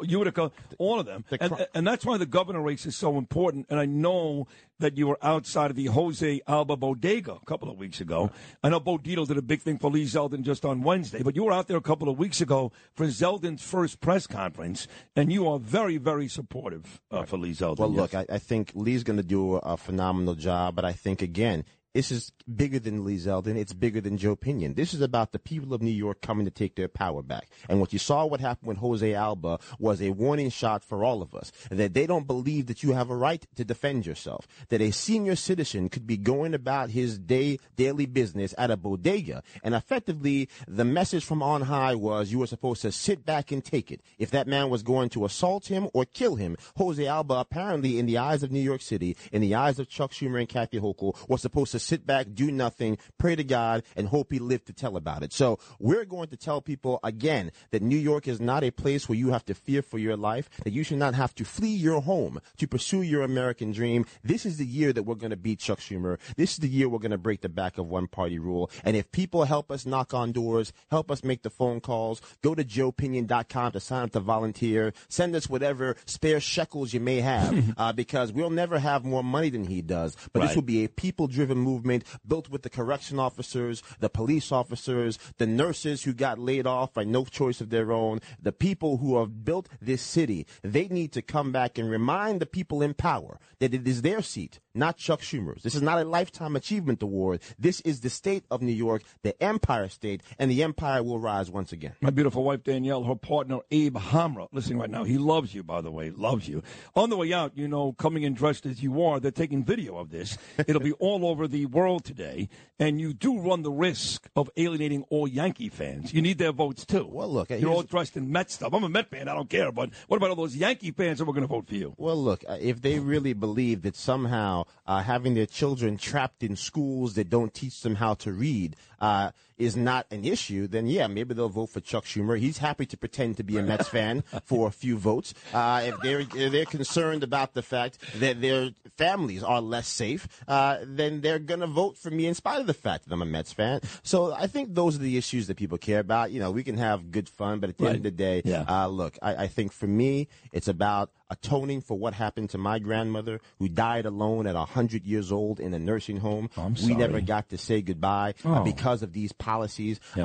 Utica, all of them. And, and that's why the governor race is so important. And I know that you were outside of the Jose Alba Bodega a couple of weeks ago. I know Bo Dietl did a big thing for Lee Zeldin just on Wednesday, but you were out there a couple of weeks ago for Zeldin's first press conference, and you are very, very supportive uh, for Lee Zeldin. Well, Yes. look, I, I think Lee's going to do a phenomenal job, but I think again. This is bigger than Lee Zeldin. It's bigger than Joe Pinion. This is about the people of New York coming to take their power back. And what you saw what happened with Jose Alba was a warning shot for all of us that they don't believe that you have a right to defend yourself. That a senior citizen could be going about his day daily business at a bodega, and effectively the message from on high was you were supposed to sit back and take it. If that man was going to assault him or kill him, Jose Alba apparently, in the eyes of New York City, in the eyes of Chuck Schumer and Kathy Hochul, was supposed to sit back, do nothing, pray to God, and hope he lived to tell about it. So we're going to tell people again that New York is not a place where you have to fear for your life, that you should not have to flee your home to pursue your American dream. This is the year that we're going to beat Chuck Schumer. This is the year we're going to break the back of one party rule. And if people help us knock on doors, help us make the phone calls, go to joepinion.com to sign up to volunteer, send us whatever spare shekels you may have, uh, because we'll never have more money than he does. But this will be a people-driven movement built with the correction officers, the police officers, the nurses who got laid off by no choice of their own, the people who have built this city. They need to come back and remind the people in power that it is their seat, not Chuck Schumer's. This is not a lifetime achievement award. This is the state of New York, the Empire State, and the empire will rise once again. My beautiful wife Danielle, her partner Abe Hamra, listening right now. He loves you, by the way, loves you. On the way out, you know, coming in dressed as you are, they're taking video of this. It'll be all over the world today, and you do run the risk of alienating all Yankee fans. You need their votes too. Well, look, you're all dressed in Met stuff. I'm a Met fan, I don't care. But what about all those Yankee fans that were going to vote for you? Well, look, uh, if they really believe that somehow uh, having their children trapped in schools that don't teach them how to read. Uh, is not an issue, then yeah, maybe they'll vote for Chuck Schumer. He's happy to pretend to be a Mets fan for a few votes. Uh, if they're if they're concerned about the fact that their families are less safe, uh, then they're gonna vote for me in spite of the fact that I'm a Mets fan. So I think those are the issues that people care about. You know, we can have good fun, but at the end of the day, Yeah. uh, look, I, I think for me, it's about atoning for what happened to my grandmother who died alone at 100 years old in a nursing home. we sorry. never got to say goodbye Oh. because of these policies.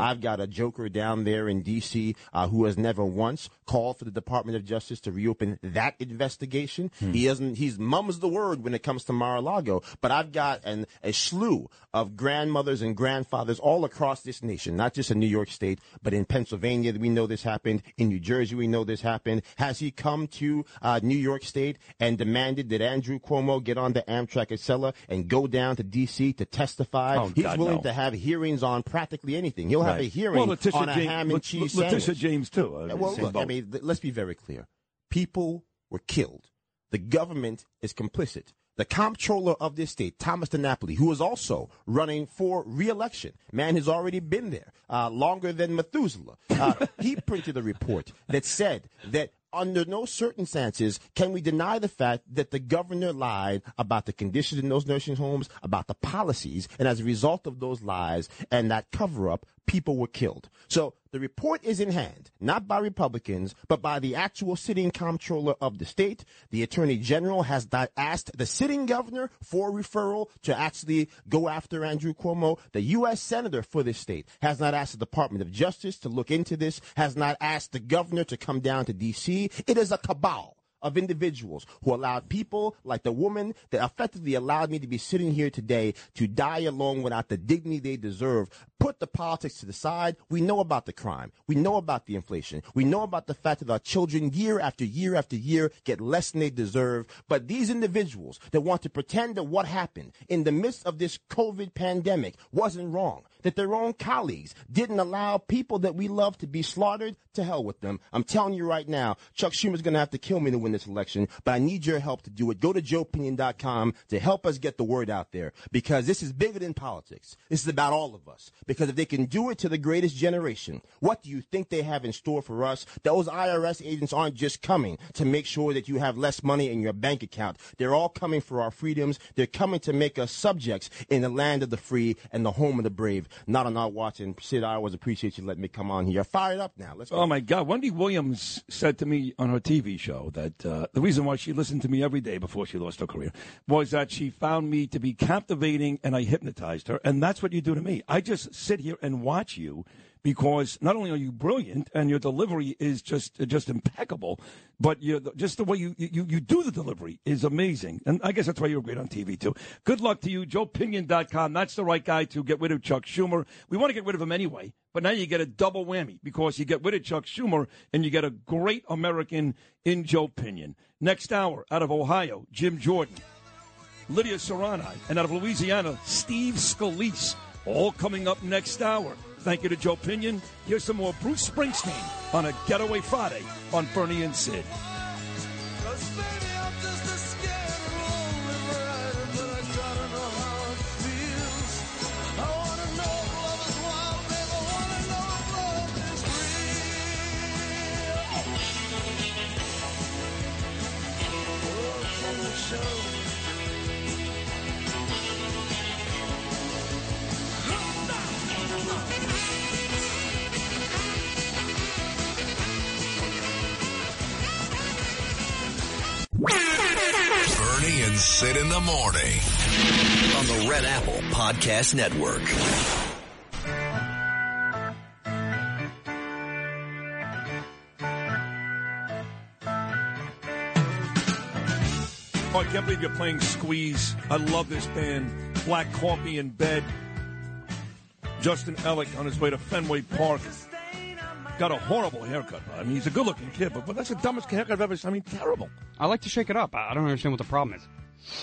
I've got a joker down there in D.C. Uh, who has never once called for the Department of Justice to reopen that investigation. Hmm. He doesn't, he's mum's the word when it comes to Mar-a-Lago, but I've got an, a slew of grandmothers and grandfathers all across this nation, not just in New York State, but in Pennsylvania, we know this happened. In New Jersey, we know this happened. Has he come to uh, New York State and demanded that Andrew Cuomo get on the Amtrak Acela and go down to D.C. to testify? Oh, He's God, willing no. to have hearings on practically anything. He'll have a hearing Well, Letitia on a James- ham and cheese Let- Letitia sandwich. James, too. Uh, Yeah, well, look, I mean, let's be very clear. People were killed. The government is complicit. the comptroller of this state, Thomas DiNapoli, who is also running for reelection, man has already been there uh, longer than Methuselah. Uh, he printed a report that said that under no circumstances can we deny the fact that the governor lied about the conditions in those nursing homes, about the policies, and as a result of those lies and that cover up, people were killed. So the report is in hand, not by Republicans, but by the actual sitting comptroller of the state. The attorney general has asked the sitting governor for referral to actually go after Andrew Cuomo. The U.S. senator for this state has not asked the Department of Justice to look into this, has not asked the governor to come down to D.C. It is a cabal of individuals who allowed people like the woman that effectively allowed me to be sitting here today to die alone without the dignity they deserve. Put the politics to the side. We know about the crime. We know about the inflation. We know about the fact that our children year after year after year get less than they deserve. But these individuals that want to pretend that what happened in the midst of this COVID pandemic wasn't wrong, that their own colleagues didn't allow people that we love to be slaughtered, to hell with them. I'm telling you right now, Chuck Schumer's going to have to kill me to win this election, but I need your help to do it. Go to joepinion.com to help us get the word out there because this is bigger than politics. This is about all of us. Because if they can do it to the greatest generation, what do you think they have in store for us? Those IRS agents aren't just coming to make sure that you have less money in your bank account. They're all coming for our freedoms. They're coming to make us subjects in the land of the free and the home of the brave. Not on our watch. And Sid, I always appreciate you letting me come on here. Fired up now. Let's go. Oh my God! Wendy Williams said to me on her TV show that uh, the reason why she listened to me every day before she lost her career was that she found me to be captivating and I hypnotized her, and that's what you do to me. I just sit here and watch you because not only are you brilliant and your delivery is just just impeccable, but you just the way you, you you do the delivery is amazing. And I guess that's why you're great on TV too. Good luck to you, JoePinion.com. That's the right guy to get rid of Chuck Schumer. We want to get rid of him anyway, but now you get a double whammy because you get rid of Chuck Schumer and you get a great American in Joe Pinion. Next hour, out of Ohio, Jim Jordan. Lydia Serrano, and out of Louisiana, Steve Scalise. All coming up next hour. Thank you to Joe Pinion. Here's some more Bruce Springsteen on a Getaway Friday on Bernie and Sid. Bernie and Sid in the morning on the Red Apple Podcast Network. Oh, I can't believe you're playing Squeeze. I love this band. Black Coffee in Bed. Justin Ellick on his way to Fenway Park. Got a horrible haircut. I mean, he's a good looking kid, but, but that's the dumbest haircut I've ever seen. I mean, terrible. I like to shake it up. I don't understand what the problem is.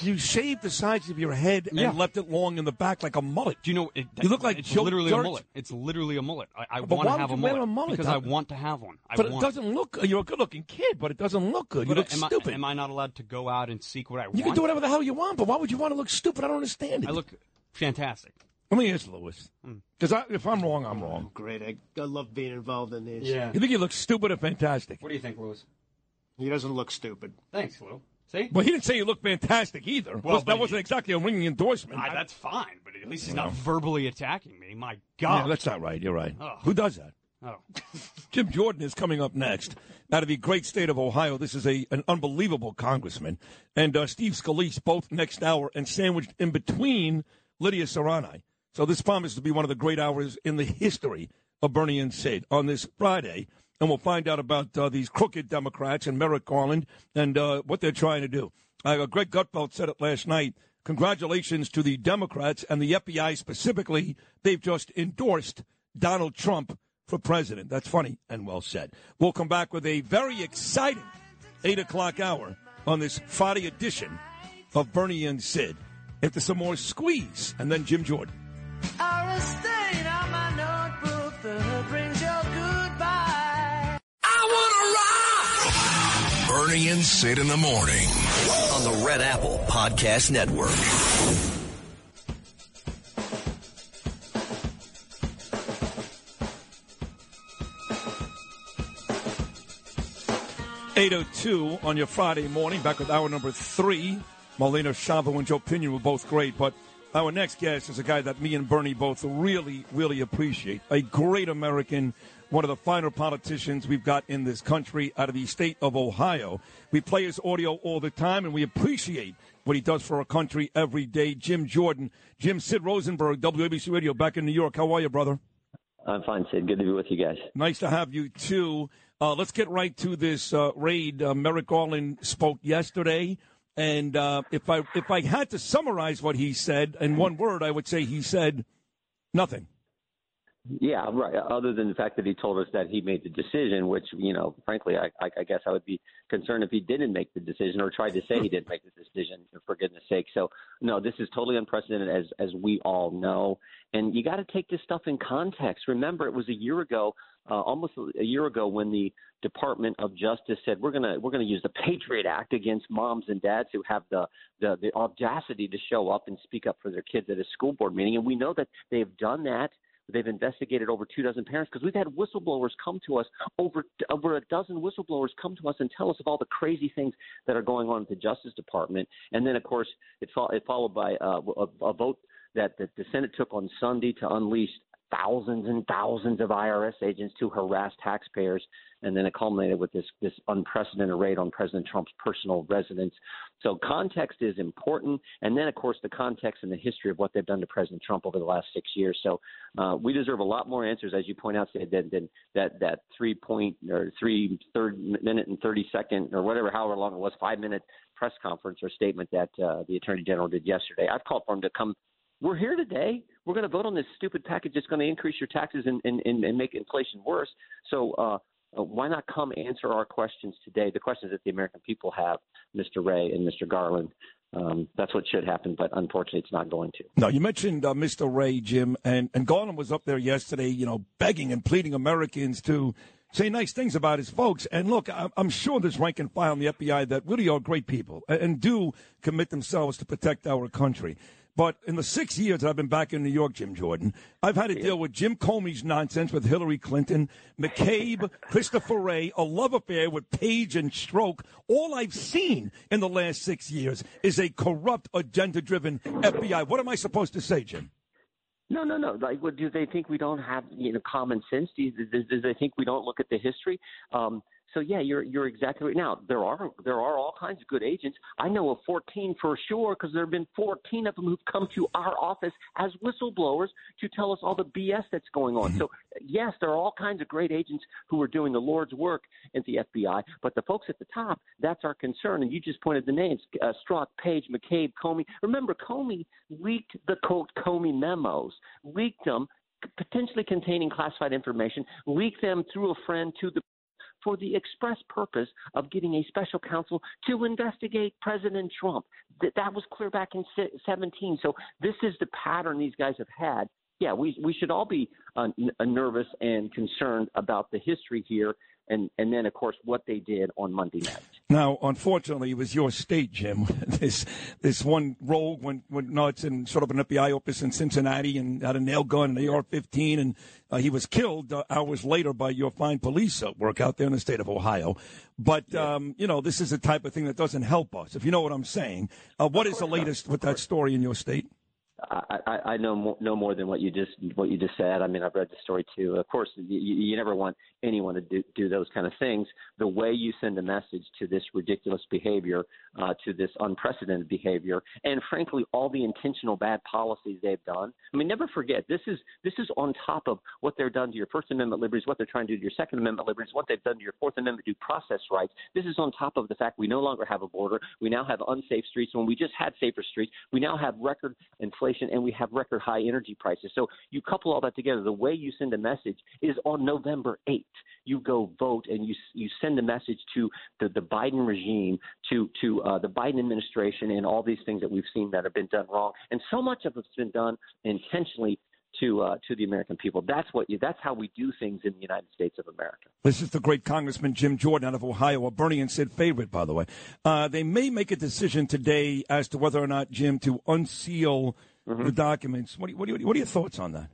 You shaved the sides of your head and Yeah. left it long in the back like a mullet. Do you know? It, You look like it's Joe literally Dirt. a mullet. It's literally a mullet. I, I want to have a you mullet, a mullet? because I want to have one. I but it doesn't look. You're a good looking kid, but it doesn't look good. You look am stupid. I, am I not allowed to go out and seek what I want? you can do whatever the hell you want, but why would you want to look stupid? I don't understand it. I look fantastic. Let me ask Lewis. Hmm. Because if I'm wrong, I'm wrong. Great. I, I love being involved in this. Yeah. You think he looks stupid or fantastic? What do you think, Lewis? He doesn't look stupid. Thanks, Lou. See? Well, he didn't say you look fantastic either. Well, that but wasn't exactly a ringing endorsement. Ah, that's fine, but at least he's No. not verbally attacking me. My Yeah, God. that's not right. You're right. Ugh. Who does that? Oh. Jim Jordan is coming up next. Out of the great state of Ohio, this is a an unbelievable congressman. And uh, Steve Scalise, both next hour, and sandwiched in between Lydia Serrano. So this promises to be one of the great hours in the history of Bernie and Sid on this Friday. And we'll find out about uh, these crooked Democrats and Merrick Garland and uh, what they're trying to do. Uh, Greg Gutfeld said it last night. Congratulations to the Democrats and the FBI specifically. They've just endorsed Donald Trump for president. That's funny and well said. We'll come back with a very exciting 8 o'clock hour on this Friday edition of Bernie and Sid. After some more squeeze, and then Jim Jordan. Are a stain on my notebook that brings your goodbye. Bernie and Sid in the morning on on the Red Apple Podcast Network. Eight oh two on your Friday morning, back with hour number three. Molina Chavo and Joe Pinion were both great, but our next guest is a guy that me and Bernie both really, really appreciate. A great American, one of the finer politicians we've got in this country out of the state of Ohio. We play his audio all the time, and we appreciate what he does for our country every day. Jim Jordan, Jim Sid Rosenberg, WABC Radio, back in New York. How are you, brother? I'm fine, Sid. Good to be with you guys. Nice to have you too. Uh, let's get right to this uh, raid. Uh, Merrick Garland spoke yesterday, and uh, if I if I had to summarize what he said in one word, I would say he said nothing. Yeah, right. Other than the fact that he told us that he made the decision, which you know, frankly, I, I, guess I would be concerned if he didn't make the decision or tried to say he didn't make the decision. For goodness' sake, so no, this is totally unprecedented, as as we all know, and you got to take this stuff in context. Remember, it was a year ago, uh, almost a year ago, when the Department of Justice said we're gonna we're gonna use the Patriot Act against moms and dads who have the the, the audacity to show up and speak up for their kids at a school board meeting, and we know that they've done that. They've investigated over two dozen parents because we've had whistleblowers come to us over over a dozen whistleblowers come to us and tell us of all the crazy things that are going on at the Justice Department. And then, of course, it, fo- it followed by uh, a, a vote that, that the Senate took on Sunday to unleash thousands and thousands of IRS agents to harass taxpayers, and then it culminated with this this unprecedented raid on President Trump's personal residence. So context is important, and then of course the context and the history of what they've done to President Trump over the last six years. So uh, we deserve a lot more answers, as you point out, Sid, than, than that that three point or three third minute and thirty second or whatever, however long it was, five minute press conference or statement that uh, the Attorney General did yesterday. I've called for him to come we're here today. We're going to vote on this stupid package that's going to increase your taxes and, and, and, make inflation worse. So uh, uh, why not come answer our questions today? The questions that the American people have, Mr. Wray and Mr. Garland. Um, that's what should happen, but unfortunately, it's not going to. No, you mentioned uh, Mr. Wray, Jim, and, and Garland was up there yesterday, you know, begging and pleading Americans to say nice things about his folks. And look, I'm, sure there's rank and file in the FBI that really are great people and do commit themselves to protect our country. But in the six years that I've been back in New York, Jim Jordan, I've had to deal with Jim Comey's nonsense with Hillary Clinton, McCabe, Christopher Wray, a love affair with Page and Strzok. All I've seen in the last six years is a corrupt, agenda-driven FBI. What am I supposed to say, Jim? No, no, no. Like, what, do they think we don't have you know common sense? Do, do, do they think we don't look at the history? Um, so yeah, you're you're exactly right. Now there are there are all kinds of good agents. I know of 14 for sure because there have been 14 of them who've come to our office as whistleblowers to tell us all the BS that's going on. So yes, there are all kinds of great agents who are doing the Lord's work at the FBI. But the folks at the top, that's our concern. And you just pointed the names: uh, Strzok, Page, McCabe, Comey. Remember, Comey leaked the quote Comey memos, leaked them potentially containing classified information, leaked them through a friend to the for the express purpose of getting a special counsel to investigate President Trump. That that was clear back in 17. So this is the pattern these guys have had. Yeah, we we should all be uh, n- nervous and concerned about the history here and and then of course what they did on Monday night. Now, unfortunately, it was your state, Jim. this this one rogue went went nuts and sort of an FBI office in Cincinnati and had a nail gun, an AR-15, and uh, he was killed uh, hours later by your fine police uh, work out there in the state of Ohio. But um, you know, this is the type of thing that doesn't help us, if you know what I'm saying. Uh, what is the latest with that story in your state? I, I, know more, no more than what you just what you just said. I mean, I've read the story too. Of course, you, you never want anyone to do, do those kind of things. The way you send a message to this ridiculous behavior, uh, to this unprecedented behavior, and frankly, all the intentional bad policies they've done. I mean, never forget this is this is on top of what they're done to your First Amendment liberties, what they're trying to do to your Second Amendment liberties, what they've done to your Fourth Amendment due process rights. This is on top of the fact we no longer have a border. We now have unsafe streets. When we just had safer streets, we now have record inflation and we have record high energy prices. So you couple all that together. The way you send a message is on November 8th. You go vote and you you send a message to the, the Biden regime, to to uh, the Biden administration, and all these things that we've seen that have been done wrong. And so much of it's been done intentionally to uh, to the American people. That's what you, that's how we do things in the United States of America. This is the great Congressman Jim Jordan out of Ohio, a Bernie and Sid favorite, by the way. Uh, they may make a decision today as to whether or not, Jim, to unseal Mm-hmm. the documents. What, do you, what, do you, what are your thoughts on that?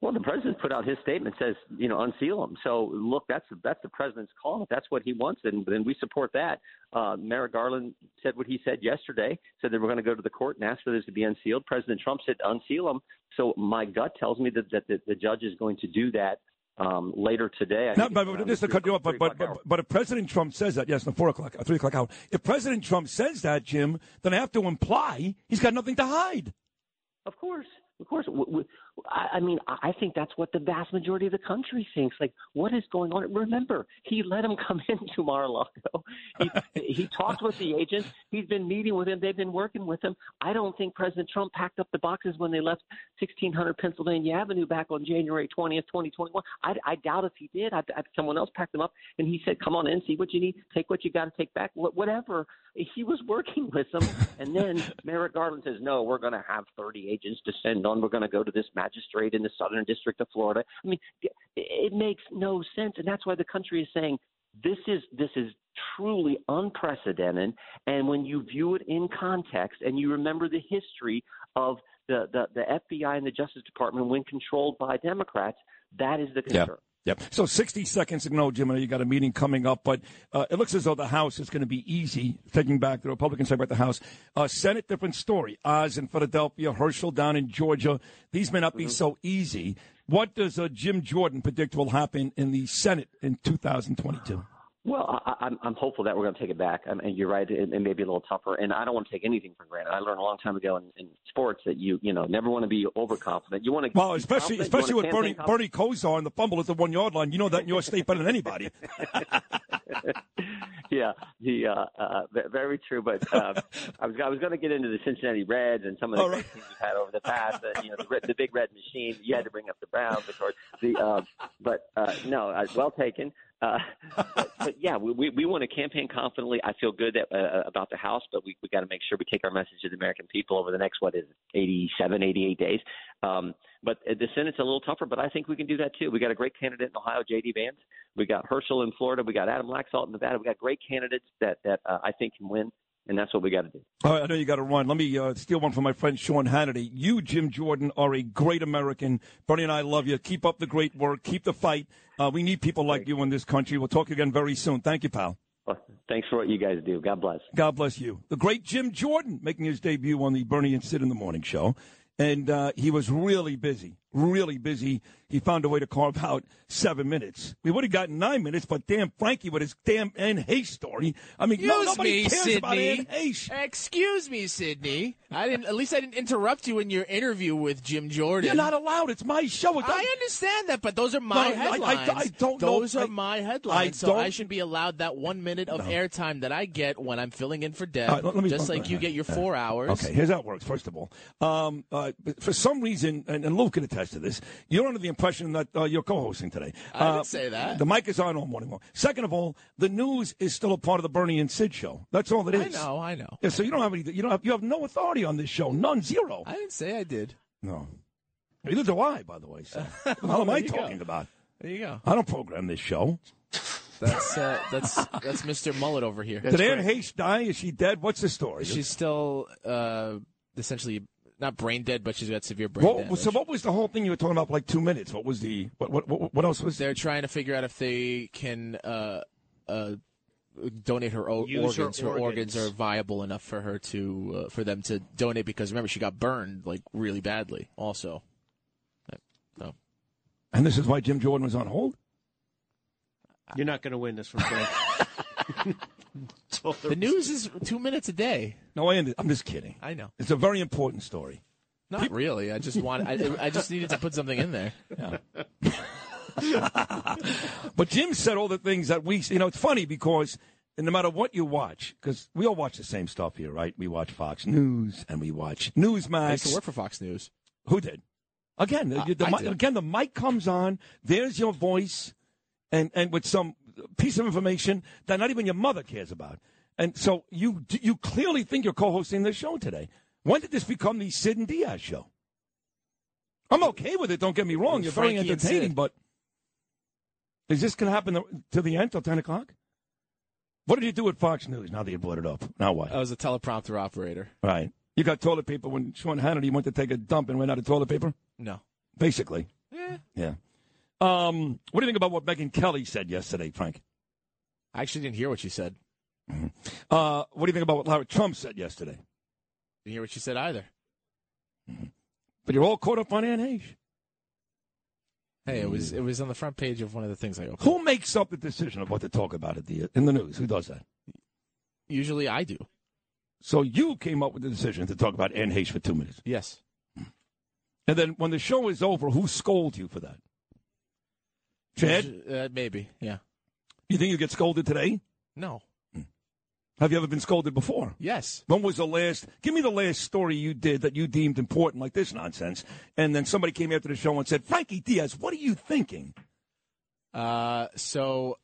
Well, the president put out his statement says, you know, unseal them. So look, that's that's the president's call. If that's what he wants, then then we support that. Uh, Merrick Garland said what he said yesterday. Said that we're going to go to the court and ask for this to be unsealed. President Trump said unseal them. So my gut tells me that that the, the judge is going to do that um, later today. I No, but, but just to cut you off, but, but, but, but if President Trump says that, yes, the four o'clock, three o'clock hour. If President Trump says that, Jim, then I have to imply he's got nothing to hide. Of course, of course. I I mean, I think that's what the vast majority of the country thinks. Like, what is going on? Remember, he let him come into Mar-a-Lago. He, he talked with the agents. He's been meeting with them. They've been working with him. I don't think President Trump packed up the boxes when they left 1600 Pennsylvania Avenue back on January 20th, 2021. I, I doubt if he did. I, I, someone else packed them up, and he said, "Come on in, see what you need, take what you got to take back, wh- whatever." He was working with them, and then Merrick Garland says, "No, we're going to have 30 agents to send on. We're going to go to this magistrate in the Southern District of Florida." I mean, it, makes no sense, and that's why the country is saying this is this is truly unprecedented. And when you view it in context, and you remember the history of the the, the FBI and the Justice Department when controlled by Democrats, that is the concern. Yep. So 60 seconds to go, Jim. I know you got a meeting coming up, but uh, it looks as though the House is going to be easy, taking back the Republican side about the House. Uh, Senate, different story. Oz in Philadelphia, Herschel down in Georgia. These may not be so easy. What does uh, Jim Jordan predict will happen in the Senate in 2022? Well, I, I'm I'm hopeful that we're going to take it back. I mean, you're right, it, it may be a little tougher, and I don't want to take anything for granted. I learned a long time ago in, in sports that you you know never want to be overconfident. You want to Well, especially especially with Bernie Bernie Kosar and the fumble at the one yard line. You know that in your state better than anybody. yeah, the uh, uh, very true. But uh, I was I was going to get into the Cincinnati Reds and some of the great teams we've had over the past. Uh, you know, the, the big red machine. You had to bring up the Browns, of course. The uh, but uh, no, uh, well taken. Uh, but, but yeah, we, we we want to campaign confidently. I feel good that, uh, about the House, but we we got to make sure we take our message to the American people over the next what is it, 87, 88 days. Um, but uh, the Senate's a little tougher, but I think we can do that too. We got a great candidate in Ohio, J.D. Vance. We got Herschel in Florida. We got Adam Laxalt in Nevada. We got great candidates that that uh, I think can win, and that's what we got to do. All right, I know you got to run. Let me uh, steal one from my friend Sean Hannity. You, Jim Jordan, are a great American. Bernie and I love you. Keep up the great work. Keep the fight. Uh, we need people like you in this country. We'll talk again very soon. Thank you, pal. Well, thanks for what you guys do. God bless. God bless you. The great Jim Jordan making his debut on the Bernie and Sid in the Morning show. And uh, he was really busy, really busy. He found a way to carve out seven minutes. We would have gotten nine minutes, but damn Frankie with his damn Anne Heche story. I mean, no, nobody me, cares about Sydney. Anne Heche. Excuse me, Sydney. I didn't. At least I didn't interrupt you in your interview with Jim Jordan. You're not allowed. It's my show. It I understand that, but those are my No, I- I- headlines. I don't know- Those are I- my I headlines, so I should be allowed that one minute of airtime that I get when I'm filling in for Deb, right, me- just like you get your four hours. Okay, here's how it works. First of all, um, uh, for some reason, and, and Lou can attest to this, you're under the impression that uh, you're co-hosting today. I didn't Uh, say that. The mic is on all morning long. Second of all, the news is still a part of the Bernie and Sid show. That's all it I know, I know. Yeah, so you don't have any. You don't have. You have no authority on this show. None. Zero. I didn't say I did. No. Neither do I, by the way. So. what am I you go. talking about? There you go. I don't program this show. That's uh, that's that's Mr. Mullet over here. Did Anne Heche die? Is she dead? What's the story? She's still uh, essentially not brain dead, but she's got severe brain What, damage. so what was the whole thing you were talking about for like two minutes? What was the what what what, what else was They're trying to figure out if they can uh, uh, donate her o- Use her organs. Her organs organs. are viable enough for her to uh, for them to donate because remember she got burned like really badly. Also, so And this is why Jim Jordan was on hold. You're not going to win this from Frank. the news is two minutes a day. No, I am just kidding. I know. It's a very important story. Not really. I just want. I, I just needed to put something in there. But Jim said all the things that we, you know, it's funny because no matter what you watch, because we all watch the same stuff here, right? We watch Fox News and we watch Newsmax. I used to work for Fox News. Who did? Again, Uh, the, the I mic, did. again, the mic comes on. There's your voice, and and with some piece of information that not even your mother cares about. And so you you clearly think you're co-hosting this show today. When did this become the Sid and Diaz show? I'm okay with it. Don't get me wrong. You're very Frankie entertaining, but is this going to happen to, to the end till ten o'clock? What did you do at Fox News? Now that you brought it up, now what? I was a teleprompter operator. Right. You got toilet paper when Sean Hannity went to take a dump and ran out of toilet paper. No. Basically. Yeah. Yeah. Um, what do you think about what Megyn Kelly said yesterday, Frank? I actually didn't hear what she said. Uh, what do you think about what Lara Trump said yesterday? Didn't hear what she said either. But you're all caught up on Anne Heche. Hey, it was it was on the front page of one of the things I opened. Who makes up the decision of what to talk about at the in the news? Who does that? Usually I do. So you came up with the decision to talk about Anne Heche for two minutes. Yes. And then when the show is over, who scolds you for that? Chad? Uh, maybe. Yeah. You think you get scolded today? No. Have you ever been scolded before? Yes. When was the last? Give me the last story you did that you deemed important, like this nonsense. And then somebody came after the show and said, "Frankie Diaz, what are you thinking?" Uh, so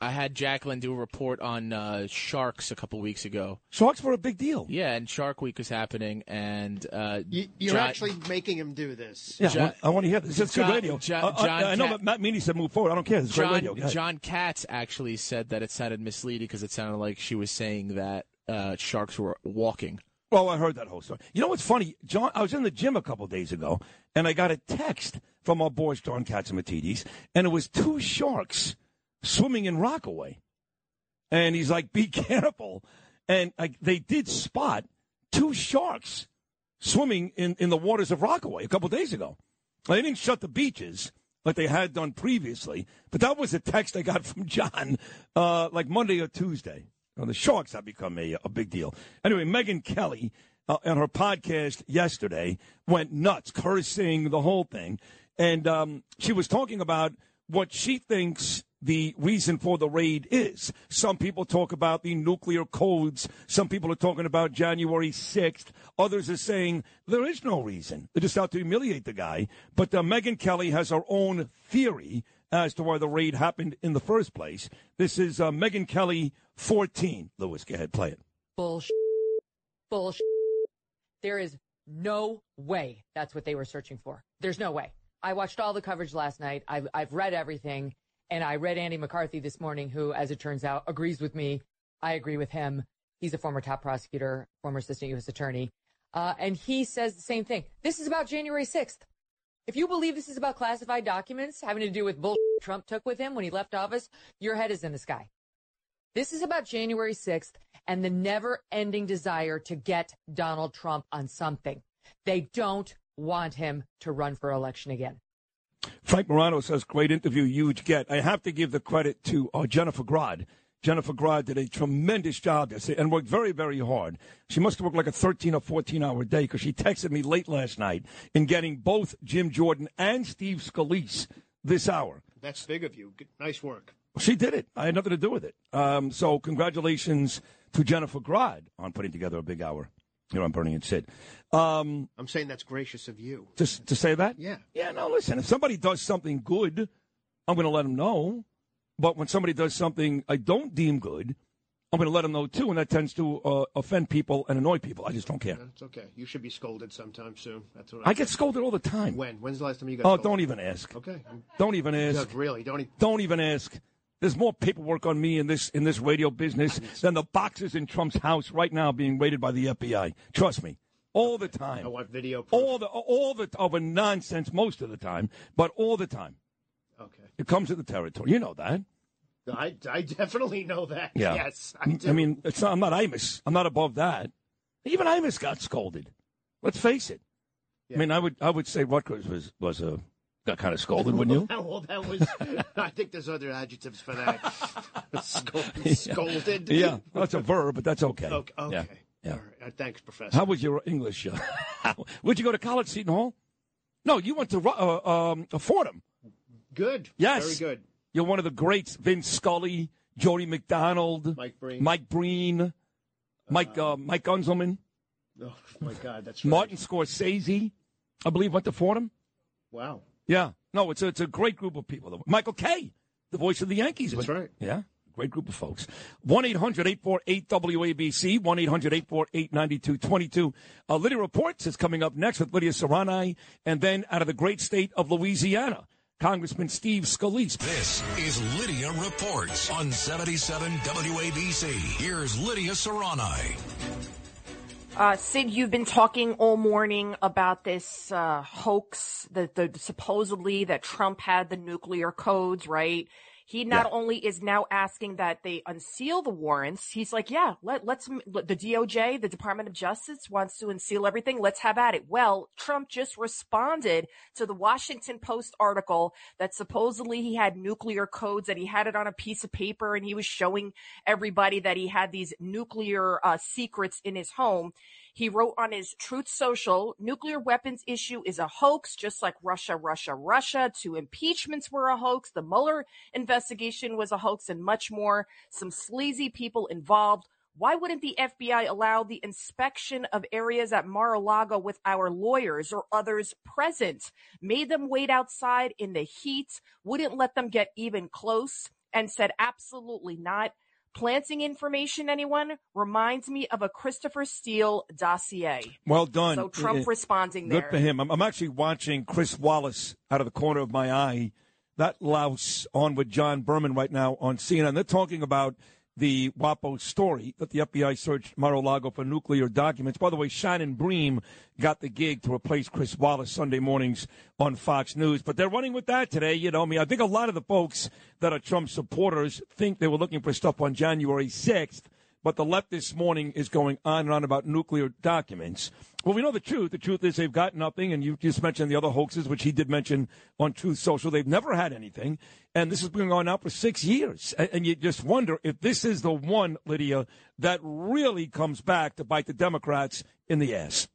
I had Jacqueline do a report on uh, sharks a couple weeks ago. Sharks were a big deal. Yeah, and Shark Week was happening, and uh, You, you're John- actually making him do this. Yeah, I John- want, I want to hear this. It's good radio. John- Uh, uh, John I know Cat- that Matt Meany said move forward. I don't care. It's great John, radio. John Cats actually said that it sounded misleading because it sounded like she was saying that uh, sharks were walking. Well, I heard that whole story. You know what's funny? John, I was in the gym a couple days ago, and I got a text from our boys, John Catsimatidis, and it was two sharks swimming in Rockaway. And he's like, be careful. And like, they did spot two sharks swimming in, in the waters of Rockaway a couple days ago. They didn't shut the beaches like they had done previously, but that was a text I got from John uh, like Monday or Tuesday. Well, the Sharks have become a, a big deal. Anyway, Megyn Kelly uh, on her podcast yesterday went nuts, cursing the whole thing. And um, she was talking about what she thinks the reason for the raid is. Some people talk about the nuclear codes. Some people are talking about January 6th. Others are saying there is no reason. They're just out to humiliate the guy. But uh, Megyn Kelly has her own theory as to why the raid happened in the first place. This is uh, Megyn Kelly 14. Lewis, go ahead, play it. Bullshit. Bullshit. There is no way that's what they were searching for. There's no way. I watched all the coverage last night. I've, I've read everything. And I read Andy McCarthy this morning, who, as it turns out, agrees with me. I agree with him. He's a former top prosecutor, former assistant U.S. attorney. Uh, and he says the same thing. This is about January 6th. If you believe this is about classified documents having to do with bullshit Trump took with him when he left office, your head is in the sky. This is about January 6th and the never ending desire to get Donald Trump on something. They don't want him to run for election again. Frank Morano says, great interview, huge get. I have to give the credit to uh, Jennifer Grod. Jennifer Grod did a tremendous job yesterday and worked very, very hard. She must have worked like a 13 or 14 hour day because she texted me late last night in getting both Jim Jordan and Steve Scalise this hour. That's big of you. Good- Nice work. She did it. I had nothing to do with it. Um, so congratulations to Jennifer Grod on putting together a big hour here on Bernie and Sid. Um, I'm saying that's gracious of you. just to say that? Yeah. Yeah, no, listen, if somebody does something good, I'm going to let them know. But when somebody does something I don't deem good, I'm going to let them know too, and that tends to uh, offend people and annoy people. I just don't care. That's okay. You should be scolded sometime soon. That's what I, I get scolded all the time. When? When's the last time you got Oh, scolded? don't even ask. Okay. Don't even ask. Doug, really? Don't even. Don't even ask. There's more paperwork on me in this in this radio business than the boxes in Trump's house right now being raided by the FBI. Trust me, all the time. Oh, I want video proof. All the all the over nonsense most of the time, but all the time. Okay. It comes to the territory. You know that. I, I definitely know that. Yeah. Yes, I do. I mean, it's not, I'm not Amos. I'm not above that. Even Amos got scolded. Let's face it. I mean, I would I would say Rutgers was was a got kind of scolded, wouldn't you? well, that was. I think there's other adjectives for that. Scold- Scolded. Yeah, that's a verb, but that's okay. Okay. okay. Yeah. Yeah. All right. Uh, Thanks, Professor. How was your English? Uh, Where'd you go to college, Seton Hall? No, you went to uh, um, Fordham. Good. Yes. Very good. You're one of the greats: Vince Scully, Jody McDonald, Mike Breen. Mike Breen, Mike uh, Mike Gunzelman, Oh my God, that's right. Martin Scorsese. I believe went to Fordham. Wow. Yeah. No, it's a, it's a great group of people. Michael Kay, the voice of the Yankees. That's right. Yeah. Great group of folks. 1 800 848 WABC, 1 800 848 9222. Uh, Lydia Reports is coming up next with Lydia Serrano, and then out of the great state of Louisiana. Congressman Steve Scalise. This is Lydia Reports on 77 WABC. Here's Lydia Serrano. Uh, Sid, you've been talking all morning about this uh, hoax, that the supposedly that Trump had the nuclear codes, right? He not Yeah. only is now asking that they unseal the warrants, he's like, yeah, let, let's, the DOJ, the Department of Justice wants to unseal everything. Let's have at it. Well, Trump just responded to the Washington Post article that supposedly he had nuclear codes, that he had it on a piece of paper and he was showing everybody that he had these nuclear uh, secrets in his home. He wrote on his Truth Social, nuclear weapons issue is a hoax, just like Russia, Russia, Russia. Two impeachments were a hoax. The Mueller investigation was a hoax and much more. Some sleazy people involved. Why wouldn't the FBI allow the inspection of areas at Mar-a-Lago with our lawyers or others present? Made them wait outside in the heat, wouldn't let them get even close, and said absolutely not. Planting information, anyone, reminds me of a Christopher Steele dossier. Well done. So Trump Eh, responding there. Good for him. I'm, I'm actually watching Chris Wallace out of the corner of my eye. That louse on with John Berman right now on CNN. They're talking about the WAPO story that the FBI searched Mar-a-Lago for nuclear documents. By the way, Shannon Bream got the gig to replace Chris Wallace Sunday mornings on Fox News. But they're running with that today. You know, I mean, I think a lot of the folks that are Trump supporters think they were looking for stuff on January 6th. But the left this morning is going on and on about nuclear documents. Well, we know the truth. The truth is they've got nothing, and you just mentioned the other hoaxes, which he did mention on Truth Social. They've never had anything, and this has been going on now for six years. And, and you just wonder if this is the one, Lydia, that really comes back to bite the Democrats in the ass.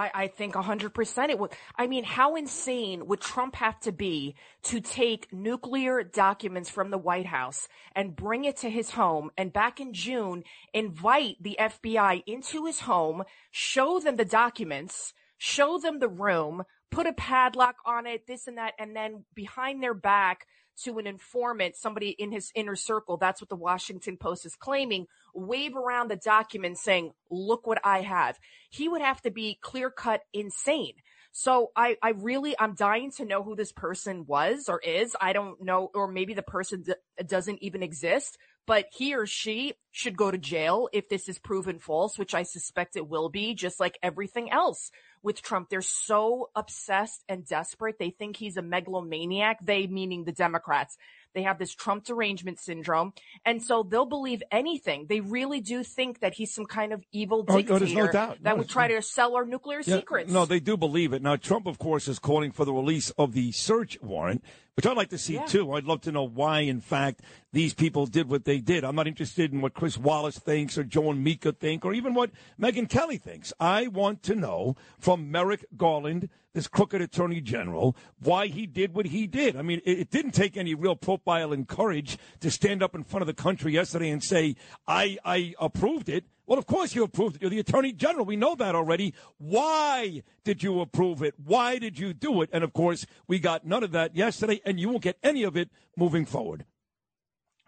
I, I think 100% it would. I mean, how insane would Trump have to be to take nuclear documents from the White House and bring it to his home and back in June invite the FBI into his home, show them the documents, show them the room, put a padlock on it, this and that, and then behind their back to an informant, somebody in his inner circle, that's what the Washington Post is claiming, wave around the document saying, look what I have. He would have to be clear cut insane. So I, I really, I'm dying to know who this person was or is. I don't know, or maybe the person d- doesn't even exist, but he or she should go to jail if this is proven false, which I suspect it will be, just like everything else with Trump. They're so obsessed and desperate. They think he's a megalomaniac. They meaning the Democrats. They have this Trump derangement syndrome. And so they'll believe anything. They really do think that he's some kind of evil Oh, oh, dictator there's no doubt. that No, would try to sell our nuclear Yeah, secrets. No, they do believe it. Now, Trump, of course, is calling for the release of the search warrant, which I'd like to see Yeah. too. I'd love to know why, in fact, these people did what they did. I'm not interested in what Chris Wallace thinks or Joe and Mika think or even what Megyn Kelly thinks. I want to know from Merrick Garland, this crooked attorney general, why he did what he did. I mean, it, it didn't take any real profile and courage to stand up in front of the country yesterday and say, I, I approved it. Well, of course you approved it. You're the attorney general. We know that already. Why did you approve it? Why did you do it? And of course, we got none of that yesterday, and you won't get any of it moving forward.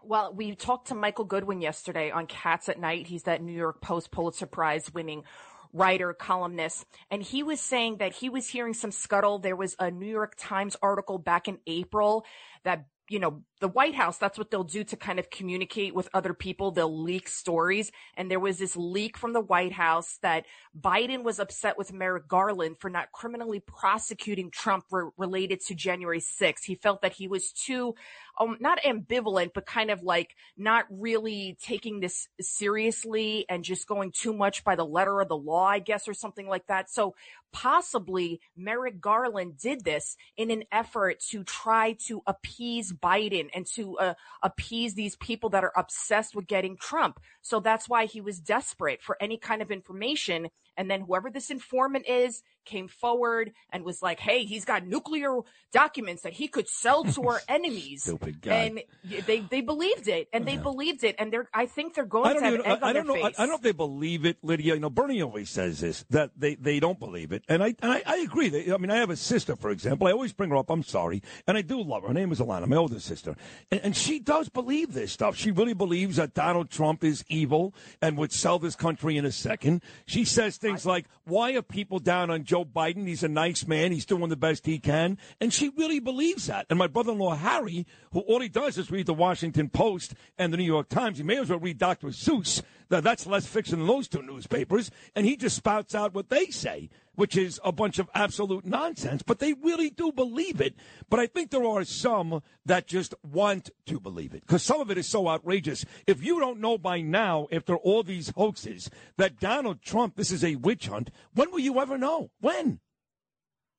Well, we talked to Michael Goodwin yesterday on Cats at Night. He's that New York Post Pulitzer Prize winning writer, columnist, and he was saying that he was hearing some scuttle. There was a New York Times article back in April that you know, the White House, that's what they'll do to kind of communicate with other people. They'll leak stories. And there was this leak from the White House that Biden was upset with Merrick Garland for not criminally prosecuting Trump re- related to January 6th. He felt that he was too, um, not ambivalent, but kind of like not really taking this seriously and just going too much by the letter of the law, I guess, or something like that. So possibly Merrick Garland did this in an effort to try to appease Biden and to uh, appease these people that are obsessed with getting Trump. So that's why he was desperate for any kind of information. And then whoever this informant is came forward and was like, "Hey, he's got nuclear documents that he could sell to our enemies." Stupid guy. And they they believed it, and they believed it, and they're I think they're going I to don't have even. I, I don't know. I. I don't know if they believe it, Lydia. You know, Bernie always says this that they, they don't believe it, and I and I, I agree. They, I mean, I have a sister, for example. I always bring her up. I'm sorry, and I do love her. Her name is Alana, my older sister, and, and she does believe this stuff. She really believes that Donald Trump is evil and would sell this country in a second. She says things like, "Why are people down on Joe Biden? He's a nice man. He's doing the best he can," and she really believes that. And my brother-in-law Harry, who all he does is read the Washington Post and the New York Times. He may as well read Dr. Seuss. Now, that's less fiction than those two newspapers. And he just spouts out what they say, which is a bunch of absolute nonsense. But they really do believe it. But I think there are some that just want to believe it because some of it is so outrageous. If you don't know by now, after all these hoaxes, that Donald Trump, this is a witch hunt, when will you ever know? When?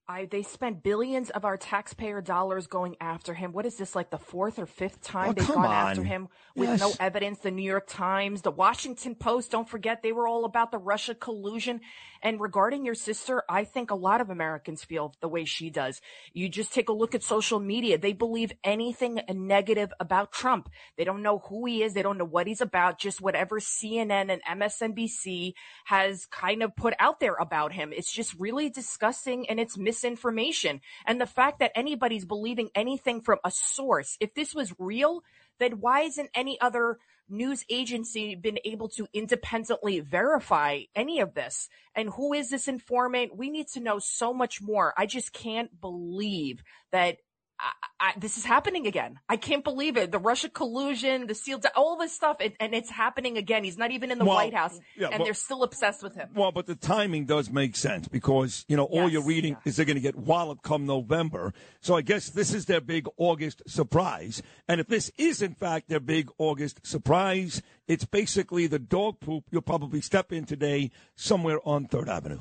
I they spent billions of our taxpayer dollars going after him. What is this like the fourth or fifth time Oh, they've gone after him with Yes. no evidence? The New York Times, the Washington Post, don't forget they were all about the Russia collusion. And regarding your sister, I think a lot of Americans feel the way she does. You just take a look at social media. They believe anything negative about Trump. They don't know who he is. They don't know what he's about. Just whatever CNN and MSNBC has kind of put out there about him. It's just really disgusting and it's misinformation. And the fact that anybody's believing anything from a source, if this was real, then why isn't any other news agency been able to independently verify any of this? And who is this informant? We need to know so much more. I just can't believe that I, I, this is happening again. I can't believe it. The Russia collusion, the sealed, all this stuff, it, and it's happening again. He's not even in the Well, White House, yeah, and they're still obsessed with him. Well, but the timing does make sense because, you know, all you're reading is they're going to get walloped come November. So I guess this is their big August surprise. And if this is, in fact, their big August surprise, it's basically the dog poop you'll probably step in today somewhere on Third Avenue.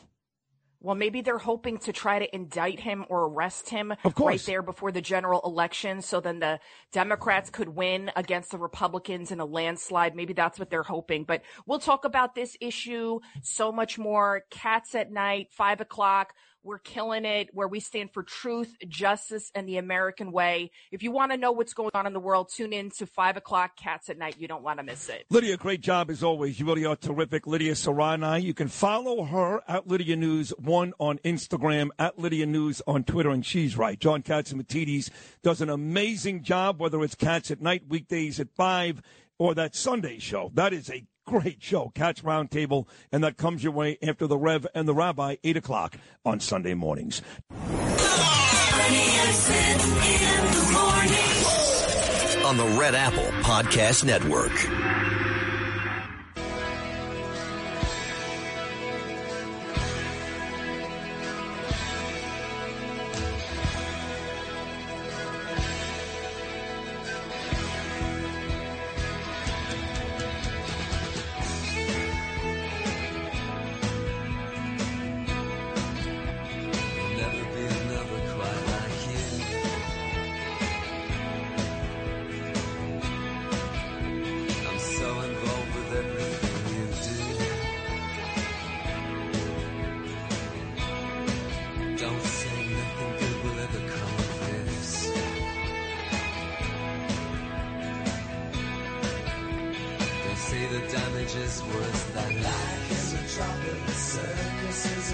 Well, maybe they're hoping to try to indict him or arrest him right there before the general election so then the Democrats could win against the Republicans in a landslide. Maybe that's what they're hoping. But we'll talk about this issue so much more. Cats at night, five o'clock. We're killing it where we stand for truth, justice, and the American way. If you want to know what's going on in the world, tune in to five o'clock Cats at Night. You don't want to miss it. Lydia, great job as always. You really are terrific. Lydia Serrano. You can follow her at Lydia News 1 on Instagram, at Lydia News on Twitter, and she's right. John Catsimatidis does an amazing job, whether it's Cats at Night, weekdays at 5, or that Sunday show. That is a great show, Cats Roundtable, and that comes your way after the Rev and the Rabbi, 8 o'clock on Sunday mornings. on the Red Apple Podcast Network.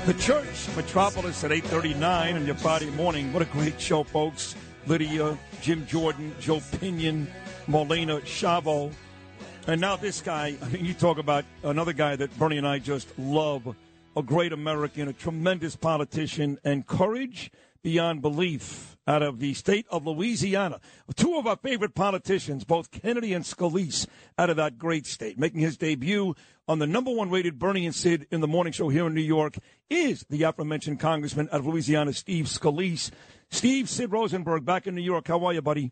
The Church Metropolis at 839 on your Friday morning. What a great show, folks. Lydia, Jim Jordan, Joe Pinion, Molina Chavo. And now this guy, I mean, you talk about another guy that Bernie and I just love, a great American, a tremendous politician, and courage beyond belief out of the state of Louisiana. Two of our favorite politicians, both Kennedy and Scalise, out of that great state. Making his debut on the number one rated Bernie and Sid in the morning show here in New York is the aforementioned Congressman out of Louisiana, Steve Scalise. Steve, Sid Rosenberg, back in New York. How are you, buddy?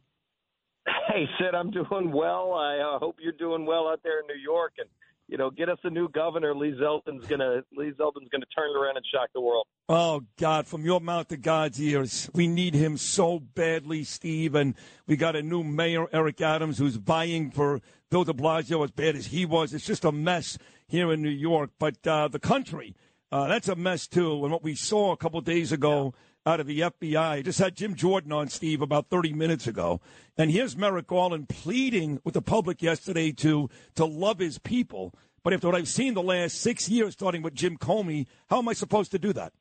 Hey, Sid, I'm doing well. I uh, hope you're doing well out there in New York, and you know, get us a new governor. Lee Zeldin's gonna Lee Zeldin's gonna turn it around and shock the world. Oh, God, from your mouth to God's ears. We need him so badly, Steve. And we got a new mayor, Eric Adams, who's vying for Bill de Blasio as bad as he was. It's just a mess here in New York. But uh, the country Uh, that's a mess too. And what we saw a couple days ago out of the FBI, I just had Jim Jordan on Steve about 30 minutes ago, and here's Merrick Garland pleading with the public yesterday to to love his people. But after what I've seen the last six years, starting with Jim Comey, how am I supposed to do that?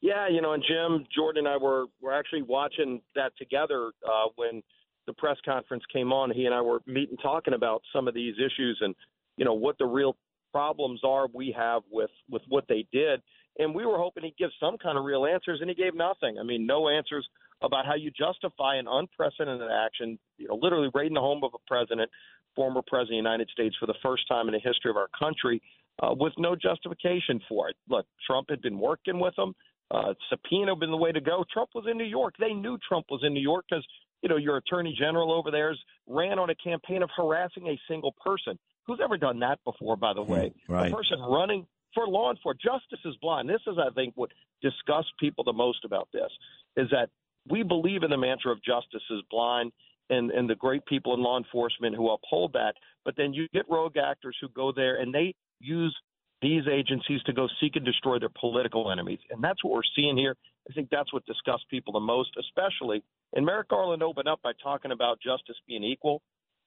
Yeah, you know, and Jim, Jordan, and I were were actually watching that together uh, when the press conference came on. He and I were meeting, talking about some of these issues and you know what the real problems are we have with with what they did. And we were hoping he'd give some kind of real answers, and he gave nothing. I mean, no answers about how you justify an unprecedented action, you know, literally raiding the home of a president, former president of the United States for the first time in the history of our country, uh, with no justification for it. Look, Trump had been working with them. Uh, subpoena been the way to go. Trump was in New York. They knew Trump was in New York because you know your attorney general over there's ran on a campaign of harassing a single person. Who's ever done that before? By the hmm, way, right. a person running for law enforcement. Justice is blind. This is, I think, what disgusts people the most about this is that we believe in the mantra of justice is blind and, and the great people in law enforcement who uphold that. But then you get rogue actors who go there and they use these agencies to go seek and destroy their political enemies. And that's what we're seeing here. I think that's what disgusts people the most, especially. And Merrick Garland opened up by talking about justice being equal.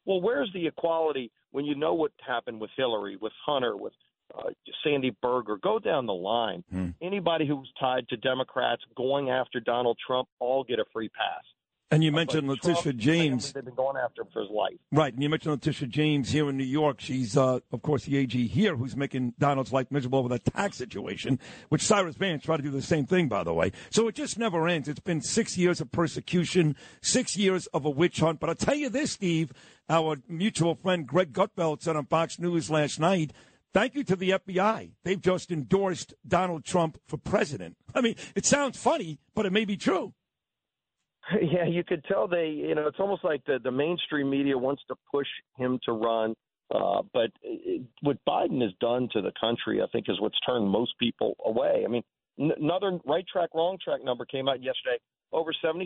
Well, where's the equality when you know what happened with Hillary, with Hunter, with uh, Sandy Berger? Go down the line. Hmm. Anybody who's tied to Democrats going after Donald Trump all get a free pass. And you mentioned Letitia James. They've been going after him for his life. Right, and you mentioned Letitia James here in New York. She's, uh, of course, the AG here who's making Donald's life miserable over that tax situation, which Cyrus Vance tried to do the same thing, by the way. So it just never ends. It's been six years of persecution, six years of a witch hunt. But I'll tell you this, Steve, our mutual friend Greg Gutfeld said on Fox News last night, thank you to the FBI. They've just endorsed Donald Trump for president. I mean, it sounds funny, but it may be true. Yeah, you could tell they, you know, it's almost like the, the mainstream media wants to push him to run. Uh, but it, what Biden has done to the country, I think, is what's turned most people away. I mean, n- another right track, wrong track number came out yesterday. Over 75%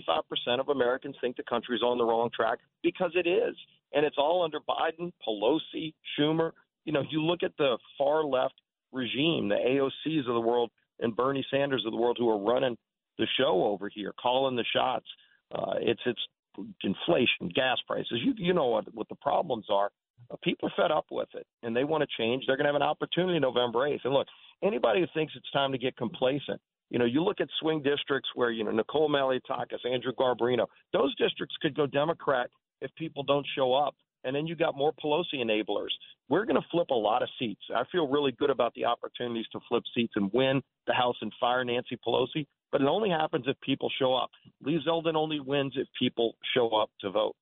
of Americans think the country's on the wrong track because it is. And it's all under Biden, Pelosi, Schumer. You know, you look at the far left regime, the AOCs of the world, and Bernie Sanders of the world who are running the show over here, calling the shots. Uh, it's it's inflation, gas prices. You you know what what the problems are. Uh, people are fed up with it, and they want to change. They're going to have an opportunity November eighth. And look, anybody who thinks it's time to get complacent, you know, you look at swing districts where you know Nicole Malliotakis, Andrew Garbarino, those districts could go Democrat if people don't show up. And then you got more Pelosi enablers. We're going to flip a lot of seats. I feel really good about the opportunities to flip seats and win the House and fire Nancy Pelosi but it only happens if people show up. Lee Zeldin only wins if people show up to vote.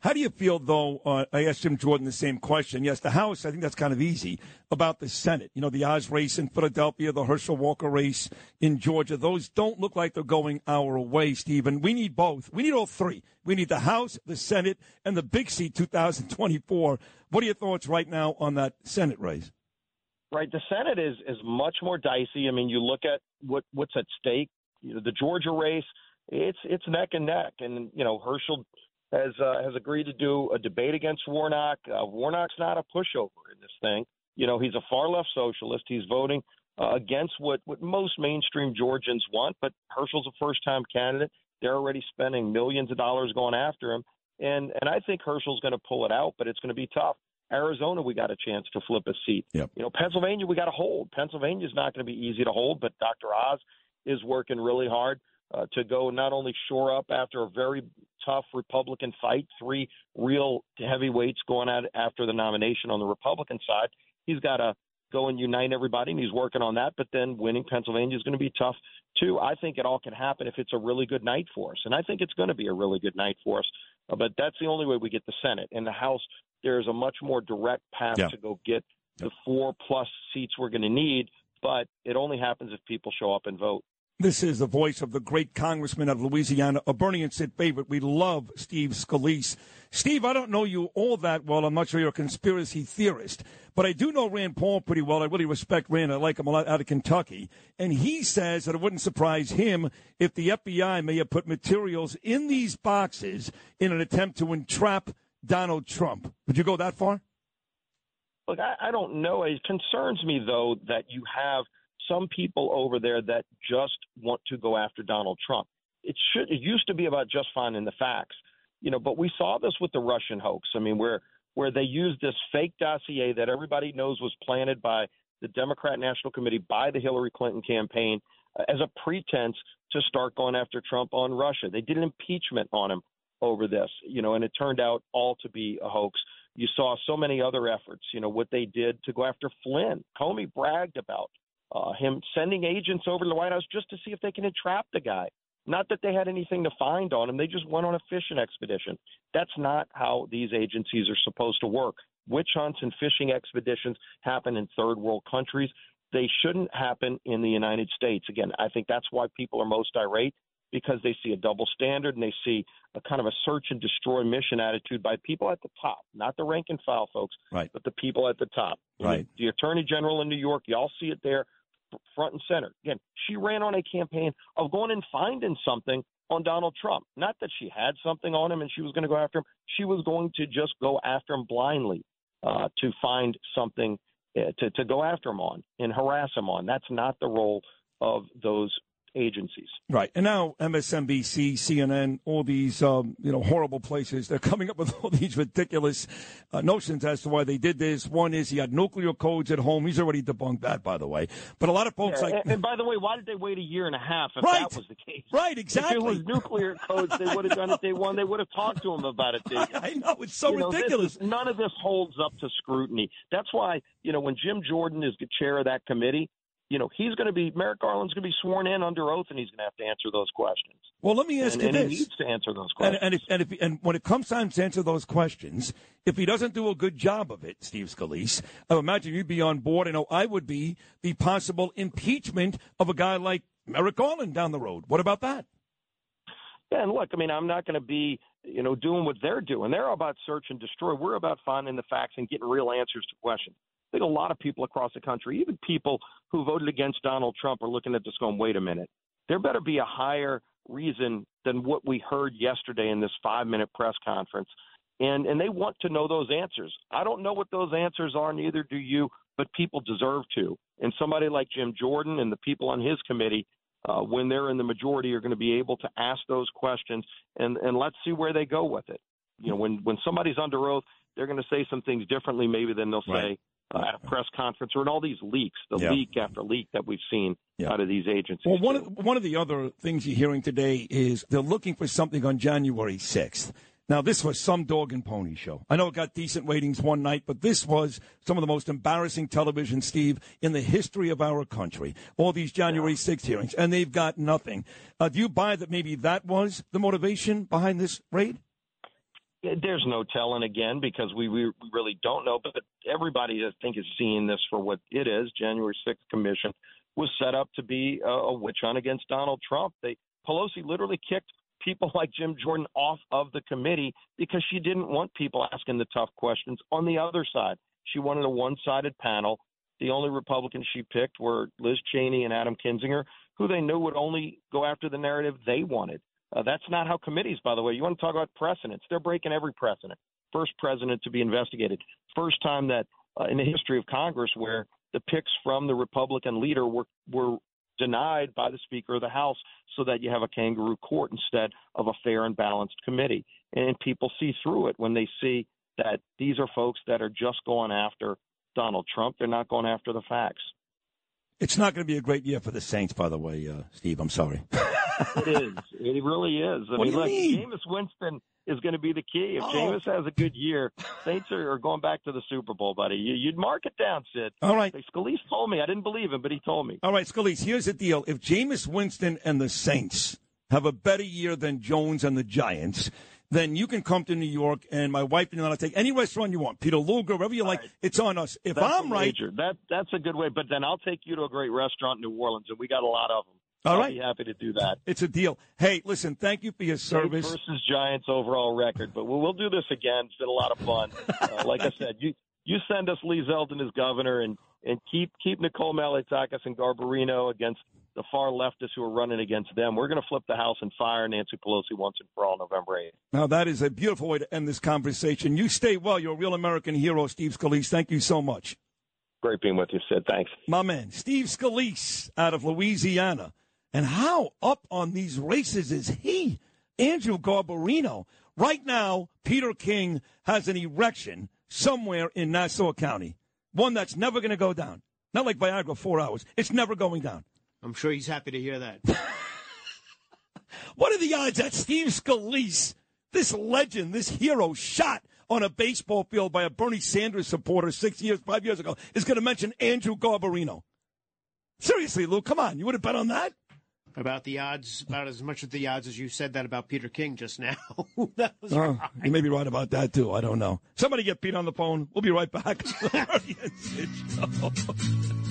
How do you feel, though? Uh, I asked Jim Jordan the same question. Yes, the House, I think that's kind of easy. About the Senate, you know, the Oz race in Philadelphia, the Herschel Walker race in Georgia, those don't look like they're going our way, Stephen. We need both. We need all three. We need the House, the Senate, and the big seat 2024. What are your thoughts right now on that Senate race? Right, the Senate is is much more dicey. I mean, you look at what what's at stake. You know, the Georgia race, it's it's neck and neck, and you know Herschel has uh, has agreed to do a debate against Warnock. Uh, Warnock's not a pushover in this thing. You know, he's a far left socialist. He's voting uh, against what what most mainstream Georgians want. But Herschel's a first time candidate. They're already spending millions of dollars going after him, and and I think Herschel's going to pull it out, but it's going to be tough. Arizona, we got a chance to flip a seat. Yep. You know, Pennsylvania, we got to hold. Pennsylvania's not going to be easy to hold, but Dr. Oz is working really hard uh, to go not only shore up after a very tough Republican fight, three real heavyweights going at after the nomination on the Republican side. He's got to go and unite everybody, and he's working on that. But then winning Pennsylvania is going to be tough too. I think it all can happen if it's a really good night for us, and I think it's going to be a really good night for us. Uh, but that's the only way we get the Senate and the House. There's a much more direct path Yeah. to go get the four plus seats we're going to need, but it only happens if people show up and vote. This is the voice of the great congressman of Louisiana, a Bernie and Sid favorite. We love Steve Scalise. Steve, I don't know you all that well. I'm not sure you're a conspiracy theorist, but I do know Rand Paul pretty well. I really respect Rand. I like him a lot out of Kentucky. And he says that it wouldn't surprise him if the FBI may have put materials in these boxes in an attempt to entrap Donald Trump. Would you go that far? look, I, I don't know. It concerns me though that you have some people over there that just want to go after Donald Trump. It should. It used to be about just finding the facts, you know. But we saw this with the Russian hoax. I mean, where where they used this fake dossier that everybody knows was planted by the Democrat National Committee by the Hillary Clinton campaign uh, as a pretense to start going after Trump on Russia. They did an impeachment on him over this, you know, and it turned out all to be a hoax. You saw so many other efforts, you know, what they did to go after Flynn. Comey bragged about uh, him sending agents over to the White House just to see if they can entrap the guy. Not that they had anything to find on him, they just went on a fishing expedition. That's not how these agencies are supposed to work. Witch hunts and fishing expeditions happen in third world countries. They shouldn't happen in the United States. Again, I think that's why people are most irate because they see a double standard and they see a kind of a search and destroy mission attitude by people at the top, not the rank and file folks, right. but the people at the top. Right. The Attorney General in New York, y'all see it there front and center. Again, she ran on a campaign of going and finding something on Donald Trump. Not that she had something on him and she was going to go after him. She was going to just go after him blindly uh, to find something uh, to, to go after him on and harass him on. That's not the role of those agencies. Right. And now MSNBC, CNN, all these um, you know horrible places, they're coming up with all these ridiculous uh, notions as to why they did this. One is he had nuclear codes at home. He's already debunked that, by the way. But a lot of folks Yeah, like and, and by the way, why did they wait a year and a half if Right. that was the case? Right, exactly. If it was nuclear codes, they would have done it day one. They would have talked to him about it day. I know it's so You know, ridiculous. is- none of this holds up to scrutiny. That's why you know when Jim Jordan is the chair of that committee, you know he's going to be Merrick Garland's going to be sworn in under oath, and he's going to have to answer those questions. Well, let me ask and, you and this. he needs to answer those questions. and, if, and, if, and when it comes time to answer those questions, if he doesn't do a good job of it, Steve Scalise, I imagine you'd be on board. I know I would be the possible impeachment of a guy like Merrick Garland down the road. What about that? Yeah, and look, I mean, I'm not going to be, you know, doing what they're doing. They're about search and destroy. We're about finding the facts and getting real answers to questions. I think a lot of people across the country, even people who voted against Donald Trump, are looking at this going, wait a minute. There better be a higher reason than what we heard yesterday in this five minute press conference. And and they want to know those answers. I don't know what those answers are, neither do you, but people deserve to. And somebody like Jim Jordan and the people on his committee uh, when they're in the majority are going to be able to ask those questions and and let's see where they go with it. You know, when when somebody's under oath, they're going to say some things differently maybe than they'll say uh, at a press conference or in all these leaks, the Yeah. leak after leak that we've seen out of these agencies. Well, one of, one of the other things you're hearing today is they're looking for something on January 6th. Now, this was some dog and pony show. I know it got decent ratings one night, but this was some of the most embarrassing television, Steve, in the history of our country. All these January 6th hearings, and they've got nothing. Uh, do you buy that maybe that was the motivation behind this raid? There's no telling again because we, we really don't know. But everybody, I think, is seeing this for what it is. January 6th commission was set up to be a, a witch hunt against Donald Trump. They Pelosi literally kicked people like Jim Jordan off of the committee because she didn't want people asking the tough questions on the other side. She wanted a one-sided panel. The only Republicans she picked were Liz Cheney and Adam Kinzinger, who they knew would only go after the narrative they wanted. Uh, that's not how committees, by the way. You want to talk about precedents? They're breaking every precedent. First president to be investigated. First time that uh, in the history of Congress where the picks from the Republican leader were were denied by the Speaker of the House, so that you have a kangaroo court instead of a fair and balanced committee. And people see through it when they see that these are folks that are just going after Donald Trump. They're not going after the facts. It's not going to be a great year for the Saints, by the way, uh, Steve. I'm sorry. It is. It really is. I What do mean, you look, mean? Jameis Winston is going to be the key. If Oh. Jameis has a good year, Saints are, are going back to the Super Bowl, buddy. You, you'd mark it down, Sid. All right. Scalise told me. I didn't believe him, but he told me. All right, Scalise, here's the deal. If Jameis Winston and the Saints have a better year than Jones and the Giants, then you can come to New York and my wife and I will take any restaurant you want. Peter Luger, wherever you like. It's on us. If That's I'm right, that that's a good way. But then I'll take you to a great restaurant in New Orleans, and we got a lot of them. All I'll right. be happy to do that. it's a deal. Hey, listen, thank you for your service. Saints versus Giants overall record, but we'll, we'll do this again. It's been a lot of fun. Uh, like I said, you you send us Lee Zeldin as governor, and and keep keep Nicole Malliotakis and Garbarino against the far leftists who are running against them. We're going to flip the House and fire Nancy Pelosi once and for all November 8th. Now, that is a beautiful way to end this conversation. You stay well. You're a real American hero, Steve Scalise. Thank you so much. Great being with you, Sid. Thanks. My man, Steve Scalise out of Louisiana. And how up on these races is he? Andrew Garbarino. Right now, Peter King has an erection somewhere in Nassau County, one that's never going to go down. Not like Viagra, four hours. It's never going down. I'm sure he's happy to hear that. What are the odds that Steve Scalise, this legend, this hero, shot on a baseball field by a Bernie Sanders supporter six years, five years ago, is going to mention Andrew Garbarino? Seriously, Lou, come on. You would have bet on that? About the odds, about as much of the odds as you said that about Peter King just now. that was Oh, right. you may be right about that, too. I don't know. Somebody get Pete on the phone. We'll be right back.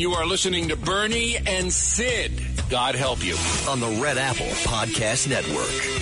and you are listening to Bernie and Sid. God help you. On the Red Apple Podcast Network.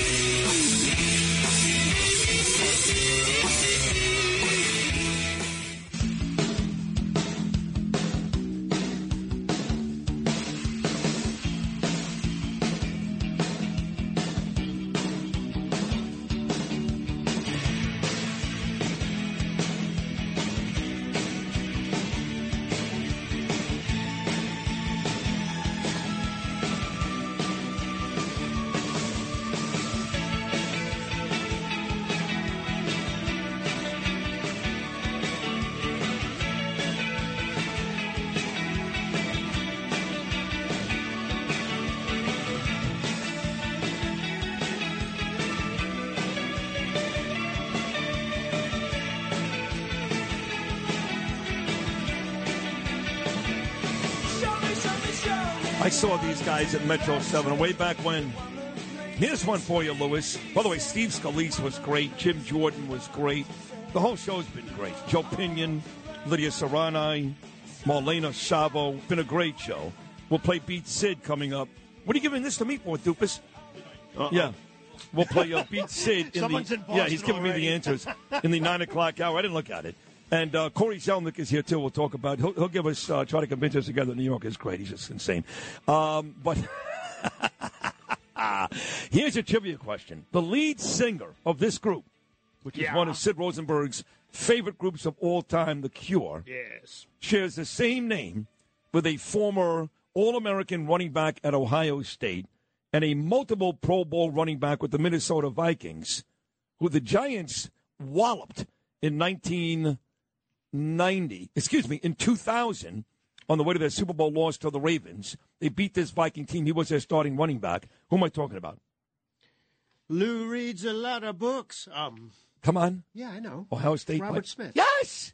At Metro 7 way back when. Here's one for you, Lewis. By the way, Steve Scalise was great. Jim Jordan was great. The whole show's been great. Joe Pinion, Lydia Serrano, Marlena Sabo. Been a great show. We'll play Beat Sid coming up. What are you giving this to me for, Dupus? Yeah. We'll play uh, Beat Sid. In Someone's the, in yeah, he's Boston giving me the answers in the 9 o'clock hour. I didn't look at it. And uh, Corey Zelnick is here, too. We'll talk about He'll, he'll give us, uh, try to convince us together that New York is great. He's just insane. Um, but here's a trivia question. The lead singer of this group, which is one of Sid Rosenberg's favorite groups of all time, The Cure, Yes. shares the same name with a former All American running back at Ohio State and a multiple Pro Bowl running back with the Minnesota Vikings, who the Giants walloped in 1990, excuse me, in 2000 on the way to their Super Bowl loss to the Ravens. They beat this Viking team. He was their starting running back. Who am I talking about? Lou reads a lot of books. Um, Come on. yeah, I know. Ohio State. Robert? Smith. Yes.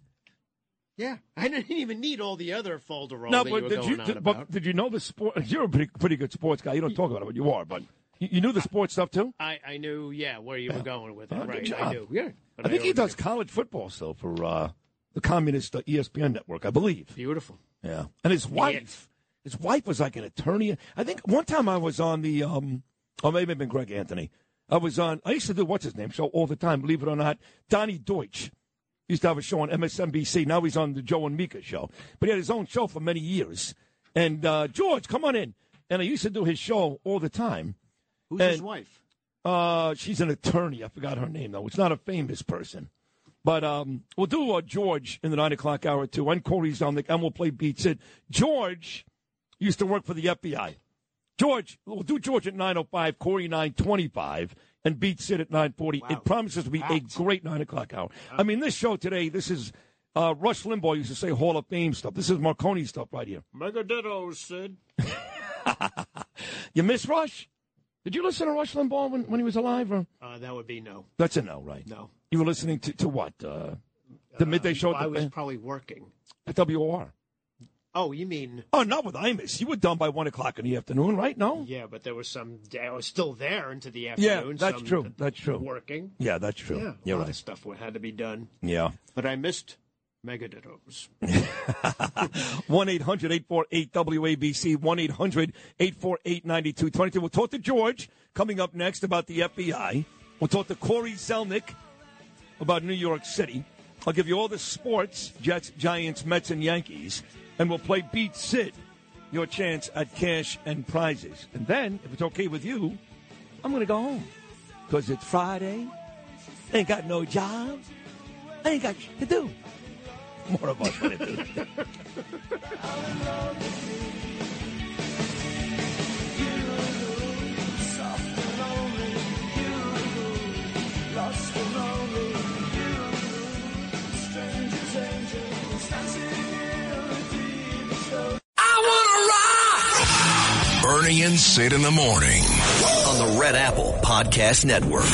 Yeah, I didn't even need all the other folder roll No, but did you, did, but did you know the sport? You're a pretty, pretty good sports guy. You don't talk about it, but you are. But you, you knew the sports stuff too. I, I knew, yeah, where you were going with it. Oh, right. I knew. Yeah, but I think he does college football still for uh, the communist uh, ESPN network, I believe. Beautiful. Yeah, and his wife, his wife was like an attorney. I think one time I was on the, um, or maybe it been Greg Anthony. I was on. I used to do what's his name show all the time. Believe it or not, Donny Deutsch. Used to have a show on MSNBC. Now he's on the Joe and Mika show. But he had his own show for many years. And uh, George, come on in. And I used to do his show all the time. Who's And- his wife? Uh, she's an attorney. I forgot her name though. It's not a famous person. But um, we'll do uh, George in the nine o'clock hour too, and Corey's on the, and we'll play Beat Sid. George used to work for the FBI. George, we'll do George at nine o five, Corey nine twenty five, and beat Sid at nine forty. It promises to be a great nine o'clock hour. I mean, this show today, this is uh, Rush Limbaugh used to say Hall of Fame stuff. This is Marconi stuff right here. Mega dittos, Sid. You miss Rush? Did you listen to Rush Limbaugh when, when he was alive? Or? Uh, that would be no. That's a no, right? No. You were listening to, to what? Uh, the midday show at I the was probably working. at WOR. Oh, you mean? Oh, not with Imus. You were done by one o'clock in the afternoon, right? No. Yeah, but there was some. I was still there into the afternoon. Yeah, that's true. That's true. Working. Yeah, that's true. Yeah, You're a lot right. of stuff had to be done. Yeah. But I missed Megadittos. 1 800 848 WABC, 1 800 848 9222. We'll talk to George coming up next about the FBI. We'll talk to Corey Zelnick about New York City. I'll give you all the sports Jets, Giants, Mets, and Yankees. And we'll play Beat Sid, your chance at cash and prizes. And then, if it's okay with you, I'm going to go home because it's Friday. Ain't got no job. I ain't got shit to do. More of us when it do. Bernie and Sid in the morning. On the Red Apple Podcast Network.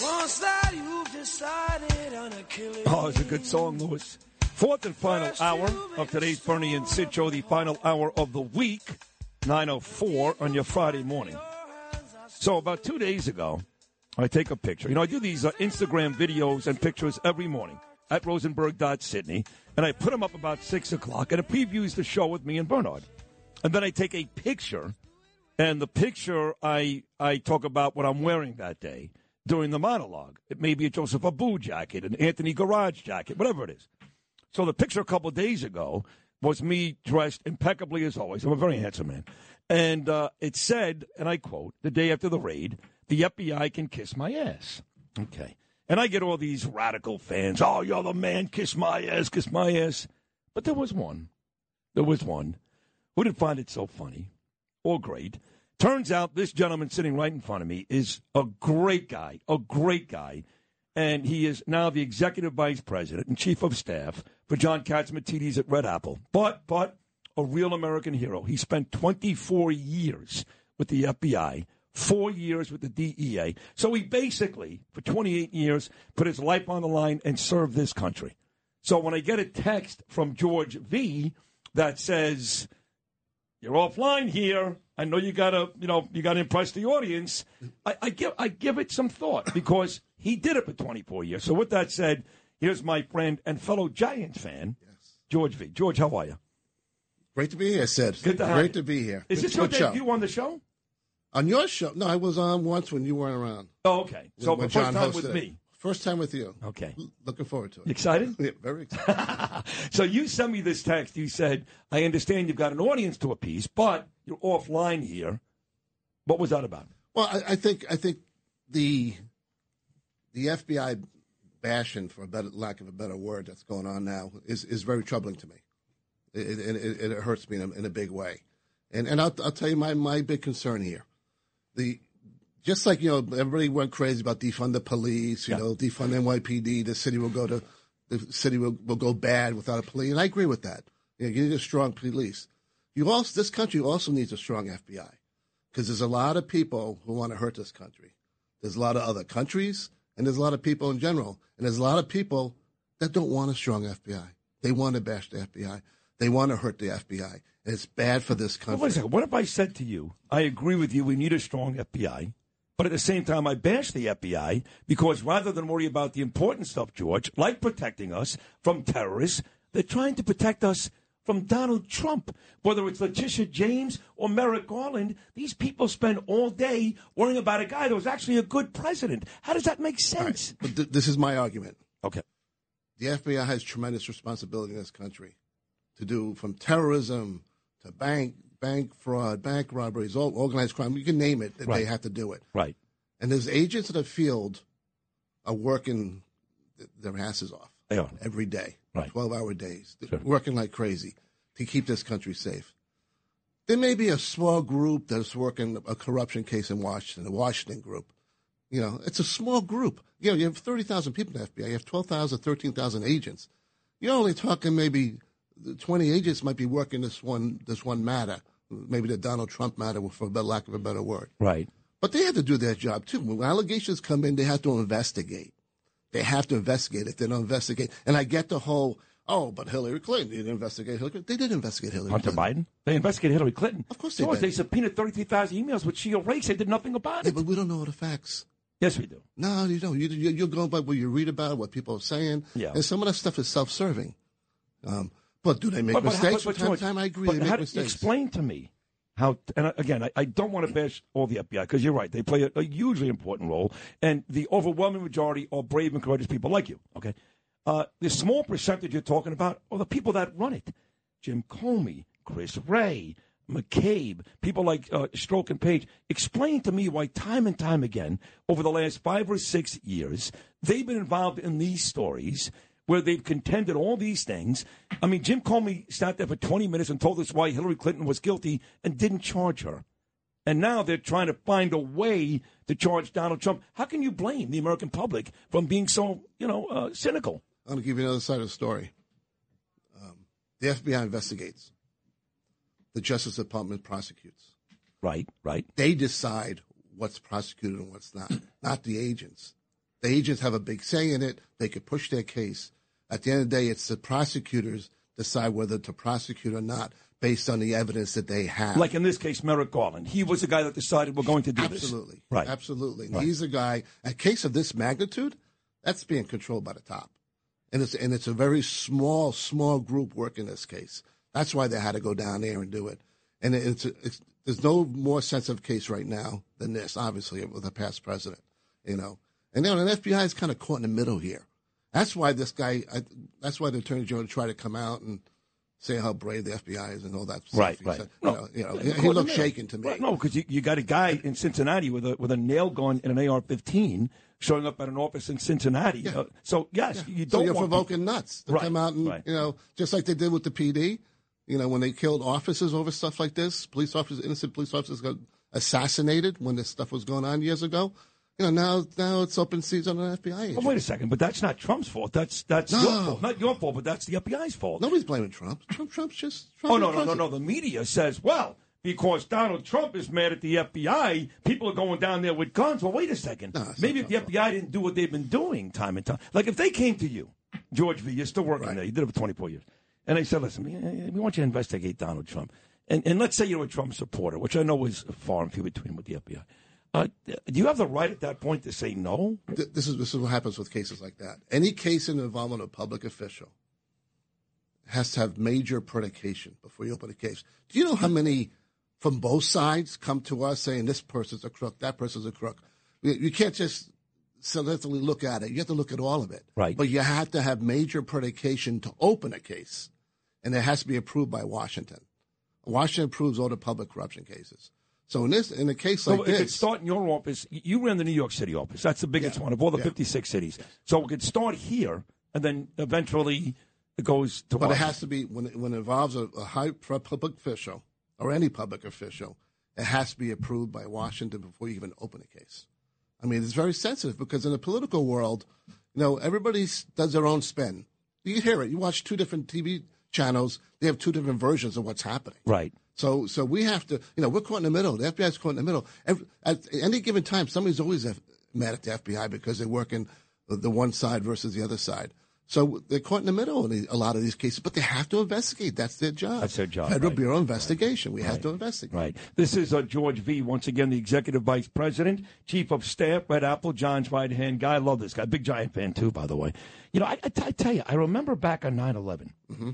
Once that you've decided on a killing. Oh, it's a good song, Lewis. Fourth and final hour of today's Bernie and Sid show, the final hour of the week, 9.04 on your Friday morning. So about two days ago, I take a picture. You know, I do these uh, Instagram videos and pictures every morning at rosenberg.sydney, and I put them up about 6 o'clock, and it previews the show with me and Bernard. And then I take a picture, and the picture I, I talk about what I'm wearing that day during the monologue. It may be a Joseph Abboud jacket, an Anthony Garage jacket, whatever it is. So the picture a couple days ago was me dressed impeccably as always. I'm a very handsome man. And uh, it said, and I quote, the day after the raid, the FBI can kiss my ass. Okay. And I get all these radical fans. Oh, you're the man. Kiss my ass. Kiss my ass. But there was one. There was one who didn't find it so funny or great. Turns out this gentleman sitting right in front of me is a great guy, a great guy. And he is now the executive vice president and chief of staff for John Catsimatidis at Red Apple. But, but, a real American hero. He spent 24 years with the FBI, four years with the DEA. So he basically, for 28 years, put his life on the line and served this country. So when I get a text from George V that says, you're offline here. I know you gotta, you know, you gotta impress the audience. I, I give, I give it some thought because he did it for 24 years. So with that said, here's my friend and fellow Giants fan, George V. George, how are you? Great to be here, Sid. Good to have Great to be here. Is Good- this your good show. debut on the show? On your show? No, I was on once when you weren't around. Oh, okay. So When the first John time with it. me. First time with you. Okay. Looking forward to it. Excited? Yeah, very excited. So you sent me this text. You said, I understand you've got an audience to appease, but you're offline here. What was that about? Well, I, I think I think the the FBI bashing, for a better lack of a better word, that's going on now is is very troubling to me. It it, it, it hurts me in a, in a big way, and and I'll, I'll tell you my my big concern here. The just like you know everybody went crazy about defund the police, you know defund NYPD, the city will go to the city will, will go bad without a police, and I agree with that. You, know, you need a strong police. You also this country also needs a strong FBI because there's a lot of people who want to hurt this country. There's a lot of other countries, and there's a lot of people in general, and there's a lot of people that don't want a strong FBI. They want to bash the FBI. They want to hurt the FBI, and it's bad for this Well, country. wait a second. What if I said to you, I agree with you, we need a strong FBI, But at the same time, I bash the FBI because rather than worry about the important stuff, George, like protecting us from terrorists, they're trying to protect us from Donald Trump. Whether it's Letitia James or Merrick Garland, these people spend all day worrying about a guy that was actually a good president. How does that make sense? But th- this is my argument. Okay. The FBI has tremendous responsibility in this country to do from terrorism to bank bank fraud, bank robberies, all organized crime. You can name it. They Right. have to do it. Right. And there's agents in the field are working their asses off. They are. every day, Right. twelve hour days, Sure. working like crazy to keep this country safe. There may be a small group that's working a corruption case in Washington, a Washington group. You know, it's a small group. You know, you have 30,000 people in the FBI. You have 12,000, 13,000 agents. You're only talking maybe 20 agents might be working this one, this one matter. Maybe the Donald Trump matter, for the lack of a better word. Right. But they have to do their job too. When allegations come in, they have to investigate. They have to investigate. If they don't investigate, and I get the whole, oh, but Hillary Clinton didn't investigate Hillary. Clinton. They did investigate Hillary Hunter Clinton. Biden? They investigated Hillary Clinton. Of course they George, did. They subpoenaed 33,000 emails which she erased. They did nothing about Yeah, it. but we don't know the facts. Yes, we do. No, you don't. You, you, you're going by what you read about, what people are saying. Yeah. And some of that stuff is self-serving. Um, but do they make But- but mistakes? but From time time, I agree. but They make mistakes. Explain to me how. And again, I, I don't want to bash all the FBI because you're right. They play a, a hugely important role, and the overwhelming majority are brave and courageous people like you. Okay, uh, the small percentage you're talking about are the people that run it: Jim Comey, Chris Wray. McCabe, people like uh, Strzok and Page, explain to me why time and time again, over the last five or six years, they've been involved in these stories where they've contended all these things. I mean, Jim Comey sat there for 20 minutes and told us why Hillary Clinton was guilty and didn't charge her. And now they're trying to find a way to charge Donald Trump. How can you blame the American public from being so, you know, uh, cynical? I'm going to give you another side of the story. Um, the FBI investigates. The Justice Department prosecutes. Right, right. They decide what's prosecuted and what's not, not the agents. The agents have a big say in it. They could push their case. At the end of the day, it's the prosecutors decide whether to prosecute or not based on the evidence that they have. Like in this case, Merrick Garland. He was the guy that decided we're going to do this. Absolutely. Right. Absolutely. Right. He's a guy, a case of this magnitude, that's being controlled by the top. And it's, and it's a very small, small group working this case. That's why they had to go down there and do it. And it's, it's there's no more sensitive case right now than this, obviously, with a past president, you know. And then the FBI is kind of caught in the middle here. That's why this guy, I, that's why the attorney general tried to come out and say how brave the FBI is and all that stuff. Right, He right. said, No, you know, you know, he, caught he in the looked shaken to me. Right, no, because you, you got a guy in Cincinnati with a with a nail gun and an AR-15 showing up at an office in Cincinnati. Uh, so yes, you don't So you're provoking nuts to Right, come out and right. you know just like they did with the PD. You know when they killed officers over stuff like this, police officers, innocent police officers got assassinated when this stuff was going on years ago. You know now now it's open season on an FBI agent. Oh, wait a second, but that's not Trump's fault. That's that's No. your fault, not your fault, but that's the FBI's fault. Nobody's blaming Trump. Trump Trump's just Trump oh no no no no! The media says, well, because Donald Trump is mad at the FBI, people are going down there with guns. Well, wait a second. Maybe if the FBI didn't do what they've been doing time and time, like if they came to you, George V, you're still working there. You did it for 24 years, and they said, listen, we- we want you to investigate Donald Trump, and and let's say you're a Trump supporter, which I know is far and few between with the FBI. Uh, do you have the right at that point to say no? This is this is what happens with cases like that. Any case in involvement of a public official has to have major predication before you open a case. Do you know how many from both sides come to us saying this person's a crook, that person's a crook? You, you can't just selectively look at it. You have to look at all of it. Right. But you have to have major predication to open a case, and it has to be approved by Washington. Washington approves all the public corruption cases. So in this, in a case So like it could this, start in your office. You ran the New York City office. That's the biggest one of all the 56 cities. So it could start here, and then eventually it goes to But it has to be when it, when it involves a, a high public official or any public official, it has to be approved by Washington before you even open a case. I mean, it's very sensitive because in the political world, you know, everybody does their own spin. You hear it. You watch two different TV channels; they have two different versions of what's happening. Right. So, so we have to, you know, we're caught in the middle. The FBI is caught in the middle. Every, at any given time, somebody's always mad at the FBI because they're working the one side versus the other side. So they're caught in the middle in a lot of these cases, but they have to investigate. That's their job. That's their job, Federal right. Bureau of Investigation. We have to investigate. Right. This is uh, George V. Once again, the executive vice president, chief of staff, Red Apple, John's right hand guy. I love this guy. Big giant fan too, by the way. You know, I, I, t- I tell you, I remember back on 9-11, Mm-hmm.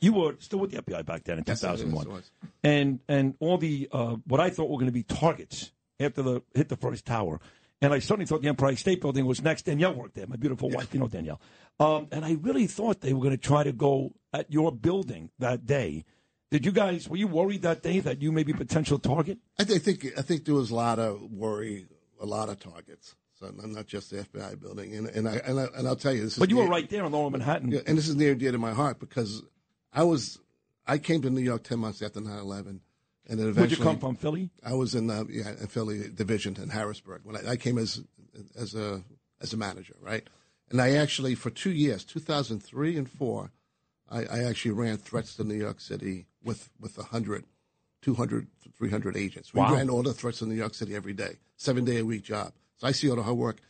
You were still with the FBI back then in Yes, 2001, it was. and and all the uh, what I thought were going to be targets after the hit the first tower. And I certainly thought the Empire State Building was next. Danielle worked there, my beautiful wife, you know Danielle. Um, and I really thought they were going to try to go at your building that day. Did you guys were you worried that day that you may be a potential target? I, th- I think I think there was a lot of worry, a lot of targets. So I'm not just the FBI building, and and I and, I, and I'll tell you this. Is But you were right there in Lower Manhattan. Yeah, and this is near and dear to my heart because I was I came to New York ten months after 9-11. and then eventually Where'd you come from, Philly? I was in uh, yeah in Philly division in Harrisburg when I, I came as as a as a manager, right? And I actually for two years, two thousand three and four, I, I actually ran threats to New York City with with 100, 200, 300 agents. We Wow. ran all the threats in New York City every day, seven day a week job. So I see all the hard work.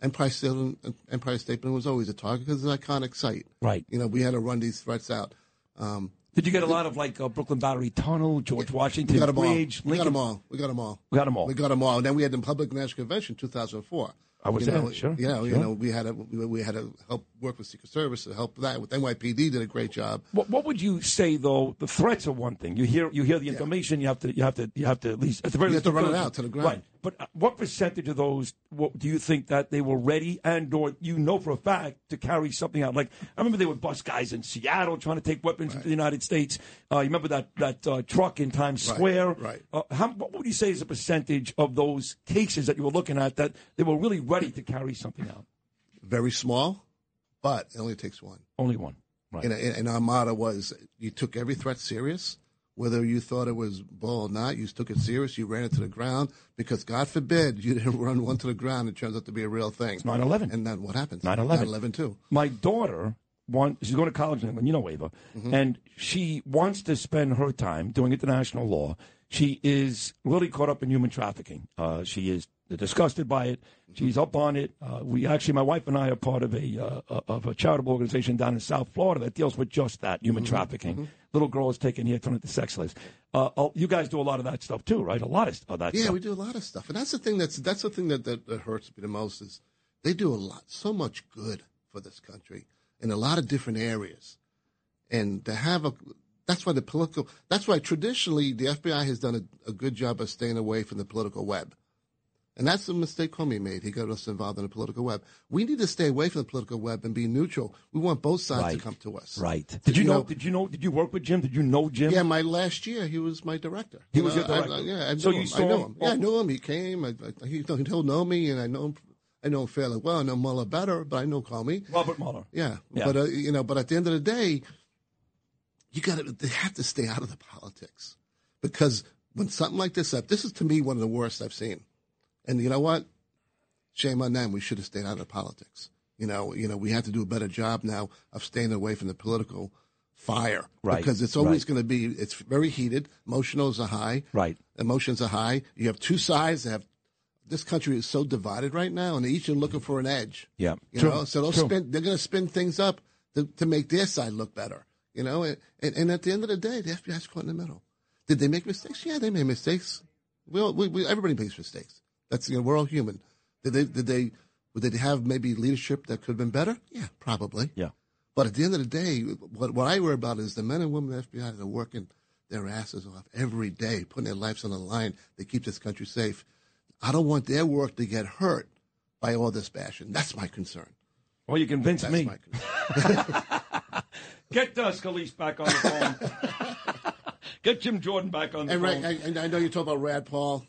Empire State, Empire State Building was always a target because it's an iconic site. Right. You know, we had to run these threats out. Um, Did you get a lot of like uh, Brooklyn Battery Tunnel, George Washington we got them Bridge, all. We got them all. We got them all. We got 'em all. We got them all. And then we had the Public National Convention, 2004. I was you there, know, sure, Yeah, you know, we had to we, had to help work with Secret Service to help that. With NYPD did a great job. What, what would you say though? The threats are one thing. You hear you hear the information. You have to you have to you have to at least at the very You least have to run it out to the ground. Right. But uh, what percentage of those what, do you think that they were ready and or you know for a fact to carry something out? Like I remember they would bust guys in Seattle trying to take weapons into the United States. Uh, you remember that that uh, truck in Times Right, Square? right. Uh, how, what would you say is a percentage of those cases that you were looking at that they were really ready to carry something out? Very small, but it only takes one. Only one. Right. And, and our motto was you took every threat serious. Whether you thought it was bull or not, you took it serious. You ran it to the ground because, God forbid, you didn't run one to the ground. It turns out to be a real thing. It's 9/11. And then what happens? 9/11. 9/11 too. My daughter wants she's going to college in England, you know Ava, Mm-hmm. and she wants to spend her time doing international law. She is really caught up in human trafficking. Uh, she is disgusted by it. She's up on it. Uh, we actually, my wife and I are part of a uh, of a charitable organization down in South Florida that deals with just that human Mm-hmm. trafficking. Little girls taken here, turned into sex slaves. Uh, oh, you guys do a lot of that stuff too, right? A lot of, of that Yeah, stuff. we do a lot of stuff, and that's the thing that's that's the thing that, that, that hurts me the most is they do a lot, so much good for this country in a lot of different areas, and to have a that's why the political that's why traditionally the FBI has done a, a good job of staying away from the political web. And that's the mistake Comey made. He got us involved in the political web. We need to stay away from the political web and be neutral. We want both sides to come to us. Right. Did you, know, Did you know? Did you work with Jim? Did you know Jim? Yeah, my last year he was my director. He was know, your director. I, I, yeah, I So you him. saw I know him him. Yeah, I knew him. He came. I, I, he, he'll know me, and I know him. I know him fairly well. I know Mueller better, but I know Comey. Robert Mueller. Yeah, Yeah. but uh, you know, but at the end of the day, you got to. They have to stay out of the politics because when something like this up, this is to me one of the worst I've seen. And you know what? Shame on them. We should have stayed out of politics. You know, you know, we have to do a better job now of staying away from the political fire Right, because it's always right. going to be. It's very heated. Emotionals are high. Right. Emotions are high. You have two sides that have. This country is so divided right now, and each are looking for an edge. Yeah. You True, know, so they'll true. spin. They're going to spin things up to, to make their side look better. You know, and, and, and at the end of the day, the FBI's caught in the middle. Did they make mistakes? Yeah, they made mistakes. We all, we, we, everybody makes mistakes. That's you know, we're all human. Did they? Did they? Would they have maybe leadership that could have been better? Yeah, probably. Yeah. But at the end of the day, what, what I worry about is the men and women of the FBI that are working their asses off every day, putting their lives on the line. They keep this country safe. I don't want their work to get hurt by all this bashing. That's my concern. Well, you convinced That's me. my concern. Get uh, Scalise back on the phone. Get Jim Jordan back on the and, phone. Ray, I, I know you talk about Rand Paul.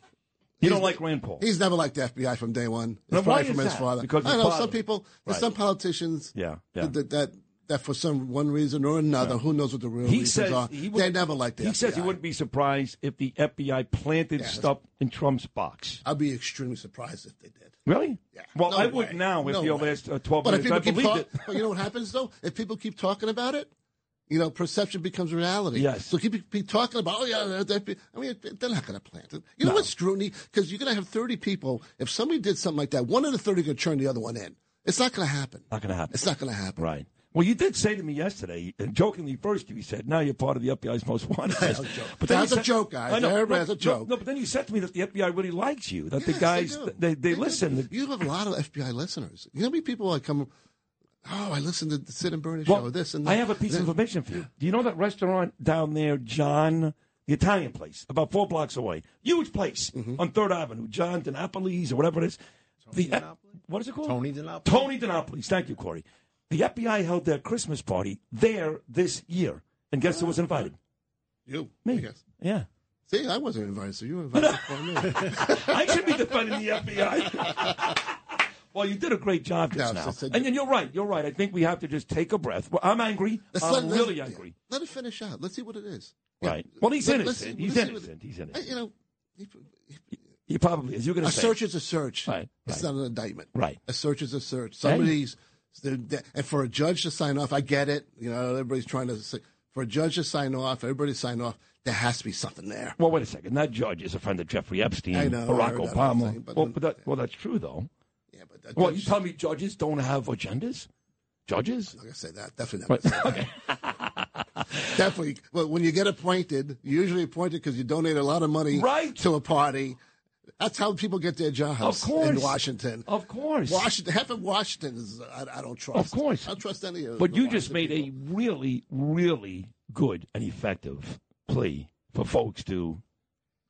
You don't like Rand Paul? He's never liked the FBI from day one. It's Now, why probably from his that? father. Because I know. father. Some people, there's Right. some politicians Yeah, yeah. that, that that for some one reason or another, who knows what the real He reasons says are. he would, they never liked the He FBI. says he wouldn't be surprised if the FBI planted stuff in Trump's box. I'd be extremely surprised if they did. Really? Yeah. Well, No I would way. now if No way. last uh, 12 But if minutes. I believed talk, it. but you know what happens though? If people keep talking about it, you know, perception becomes reality. Yes. So keep, keep talking about, oh yeah, that, that- I mean, they're not going to plant it. You know what scrutiny? Because you're going to have 30 people. If somebody did something like that, one of the 30 going to turn the other one in. It's not going to happen. Not going to happen. It's not going to happen. Right. Well, you did say to me yesterday, jokingly first, you said, now you're part of the FBI's most wanted list. But then that's you a joke, guys. I know. Everybody no, has a joke. No, no, but then you said to me that the FBI really likes you, that the guys, they do. they, they, listen. that- You have a lot of FBI listeners. You know how many people like come, oh, I listened to the Sid and Bernie Well, show, this and that. I have a piece of information for you. Do you know that restaurant down there, John, the Italian place, about four blocks away? Huge place Mm-hmm. on Third Avenue, John DiNapoli's or whatever it is. the, what is it called? Tony DiNapoli. Tony DiNapoli's. Thank you, Corey. The FBI held their Christmas party there this year. And guess who was invited? You. Me. I guess. Yeah. See, I wasn't invited, so you were invited for me. I should be defending the FBI. well, you did a great job just No, now. so- and, and you're right. You're right. I think we have to just take a breath. Well, I'm angry. Let's I'm let- really angry. Let it finish out. Let's see what it is. Right. Well, he's Let- innocent. He's see what- innocent. He's innocent. You know, He probably is. You're going a to say. A search is a search. Right, It's right. not an indictment. Right. A search is a search. Somebody's, and for a judge to sign off, I get it. You know, everybody's trying to say, for a judge to sign off, everybody to sign off, there has to be something there. Well, wait a second. That judge is a friend of Jeffrey Epstein, I know, Barack Obama. thing, but well, but that, well, that's true, though. Yeah, uh, Well, you tell me judges don't have agendas? Judges? I'm not gonna say that. Definitely not. That. Definitely. Well, when you get appointed, you're usually appointed because you donate a lot of money Right. to a party. That's how people get their jobs Of course. in Washington. Of course. Washington, half of Washington is I, I don't trust. Of course. I don't trust any of. Them. But you just made a really, really good and effective plea for folks to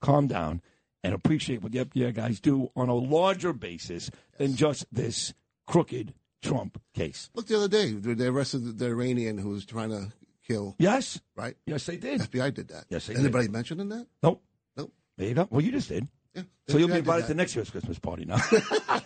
calm down and appreciate what the FBI guys do on a larger basis than just this crooked Trump case. Look, the other day they arrested the Iranian who was trying to kill. Yes. Right. Yes, they did. FBI did that. Yes, they Anybody did. mentioning that? Nope. Nope. There you go. Well, you just did. Yeah. So you'll be invited to next year's Christmas party now.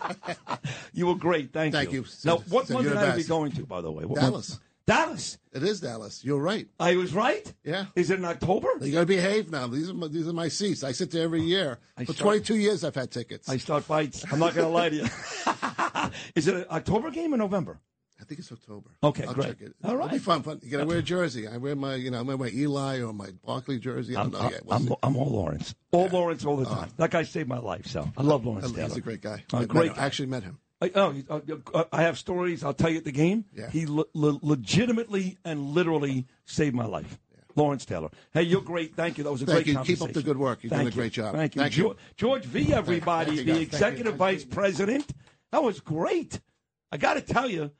you were great. Thank, Thank you. you. Now, what Sid, month did I be going to, by the way? What Dallas. month? Dallas. It is Dallas. You're right. I was right. Yeah. Is it in October? You got to behave now. These are my, these are my seats. I sit there every year. I For start- 22 years, I've had tickets. I start fights. I'm not going to lie to you. Is it an October game or November? I think it's October. Okay, I'll great. check it. All It'll be fun. fun. You got to wear a jersey. I wear my, you know, I wear my Eli or my Barkley jersey. I I'm, don't know yet. We'll I'm. I'm all Lawrence. All Lawrence all the time. that guy saved my life, so I love Lawrence He's Taylor. a great guy. Uh, met great guy. I actually met him. I, oh, uh, uh, I have stories. I'll tell you at the game. Yeah. He le- le- legitimately and literally saved my life. Lawrence Taylor. Hey, you're great. Thank you. That was a Thank great you. Keep up the good work. You're doing Thank a great job. Thank you. Thank you. George, George V, everybody, Thank the executive vice president. That was great. I got to tell you,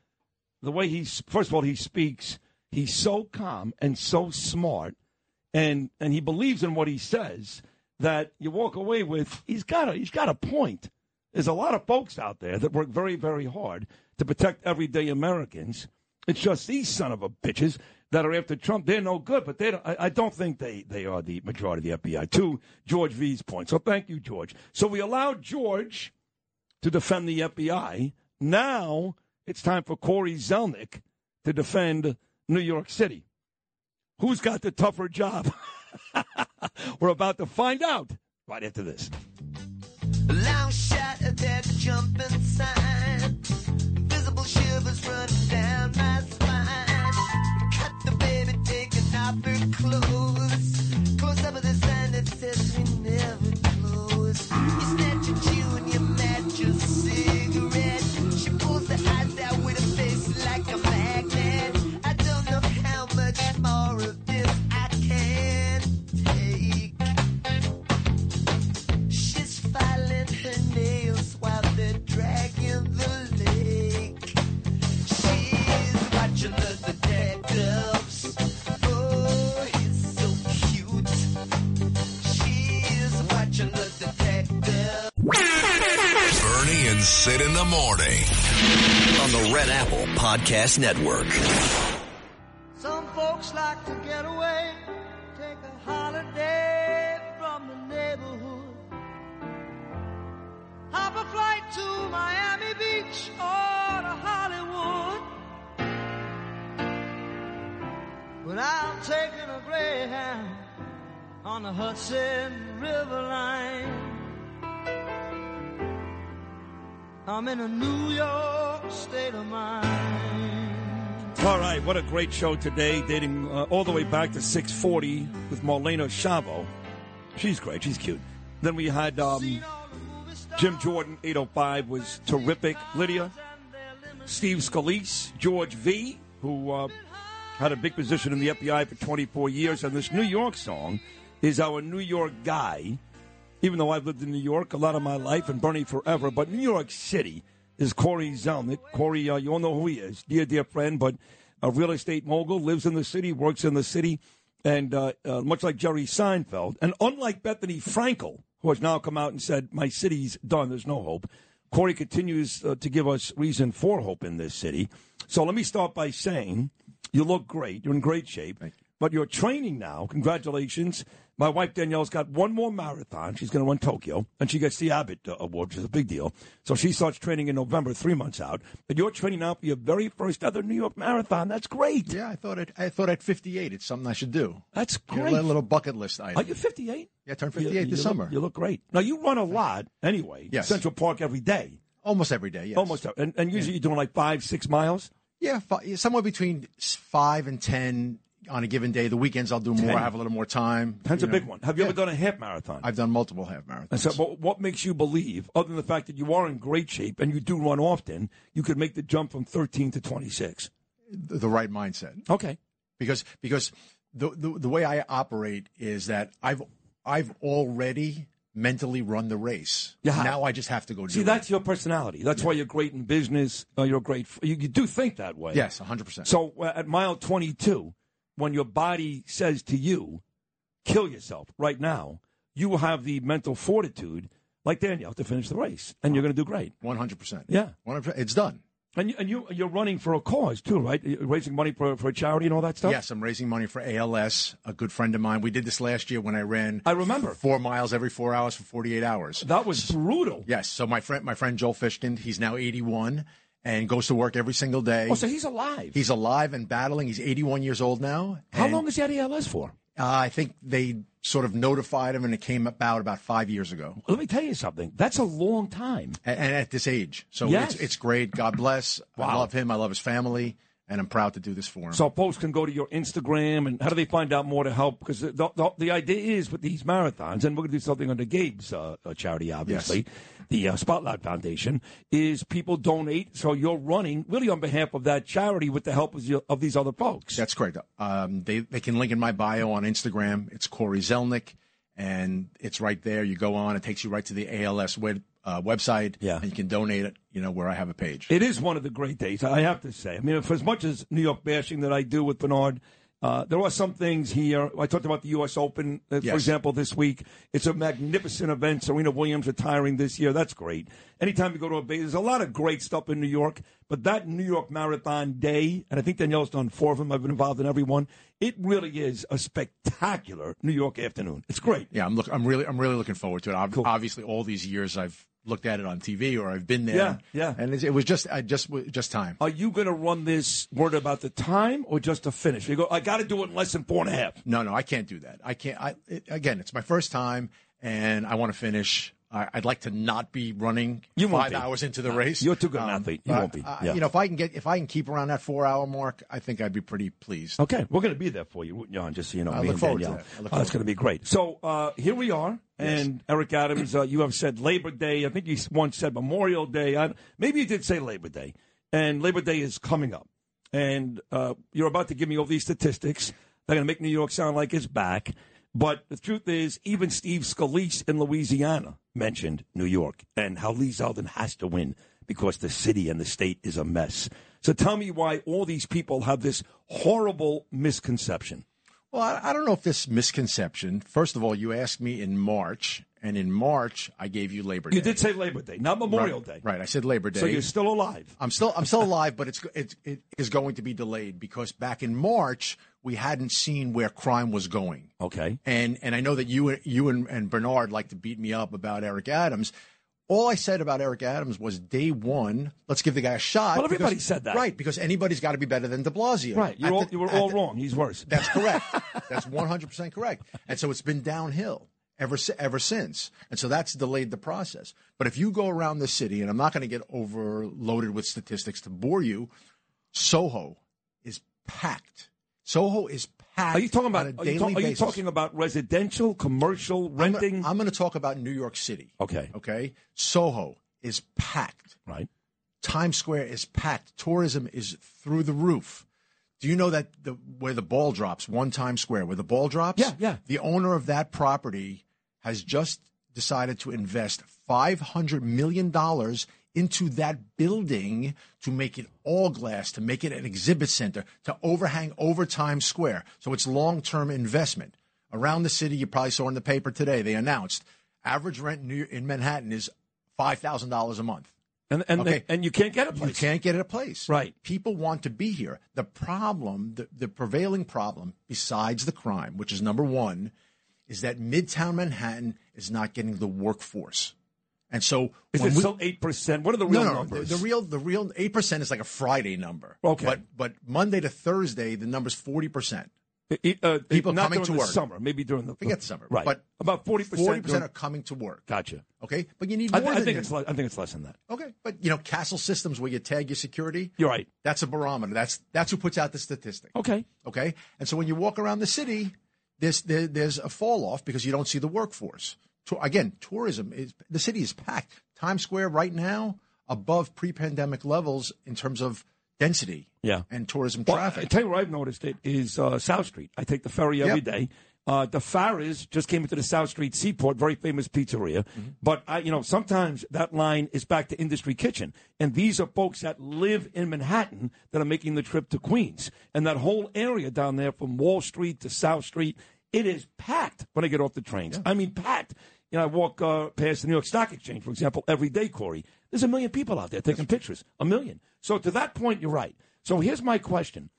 the way he, first of all, he speaks, he's so calm and so smart, and, and he believes in what he says that you walk away with, he's got a, he's got a point. There's a lot of folks out there that work very, very hard to protect everyday Americans. It's just these son of a bitches that are after Trump. They're no good, but they don't, I, I don't think they, they are the majority of the FBI. To George V's point. So thank you, George. So we allowed George to defend the FBI. Now it's time for Corey Zelnick to defend New York City. Who's got the tougher job? We're about to find out right after this. At that Bernie and Sid in the morning. On the Red Apple Podcast Network. Some folks like to get away, take a holiday from the neighborhood. Hop a flight to Miami Beach or to Hollywood. But I'm taking a Greyhound on the Hudson River line. I'm in a New York state of mind. All right, what a great show today, dating uh, all the way back to 640 with Marlena Chavo. She's great. She's cute. Then we had um, Jim Jordan, 805 was terrific. Lydia, Steve Scalise, George V, who uh, had a big position in the FBI for 24 years, and this New York song is our New York guy. Even though I've lived in New York a lot of my life and Bernie forever, but New York City is Corey Zelnick. Corey, uh, you all know who he is, dear, dear friend, but a real estate mogul, lives in the city, works in the city, and uh, uh, much like Jerry Seinfeld, and unlike Bethenny Frankel, who has now come out and said, My city's done, there's no hope. Corey continues uh, to give us reason for hope in this city. So let me start by saying you look great. You're in great shape. But you're training now. Congratulations. My wife Danielle's got one more marathon. She's going to run Tokyo, and she gets the Abbott uh, Award, which is a big deal. So she starts training in November, three months out. But you're training now for your very first ever New York Marathon. That's great. Yeah, I thought at, I thought at 58 it's something I should do. That's You know, great. a little bucket list item. Are you 58? Yeah, I turned 58 you this look- summer. you look great. Now you run a lot anyway. Yes. Central Park every day. Almost every day. Yes. Almost, and, and usually you're doing like five, six miles. Yeah, fi- somewhere between five and ten on a given day. The weekends I'll do more. Ten. I have a little more time. Ten's a know. big one. Have you ever done a half marathon? I've done multiple half marathons. So, but what makes you believe, other than the fact that you are in great shape and you do run often, you could make the jump from 13 to 26? the, the right mindset. Okay. Because because the, the the way I operate is that I've I've already mentally run the race. Have. Now I just have to go do See, it. that's your personality. That's why you're great in business. Uh, you're great. You, you do think that way. Yes, 100%. So uh, at mile 22, when your body says to you, kill yourself right now, you will have the mental fortitude, like Danielle, to finish the race. And you're going to do great. 100%. Yeah. 100%. It's done. And, you, and you, you're running for a cause, too, right? You're raising money for, for a charity and all that stuff? Yes, I'm raising money for ALS. A good friend of mine. We did this last year when I ran. I remember four miles every four hours for 48 hours. That was brutal. Yes. So my friend, my friend Joel Fishkin, he's now 81 and goes to work every single day. Oh, so he's alive. He's alive and battling. He's 81 years old now. How long has he had ALS for? Uh, I think they sort of notified him, and it came about about five years ago. Let me tell you something. That's a long time. And, and at this age, so Yes. it's it's great. God bless. I love him. I love his family, and I'm proud to do this for him. So folks can go to your Instagram, and how do they find out more to help? Because the, the, the idea is with these marathons, and we're going to do something under Gabe's uh, uh, charity, obviously, the uh, Spotlight Foundation, is people donate. So you're running really on behalf of that charity with the help of, your, of these other folks. That's correct. Um, they they can link in my bio on Instagram. It's Corey Zelnick, and it's right there. You go on, it takes you right to the ALS web, uh, website, yeah. and you can donate it. You know where I have a page. It is one of the great days, I have to say. I mean, for as much as New York bashing that I do with Bernard, uh, there are some things here. I talked about the U.S. Open, uh, for example, this week. It's a magnificent event. Serena Williams retiring this year. That's great. Anytime you go to a base, there's a lot of great stuff in New York. But that New York Marathon day, and I think Danielle's done four of them. I've been involved in every one. It really is a spectacular New York afternoon. It's great. Yeah, I'm look. I'm really I'm really looking forward to it. Ob- Obviously, all these years I've looked at it on TV or I've been there. Yeah, yeah. And it's, it was just I just just time. Are you going to run this word about the time or just a finish? You go, I got to do it in less than four and a half. No, no, I can't do that. I can't. I it, again, it's my first time, and I want to finish. I'd like to not be running You five be. hours into the No, race. you're too good an Um, athlete. You but, won't be. uh, You know, if I can get if I can keep around that four hour mark, I think I'd be pretty pleased. Okay, we're going to be there for you, John. Just so you know, I look forward to that. Oh, that's going to be great. So uh, here we are, and Eric Adams, uh, you have said Labor Day. I think you once said Memorial Day. I, maybe you did say Labor Day, and Labor Day is coming up, and uh, you're about to give me all these statistics. They're going to make New York sound like it's back. But the truth is, even Steve Scalise in Louisiana mentioned New York and how Lee Zeldin has to win because the city and the state is a mess. So tell me why all these people have this horrible misconception. Well, I, I don't know if this misconception. First of all, you asked me in March, and in March I gave you Labor Day. You did say Labor Day, not Memorial right, Day. Right, I said Labor Day. So you're still alive. I'm still I'm still alive, but it's it's it is going to be delayed because back in March we hadn't seen where crime was going. Okay. And and I know that you you and, and Bernard like to beat me up about Eric Adams. All I said about Eric Adams was day one. Let's give the guy a shot. Well, everybody because- said that. right? Because anybody's got to be better than De Blasio. Right. You At were all, the- you were all the- wrong. He's worse. That's correct. that's 100 percent correct. And so it's been downhill ever ever since. And so that's delayed the process. But if you go around the city, and I'm not going to get overloaded with statistics to bore you, Soho is packed. Soho is packed. Are you talking about? Are you, talk- are you talking about residential, commercial, renting? I'm going to talk about New York City. okay. Okay, Soho is packed. Right. Times Square is packed. Tourism is through the roof. Do you know that the where the ball drops, one Times Square, where the ball drops? Yeah, yeah. The owner of that property has just decided to invest five hundred million dollars into that building to make it all glass, to make it an exhibit center, to overhang over Times Square. So it's long term investment. Around the city, you probably saw in the paper today, they announced average rent in Manhattan is five thousand dollars a month. And and Okay. and you can't get a place. You can't get a place. Right. People want to be here. The problem, the, the prevailing problem, besides the crime, which is number one, is that Midtown Manhattan is not getting the workforce. And so Is it we- still eight percent? What are the real no, no, numbers? The, the real, the real eight percent is like a Friday number. Okay. but but Monday to Thursday, the number's forty percent. Uh, People not coming during to the work. summer, maybe during the Forget the summer, right? But about forty percent. Forty percent are coming to work. Gotcha. Okay, but you need I, more. th- I than think that. it's le- I think it's less than that. Okay, but you know, Kastle Systems where you tag your security. You're right. That's a barometer. That's that's who puts out the statistic. Okay. Okay, and so when you walk around the city, there's there, there's a fall off because you don't see the workforce. To, again, tourism is the city is packed. Times Square right now above pre-pandemic levels in terms of density. Yeah. and tourism Well, traffic. I tell you where I've noticed it is uh, South Street. I take the ferry every Yep. day. Uh, the Farrers just came into the South Street Seaport, very famous pizzeria. Mm-hmm. But I, you know, sometimes that line is back to Industry Kitchen, and these are folks that live in Manhattan that are making the trip to Queens, and that whole area down there from Wall Street to South Street, it is packed when I get off the trains. I mean, packed. You know, I walk uh, past the New York Stock Exchange, for example, every day, Corey. There's a million people out there taking pictures. A million. So to that point, you're right. So here's my question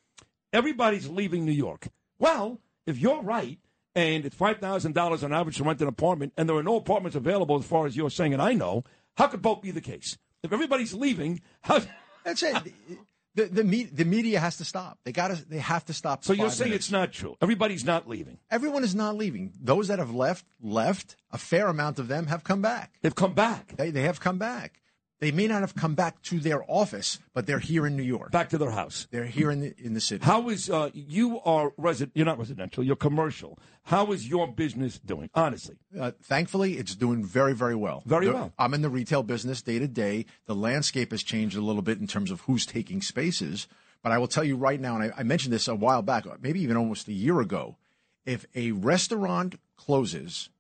everybody's leaving New York. Well, if you're right, and it's five thousand dollars on average to rent an apartment, and there are no apartments available as far as you're saying, and I know, how could both be the case? If everybody's leaving, how? That's it. The the, me, the media has to stop. They got to. They have to stop. So you're saying minutes. it's not true? Everybody's not leaving. Everyone is not leaving. Those that have left, left. A fair amount of them have come back. They've come back. They, they have come back. They may not have come back to their office, but they're here in New York. Back to their house. They're here in the in the city. How is uh, you are resident? You're not residential. You're commercial. How is your business doing? Honestly, Uh, thankfully, it's doing very, very well. Very well. I'm in the retail business day to day. The landscape has changed a little bit in terms of who's taking spaces. But I will tell you right now, and I, I mentioned this a while back, maybe even almost a year ago. If a restaurant closes,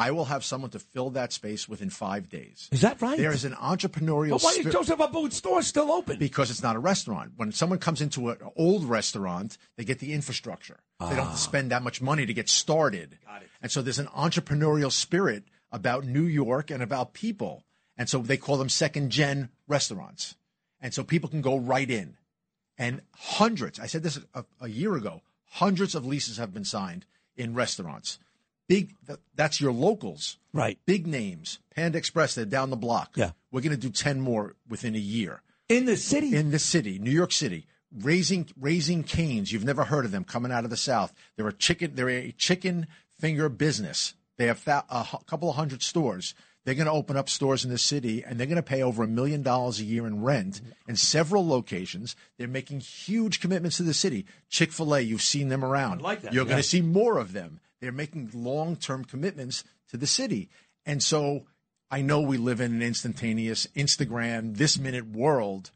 I will have someone to fill that space within five days. Is that right? There is an entrepreneurial. But why is Joseph Abboud's store still open? because it's not a restaurant. When someone comes into an old restaurant, they get the infrastructure. Ah. They don't spend that much money to get started. Got it. And so there's an entrepreneurial spirit about New York and about people. And so they call them second gen restaurants. And so people can go right in. And hundreds, I said this a, a year ago, hundreds of leases have been signed in restaurants. Big, that's your locals. Right. Big names. Panda Express, they're down the block. Yeah. We're going to do 10 more within a year in the city. in the city, New York City, raising Raising Cane's. You've never heard of them coming out of the South. They're a chicken. They're a chicken finger business. They have a couple of hundred stores. They're going to open up stores in the city, and they're going to pay over a million dollars a year in rent in several locations. They're making huge commitments to the city. Chick Fil A, you've seen them around. I like that, You're yeah. going to see more of them. They're making long term commitments to the city, and so I know we live in an instantaneous Instagram, this minute world,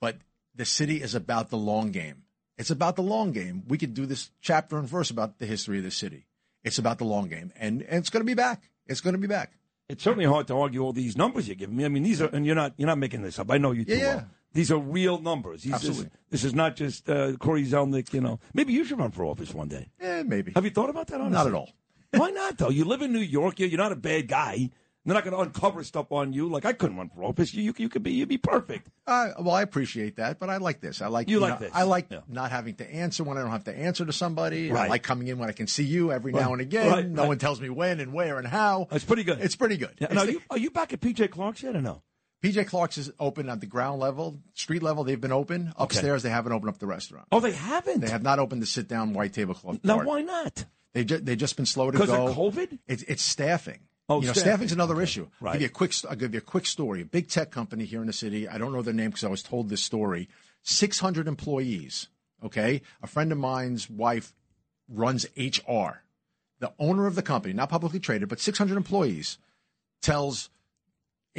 but the city is about the long game. It's about the long game. We could do this chapter and verse about the history of the city. It's about the long game, and, and it's going to be back. It's going to be back. It's certainly hard to argue all these numbers you're giving me. I mean, these are, and you're not, you're not making this up. I know you too Yeah, yeah. well. These are real numbers. These Absolutely. Is, this is not just uh, Corey Zelnick. You know, maybe you should run for office one day. Eh, maybe. Have you thought about that? Honestly? Not at all. Why not though? You live in New York. You're, you're not a bad guy. They're not going to uncover stuff on you. Like I couldn't run for office. You, you, you could be. You'd be perfect. Uh, well, I appreciate that, but I like this. I like You like know, this. I like Yeah. not having to answer when I don't have to answer to somebody. Right. I like coming in when I can see you every now and again. Right. No Right. one tells me when and where and how. That's pretty good. It's pretty good. Yeah. It's Now, the- you, are you back at PJ Clarke's yet or no? PJ Clarke's is open at the ground level, street level. They've been open. Upstairs, they haven't opened up the restaurant. Oh, they haven't. They have not opened the sit down white tablecloth. Now, part. why not? They ju- they've just been slow to go. Because of COVID? It's, it's staffing. Oh, you know, staffing. staffing's another issue. Right. I'll give you a quick. I'll give you a quick story. A big tech company here in the city. I don't know their name because I was told this story. Six hundred employees. Okay, a friend of mine's wife runs HR. The owner of the company, not publicly traded, but six hundred employees, tells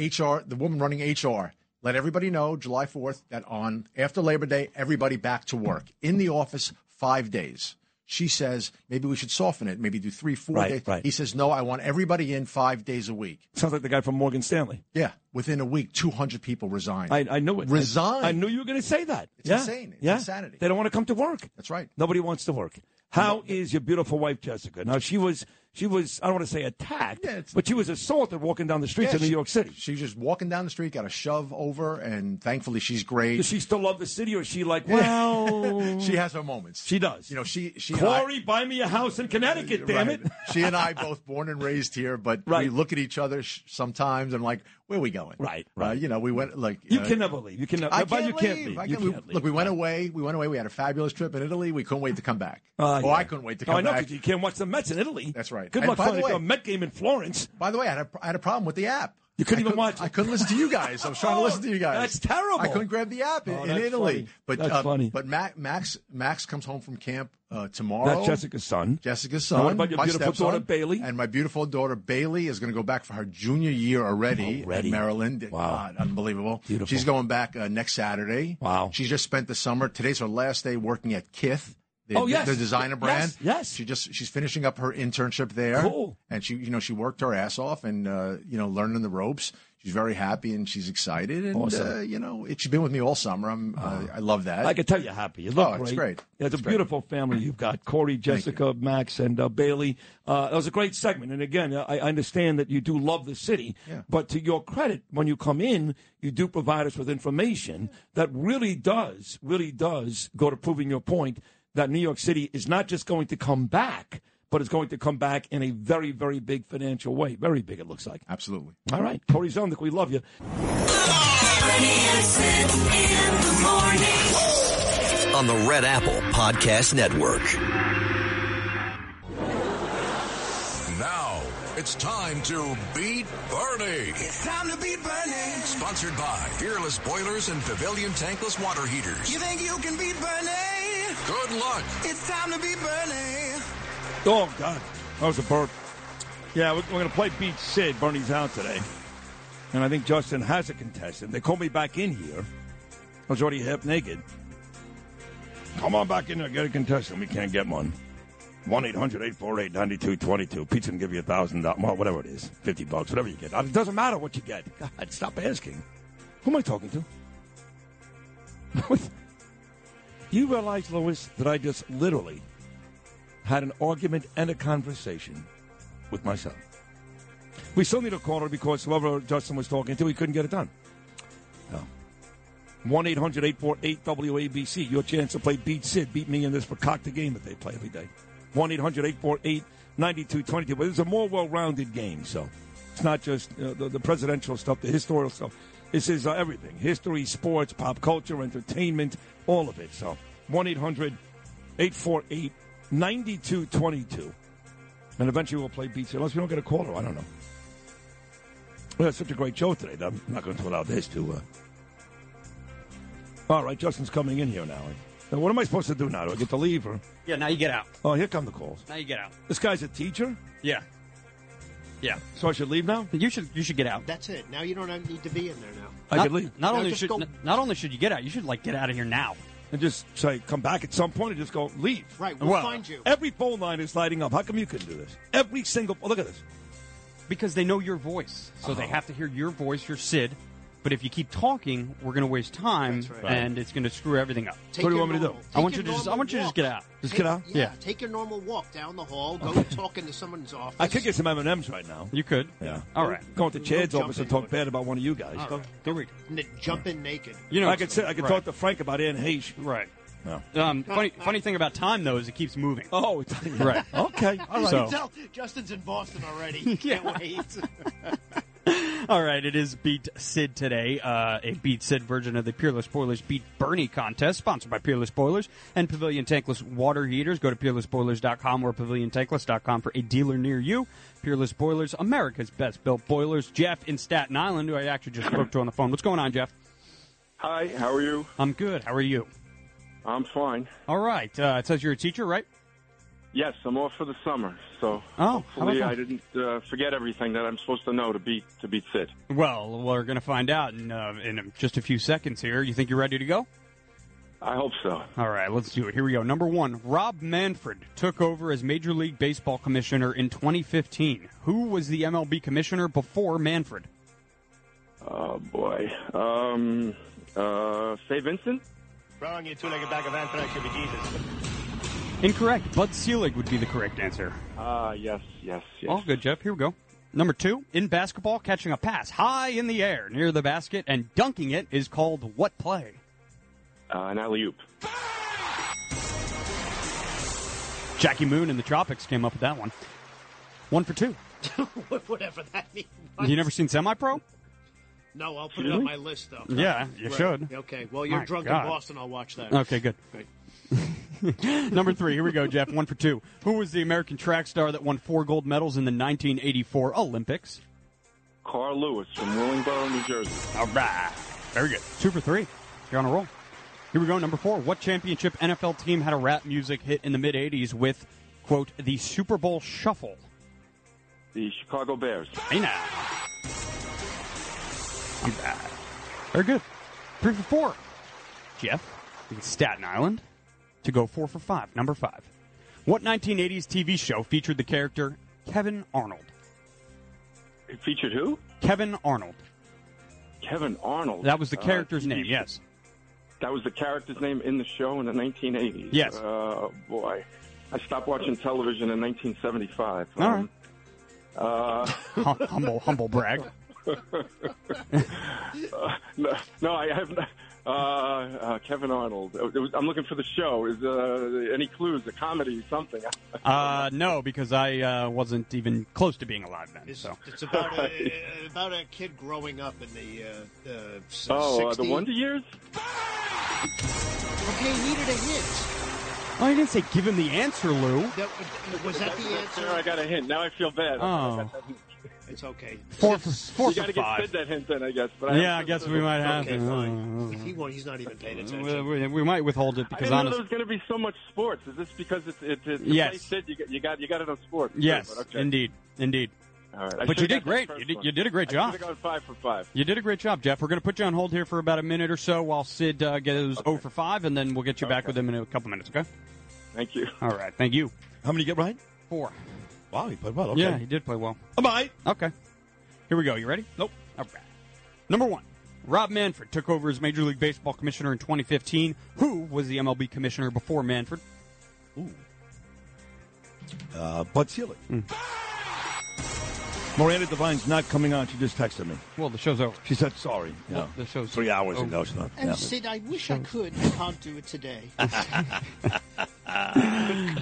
HR the woman running HR let everybody know July 4th that on after Labor Day, everybody back to work in the office five days. She says maybe we should soften it, maybe do three, four Right, days. right. He says no, I want everybody in five days a week. Sounds like the guy from Morgan Stanley. Yeah, within a week, 200 people resigned. I, I knew it. Resign. I, I knew you were going to say that. It's yeah. insane. It's yeah. insanity. They don't want to come to work. That's right. Nobody wants to work. How is your beautiful wife, Jessica? Now, she was, she was, I don't want to say attacked, but she was assaulted walking down the streets Yeah, of New she- York City. She She's just walking down the street, got a shove over, and thankfully she's great. Does she still love the city, or is she like, well, she has her moments. She does. You know, she she and I- Corey, buy me a house in Connecticut, damn Right. it. she and I both born and raised here, but we look at each other sometimes and like, where are we going? Right, Uh, you know, we went like You uh, can never leave. You can never. I but can't you can't leave. leave. I can't- we- can't leave. Look, we went away. We went away. We had a fabulous trip in Italy. We couldn't wait to come back. Uh, oh, yeah. I couldn't wait to Oh, come I know back. because you can't watch the Mets in Italy. That's right. Good And luck finding way- a Met game in Florence. By the way, I had a, I had a problem with the app. You couldn't I even couldn't- watch it. I couldn't listen to you guys. I was trying to listen to you guys. That's terrible. I couldn't grab the app in, Oh, in that's Italy. funny. But That's uh, funny. But Max, Max Max comes home from camp uh, tomorrow. That's Jessica's son. Jessica's Now, son. what about your my beautiful stepson, daughter, Bailey? And my beautiful daughter Bailey is going to go back for her junior year already, Already? at Maryland. Wow. God, unbelievable. Beautiful. She's going back uh, next Saturday. Wow. She just spent the summer. Today's her last day working at Kith. The, Oh, yes. the designer brand. Yes, yes. She just she's finishing up her internship there. Cool. And she you know she worked her ass off and uh, you know learning the ropes. She's very happy and she's excited and Awesome. uh, you know it, she's been with me all summer. I'm uh, I love that. I can tell you're happy. You look Oh, great. it's great. Yeah, it's, It's a great. beautiful family you've got. Corey, Jessica, Max, and uh, Bailey. Uh, that was a great segment. And again, I, I understand that you do love the city. Yeah. But to your credit, when you come in, you do provide us with information that really does, really does go to proving your point that New York City is not just going to come back, but it's going to come back in a very, very big financial way. Very big, it looks like. Absolutely. All right. Corey Zelnick, we love you. on the Red Apple Podcast Network. It's time to beat Bernie. It's time to beat Bernie. Sponsored by Peerless Boilers and Pavilion Tankless Water Heaters. You think you can beat Bernie? Good luck. It's time to beat Bernie. Oh, God. That was a burp. Yeah, we're, we're going to play Beat Sid. Bernie's out today. And I think Justin has a contestant. They called me back in here. I was already half naked. Come on back in there. Get a contestant. We can't get one. 1 800 848 9222. Pizza can give you a $1,000. Well, whatever it is. 50 bucks, whatever you get. Uh, it doesn't matter what you get. God, stop asking. Who am I talking to? you realize, Lois, that I just literally had an argument and a conversation with my son. We still need a caller because whoever Justin was talking to, he couldn't get it done. 1 800 848 WABC. Your chance to play Beat Sid. Beat me in this for cock the game that they play every day. 1 800 848 9222. But it's a more well rounded game, so it's not just uh, the, the presidential stuff, the historical stuff. This is uh, everything history, sports, pop culture, entertainment, all of it. So 1 800 848 9222. And eventually we'll play beats unless we don't get a caller. I don't know. We had such a great show today I'm not going to allow this to. Uh... All right, Justin's coming in here now. Now, what am I supposed to do now? Do I get to leave or? Yeah, now you get out. Oh, here come the calls. Now you get out. This guy's a teacher, Yeah. Yeah. so I should leave now. You should you should get out. That's it. Now you don't need to be in there now. I not, could leave Not No, only should go- not only should you get out, you should like get out of here now. and just say come back at some point and just go leave. Right, we'll Well, find you. Every phone line is lighting up. How come you couldn't do this? Every single. Oh, look at this. Because they know your voice. So they uh-huh. have to hear your voice, your Sid. But if you keep talking, we're going to waste time, right. and it's going to screw everything up. Take What do you your want me to do? I want you to just I normal want you to just get out. Just Take- get out? Yeah, Yeah. Take your normal walk down the hall. Go talk into someone's office. I could get some M and M's right now. You could. Yeah. All right. Go to Chad's Don't office and talk bad about one of you guys. All Go, right. go read. N- jump in naked. You know, I could sit. I could right. talk to Frank about Anne Heche. Right. No. Um, funny funny thing about time though is it keeps moving. Oh, Right. Okay. All right. So- Tell Justin's in Boston already. Can't wait. All right, it is Beat Sid today, uh, a Beat Sid version of the Peerless Boilers Beat Bernie contest, sponsored by Peerless Boilers and Pavilion Tankless Water Heaters. Go to peerlessboilers.com or paviliontankless.com for a dealer near you. Peerless Boilers, America's best built boilers. Jeff in Staten Island, who I actually just spoke to on the phone. What's going on, Jeff? Hi, how are you? I'm good. How are you? I'm fine. All right. Uh, it says you're a teacher, right? Yes, I'm off for the summer, so Oh, hopefully I didn't uh, forget everything that I'm supposed to know to beat to beat Sid. Well, we're going to find out in, uh, in just a few seconds here. You think you're ready to go? I hope so. All right, let's do it. Here we go. Number one, Rob Manfred took over as Major League Baseball commissioner in 2015. Who was the MLB commissioner before Manfred? Oh boy. Um. Uh. Fay Vincent. Wrong, you two-legged bag of anthrax should be Jesus. Incorrect. Bud Selig would be the correct answer. Ah, yes, yes, yes. All good, Jeff. Here we go. Number two, in basketball, catching a pass high in the air near the basket and dunking it is called what play? Uh, an alley oop. Jackie Moon in the Tropics came up with that one. One for two. Whatever that means. You never seen Semi Pro? No, I'll put it on my list though. Yeah, you Right. should. Okay. Well, you're My drunk God. in Boston. I'll watch that. Okay, good. Number three, here we go, Jeff. One for two. Who was the American track star that won four gold medals in the 1984 Olympics? Carl Lewis from Willingboro, New Jersey. All right. Very good. Two for three. You're on a roll. Here we go. Number four. What championship NFL team had a rap music hit in the mid 80s with, quote, the Super Bowl Shuffle? The Chicago Bears. Hey now. I'm bad. Very good. Three for four. Jeff, in Staten Island, to go four for five. Number five. What 1980s TV show featured the character Kevin Arnold? It featured who? Kevin Arnold. Kevin Arnold. That was the Uh, character's TV name, yes. That was the character's name in the show in the 1980s. Yes. Uh, boy, I stopped watching television in 1975. All right. Uh, humble, humble brag. uh, no, no, I have not. Uh, uh, Kevin Arnold. It was, I'm looking for the show. Is uh, any clues? A comedy? Something? Uh, no, because I uh, wasn't even close to being alive then. It's, So it's about a, about a kid growing up in the uh, uh, s- oh, uh, the 60s. Wonder Years. Okay, he needed a hint. Oh, you didn't say give him the answer, Lou. That, was that the answer? I got a hint. Now I feel bad. Oh. It's okay. Four for four you got for to give five. Sid that hint then, I guess. But Yeah, I guess we might have Okay, to. fine. Mm, mm, he mm. won't, he's not even paying attention. We, we- we might withhold it I because didn't know honestly, there was going to be so much sports. Is this because it's it's, it's Yes. to play Sid? You got you got you got it on sports. yes, Good, okay. indeed, indeed. All right. But you did great. You did, you did a great I job. gone five for five. You did a great job, Jeff. We're going to put you on hold here for about a minute or so while Sid uh, goes 0 for 5, and then we'll get you back with him in a couple minutes, okay? Thank you. All right. Thank you. How many you get right? Four. Wow, he played well. Okay. Yeah, he did play well. I? Okay. Here we go. You ready? Nope. All right. Number one. Rob Manfred took over as Major League Baseball commissioner in 2015. Who was the MLB commissioner before Manfred? Ooh. Uh, Bud Selig. Hmm. Miranda Devine's not coming on. She just texted me. Well, the show's over. She said sorry. You Well, the show's three hours over. ago. She's not. And yeah. Sid, I wish I could. I can't do it today.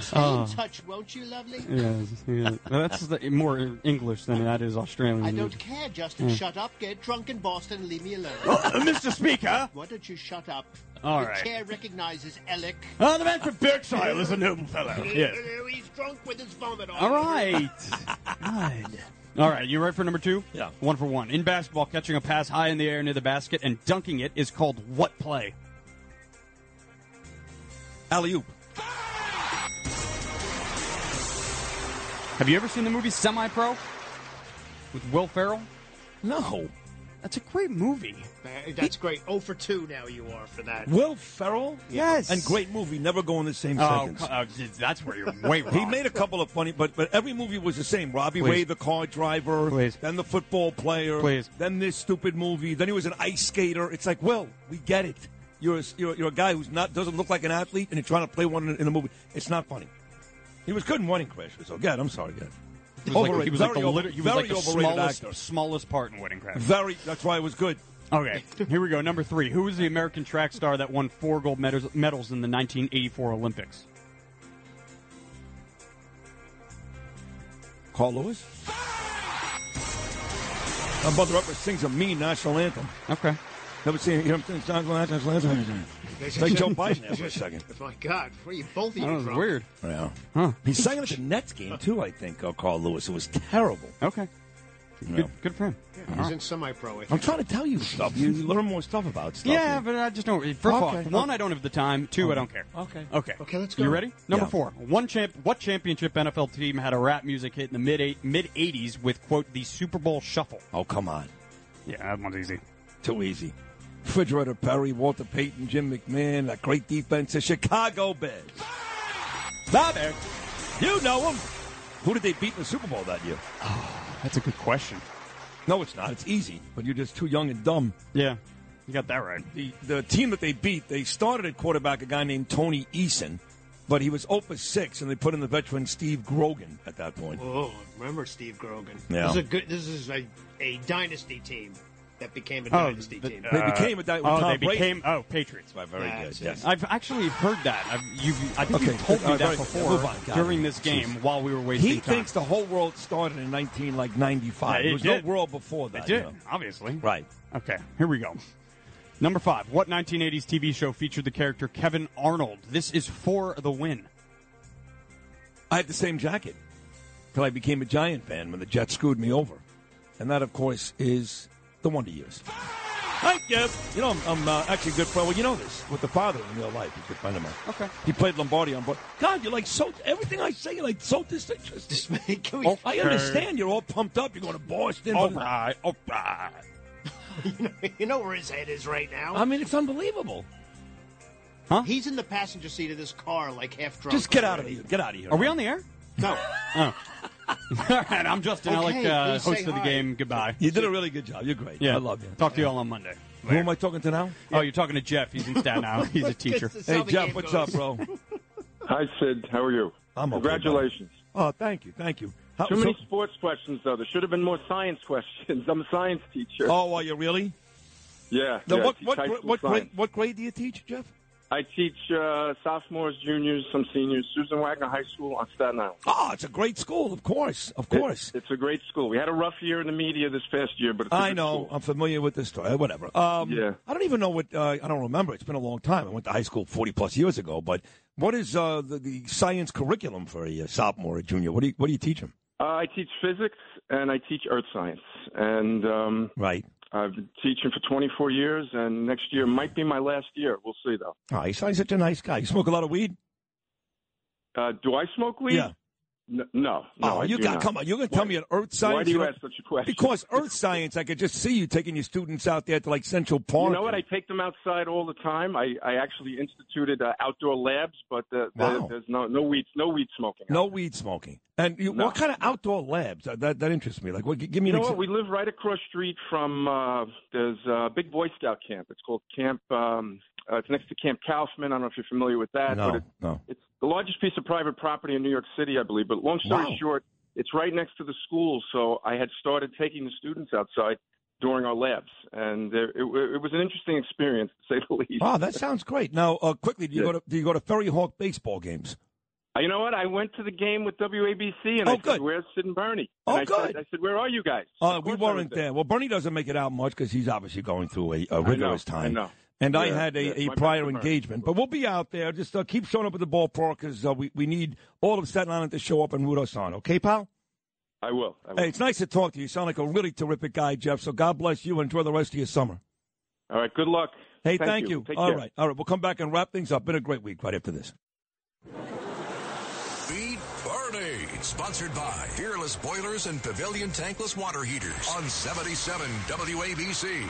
Stay in ah. touch, won't you, lovely? Yes, yeah. Well, that's the, more English than that is Australian. I don't care, Justin. Yeah. Shut up, get drunk in Boston, and leave me alone. Oh, uh, Mr. Speaker! Why don't you shut up? All the right. chair recognizes Alec. Oh, the man from Berkshire is a noble fellow. Yes. He's drunk with his vomit on. All right. Good. All right, you ready for number two? Yeah. One for one. In basketball, catching a pass high in the air near the basket and dunking it is called what play? Alley oop. Have you ever seen the movie Semi Pro with Will Ferrell? No. That's a great movie. Uh, That's great. Oh for two now you are for that. Will Ferrell? Yes. And great movie. Never go in the same Oh, sentence. uh, that's where you're way wrong. He made a couple of funny, but but every movie was the same. Robbie Please. Ray, the car driver, Please. then the football player, Please. then this stupid movie, then he was an ice skater. It's like, well, we get it. You're a, you're, you're a guy who's not doesn't look like an athlete, and you're trying to play one in, in a movie. It's not funny. He was good in Wedding Crashers. So, God, I'm sorry, God. He was like, he was like the, over- he was like the smallest, actor. smallest part in Wedding Crash. Very. That's why it was good. Okay, here we go. Number three. Who was the American track star that won four gold medals, medals in the 1984 Olympics? Carl Lewis. My mother upper sings a mean national anthem. Okay. Never seen him sing national anthem. National anthem. Like Joe Biden there for a second. My God, where you both of you That was from? weird. Yeah. Huh. He sang at the Nets game too. I think. Uh, Carl Lewis. It was terrible. Okay. Good, good for him. He's in semi-pro. I I'm think. trying to tell you stuff. You learn more stuff about stuff. Yeah, but I just don't. First of all, Okay. one, I don't have the time. Two, I don't care. Okay. Okay. Okay, let's go. You ready? Number Yeah. four. One champ. What championship NFL team had a rap music hit in the mid eight, mid '80s with quote the Super Bowl Shuffle? Oh, come on. Yeah, that one's easy. Too easy. Refrigerator Perry, Walter Payton, Jim McMahon, that great defense, the Chicago Bears. Bob Bear, you know them. Who did they beat in the Super Bowl that year? Ah, that's a good question. No, it's not. It's easy, but you're just too young and dumb. Yeah, you got that right. The the team that they beat, they started at quarterback a guy named Tony Eason, but he was 0 for 6, and they put in the veteran Steve Grogan at that point. Oh, remember Steve Grogan? Yeah. This is a good. This is a, a dynasty team that became a Oh, dynasty the- team. They became a di- with oh, Tom they Brady. became oh Patriots. Right, very That's good. it. Yes. I've actually heard that. I've, you, I think Okay, you told me right, that very before Move on, got during this game while we were wasting He time. thinks the whole world started in 19 like 95. Yeah, it there was did. no world before that. It did, you know. obviously. Right. Okay, here we go. Number five. What 1980s TV show featured the character Kevin Arnold? This is for the win. I had the same jacket till I became a Giant fan when the Jets screwed me over. And that, of course, is the Wonder Years. Thank you. You know, I'm, I'm uh, actually a good friend. Well, you know this with the father in real life. He's a good friend of mine. Okay. He played Lombardi on board. God, you're like so. Everything I say, you're like so disinterested. Can we- Oh, I understand. You're all pumped up. You're going to Boston. All but- right, all right. you, know, you know where his head is right now. I mean, it's unbelievable. Huh? He's in the passenger seat of this car, like half drunk. Just get out of here. Get out of here. Are we on the air? No. Oh. All right, I'm Justin Okay, Alec, uh, host of the hi. game. Goodbye. You did a really good job. You're great. Yeah, I love you. Talk to you all on Monday. Who am I talking to now? Oh, you're talking to Jeff. He's in Staten Island. He's a teacher. This is how Hey, Jeff, what's goes. up, bro? Hi, Sid. How are you? I'm okay, Congratulations. Oh, thank you. Thank you. How, Too many sports questions, though. There should have been more science questions. I'm a science teacher. oh, are you really? yeah. Now, yeah, I what, teach what, high gra- school what, grade, what grade do you teach, Jeff? I teach uh, sophomores, juniors, some seniors. Susan Wagner High School on Staten Island. Oh, it's a great school, of course. Of course. It- it's a great school. We had a rough year in the media this past year, but I know. school. I'm familiar with this story. Whatever. Um, Yeah. I don't even know what. Uh, I don't remember. It's been a long time. I went to high school 40 plus years ago. But what is uh, the, the science curriculum for a, uh, sophomore or junior? What do you What do you teach them? Uh, I teach physics and I teach earth science, and um, Right. I've been teaching for 24 years, and next year might be my last year. We'll see, though. Oh, you sound such a nice guy. You smoke a lot of weed? Uh, do I smoke weed? Yeah. No. no oh, you got not. come on. You're going to tell me an earth science? Why do you know- ask such a question? Because earth science, I could just see you taking your students out there to like Central Park. You know what? I take them outside all the time. I, I actually instituted uh, outdoor labs, but uh, there- there's no no weed no weed smoking. No weed smoking. And you, No. what kind of outdoor labs? Uh, That that interests me. Like, what? Give me You an know what? We live right across street from uh, there's a big Boy Scout camp. It's called Camp. Um, uh, it's next to Camp Kaufman. I don't know if you're familiar with that, No, but it, no. it's the largest piece of private property in New York City, I believe. But long story Wow. short, it's right next to the school. So I had started taking the students outside during our labs, and uh, it, it was an interesting experience to say the least. Oh, that sounds great. Now, uh, quickly, do you Yeah. go to do you go to Ferry Hawk baseball games? Uh, You know what? I went to the game with WABC, and Oh, I good. said, "Where's Sid and Bernie?" Oh, and I good. Said, I said, "Where are you guys?" Uh, we I weren't there. Well, Bernie doesn't make it out much because he's obviously going through a, know, rigorous I time. know. And I had a, yeah, a prior best to Bernie. engagement, but we'll be out there. Just uh, keep showing up at the ballpark because uh, we we need all of Staten Island to show up and root us on. Okay, pal? I will. I will. Hey, it's nice to talk to you. You sound like a really terrific guy, Jeff. So God bless you and enjoy the rest of your summer. All right. Good luck. Hey, Thank thank, you. you. Take All care. right, all right. We'll come back and wrap things up. Been a great week right after this. Beat Bernie. Sponsored by Peerless Boilers and Pavilion Tankless Water Heaters on 77 WABC.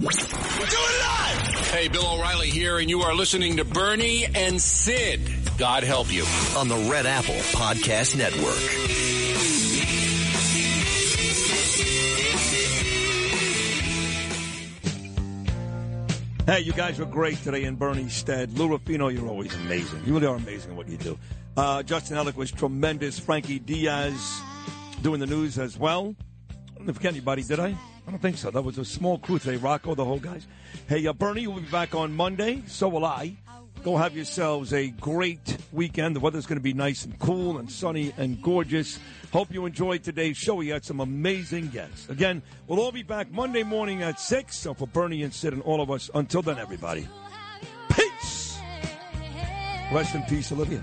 Hey, Bill O'Reilly here, and you are listening to Bernie and Sid. God help you. On the Red Apple Podcast Network. Hey, you guys were great today in Bernie's stead. Lou Rufino, you're always amazing. You really are amazing at what you do. Uh, Justin Ellick was tremendous. Frankie Diaz doing the news as well. Didn't forget anybody, did I? I don't think so. That was a small crew today. Rocco, the whole guys. Hey, uh, Bernie, we'll be back on Monday. So will I. Go have yourselves a great weekend. The weather's going to be nice and cool and sunny and gorgeous. Hope you enjoyed today's show. We had some amazing guests. Again, we'll all be back Monday morning at 6. So for Bernie and Sid and all of us, until then, everybody, peace. Rest in peace, Olivia.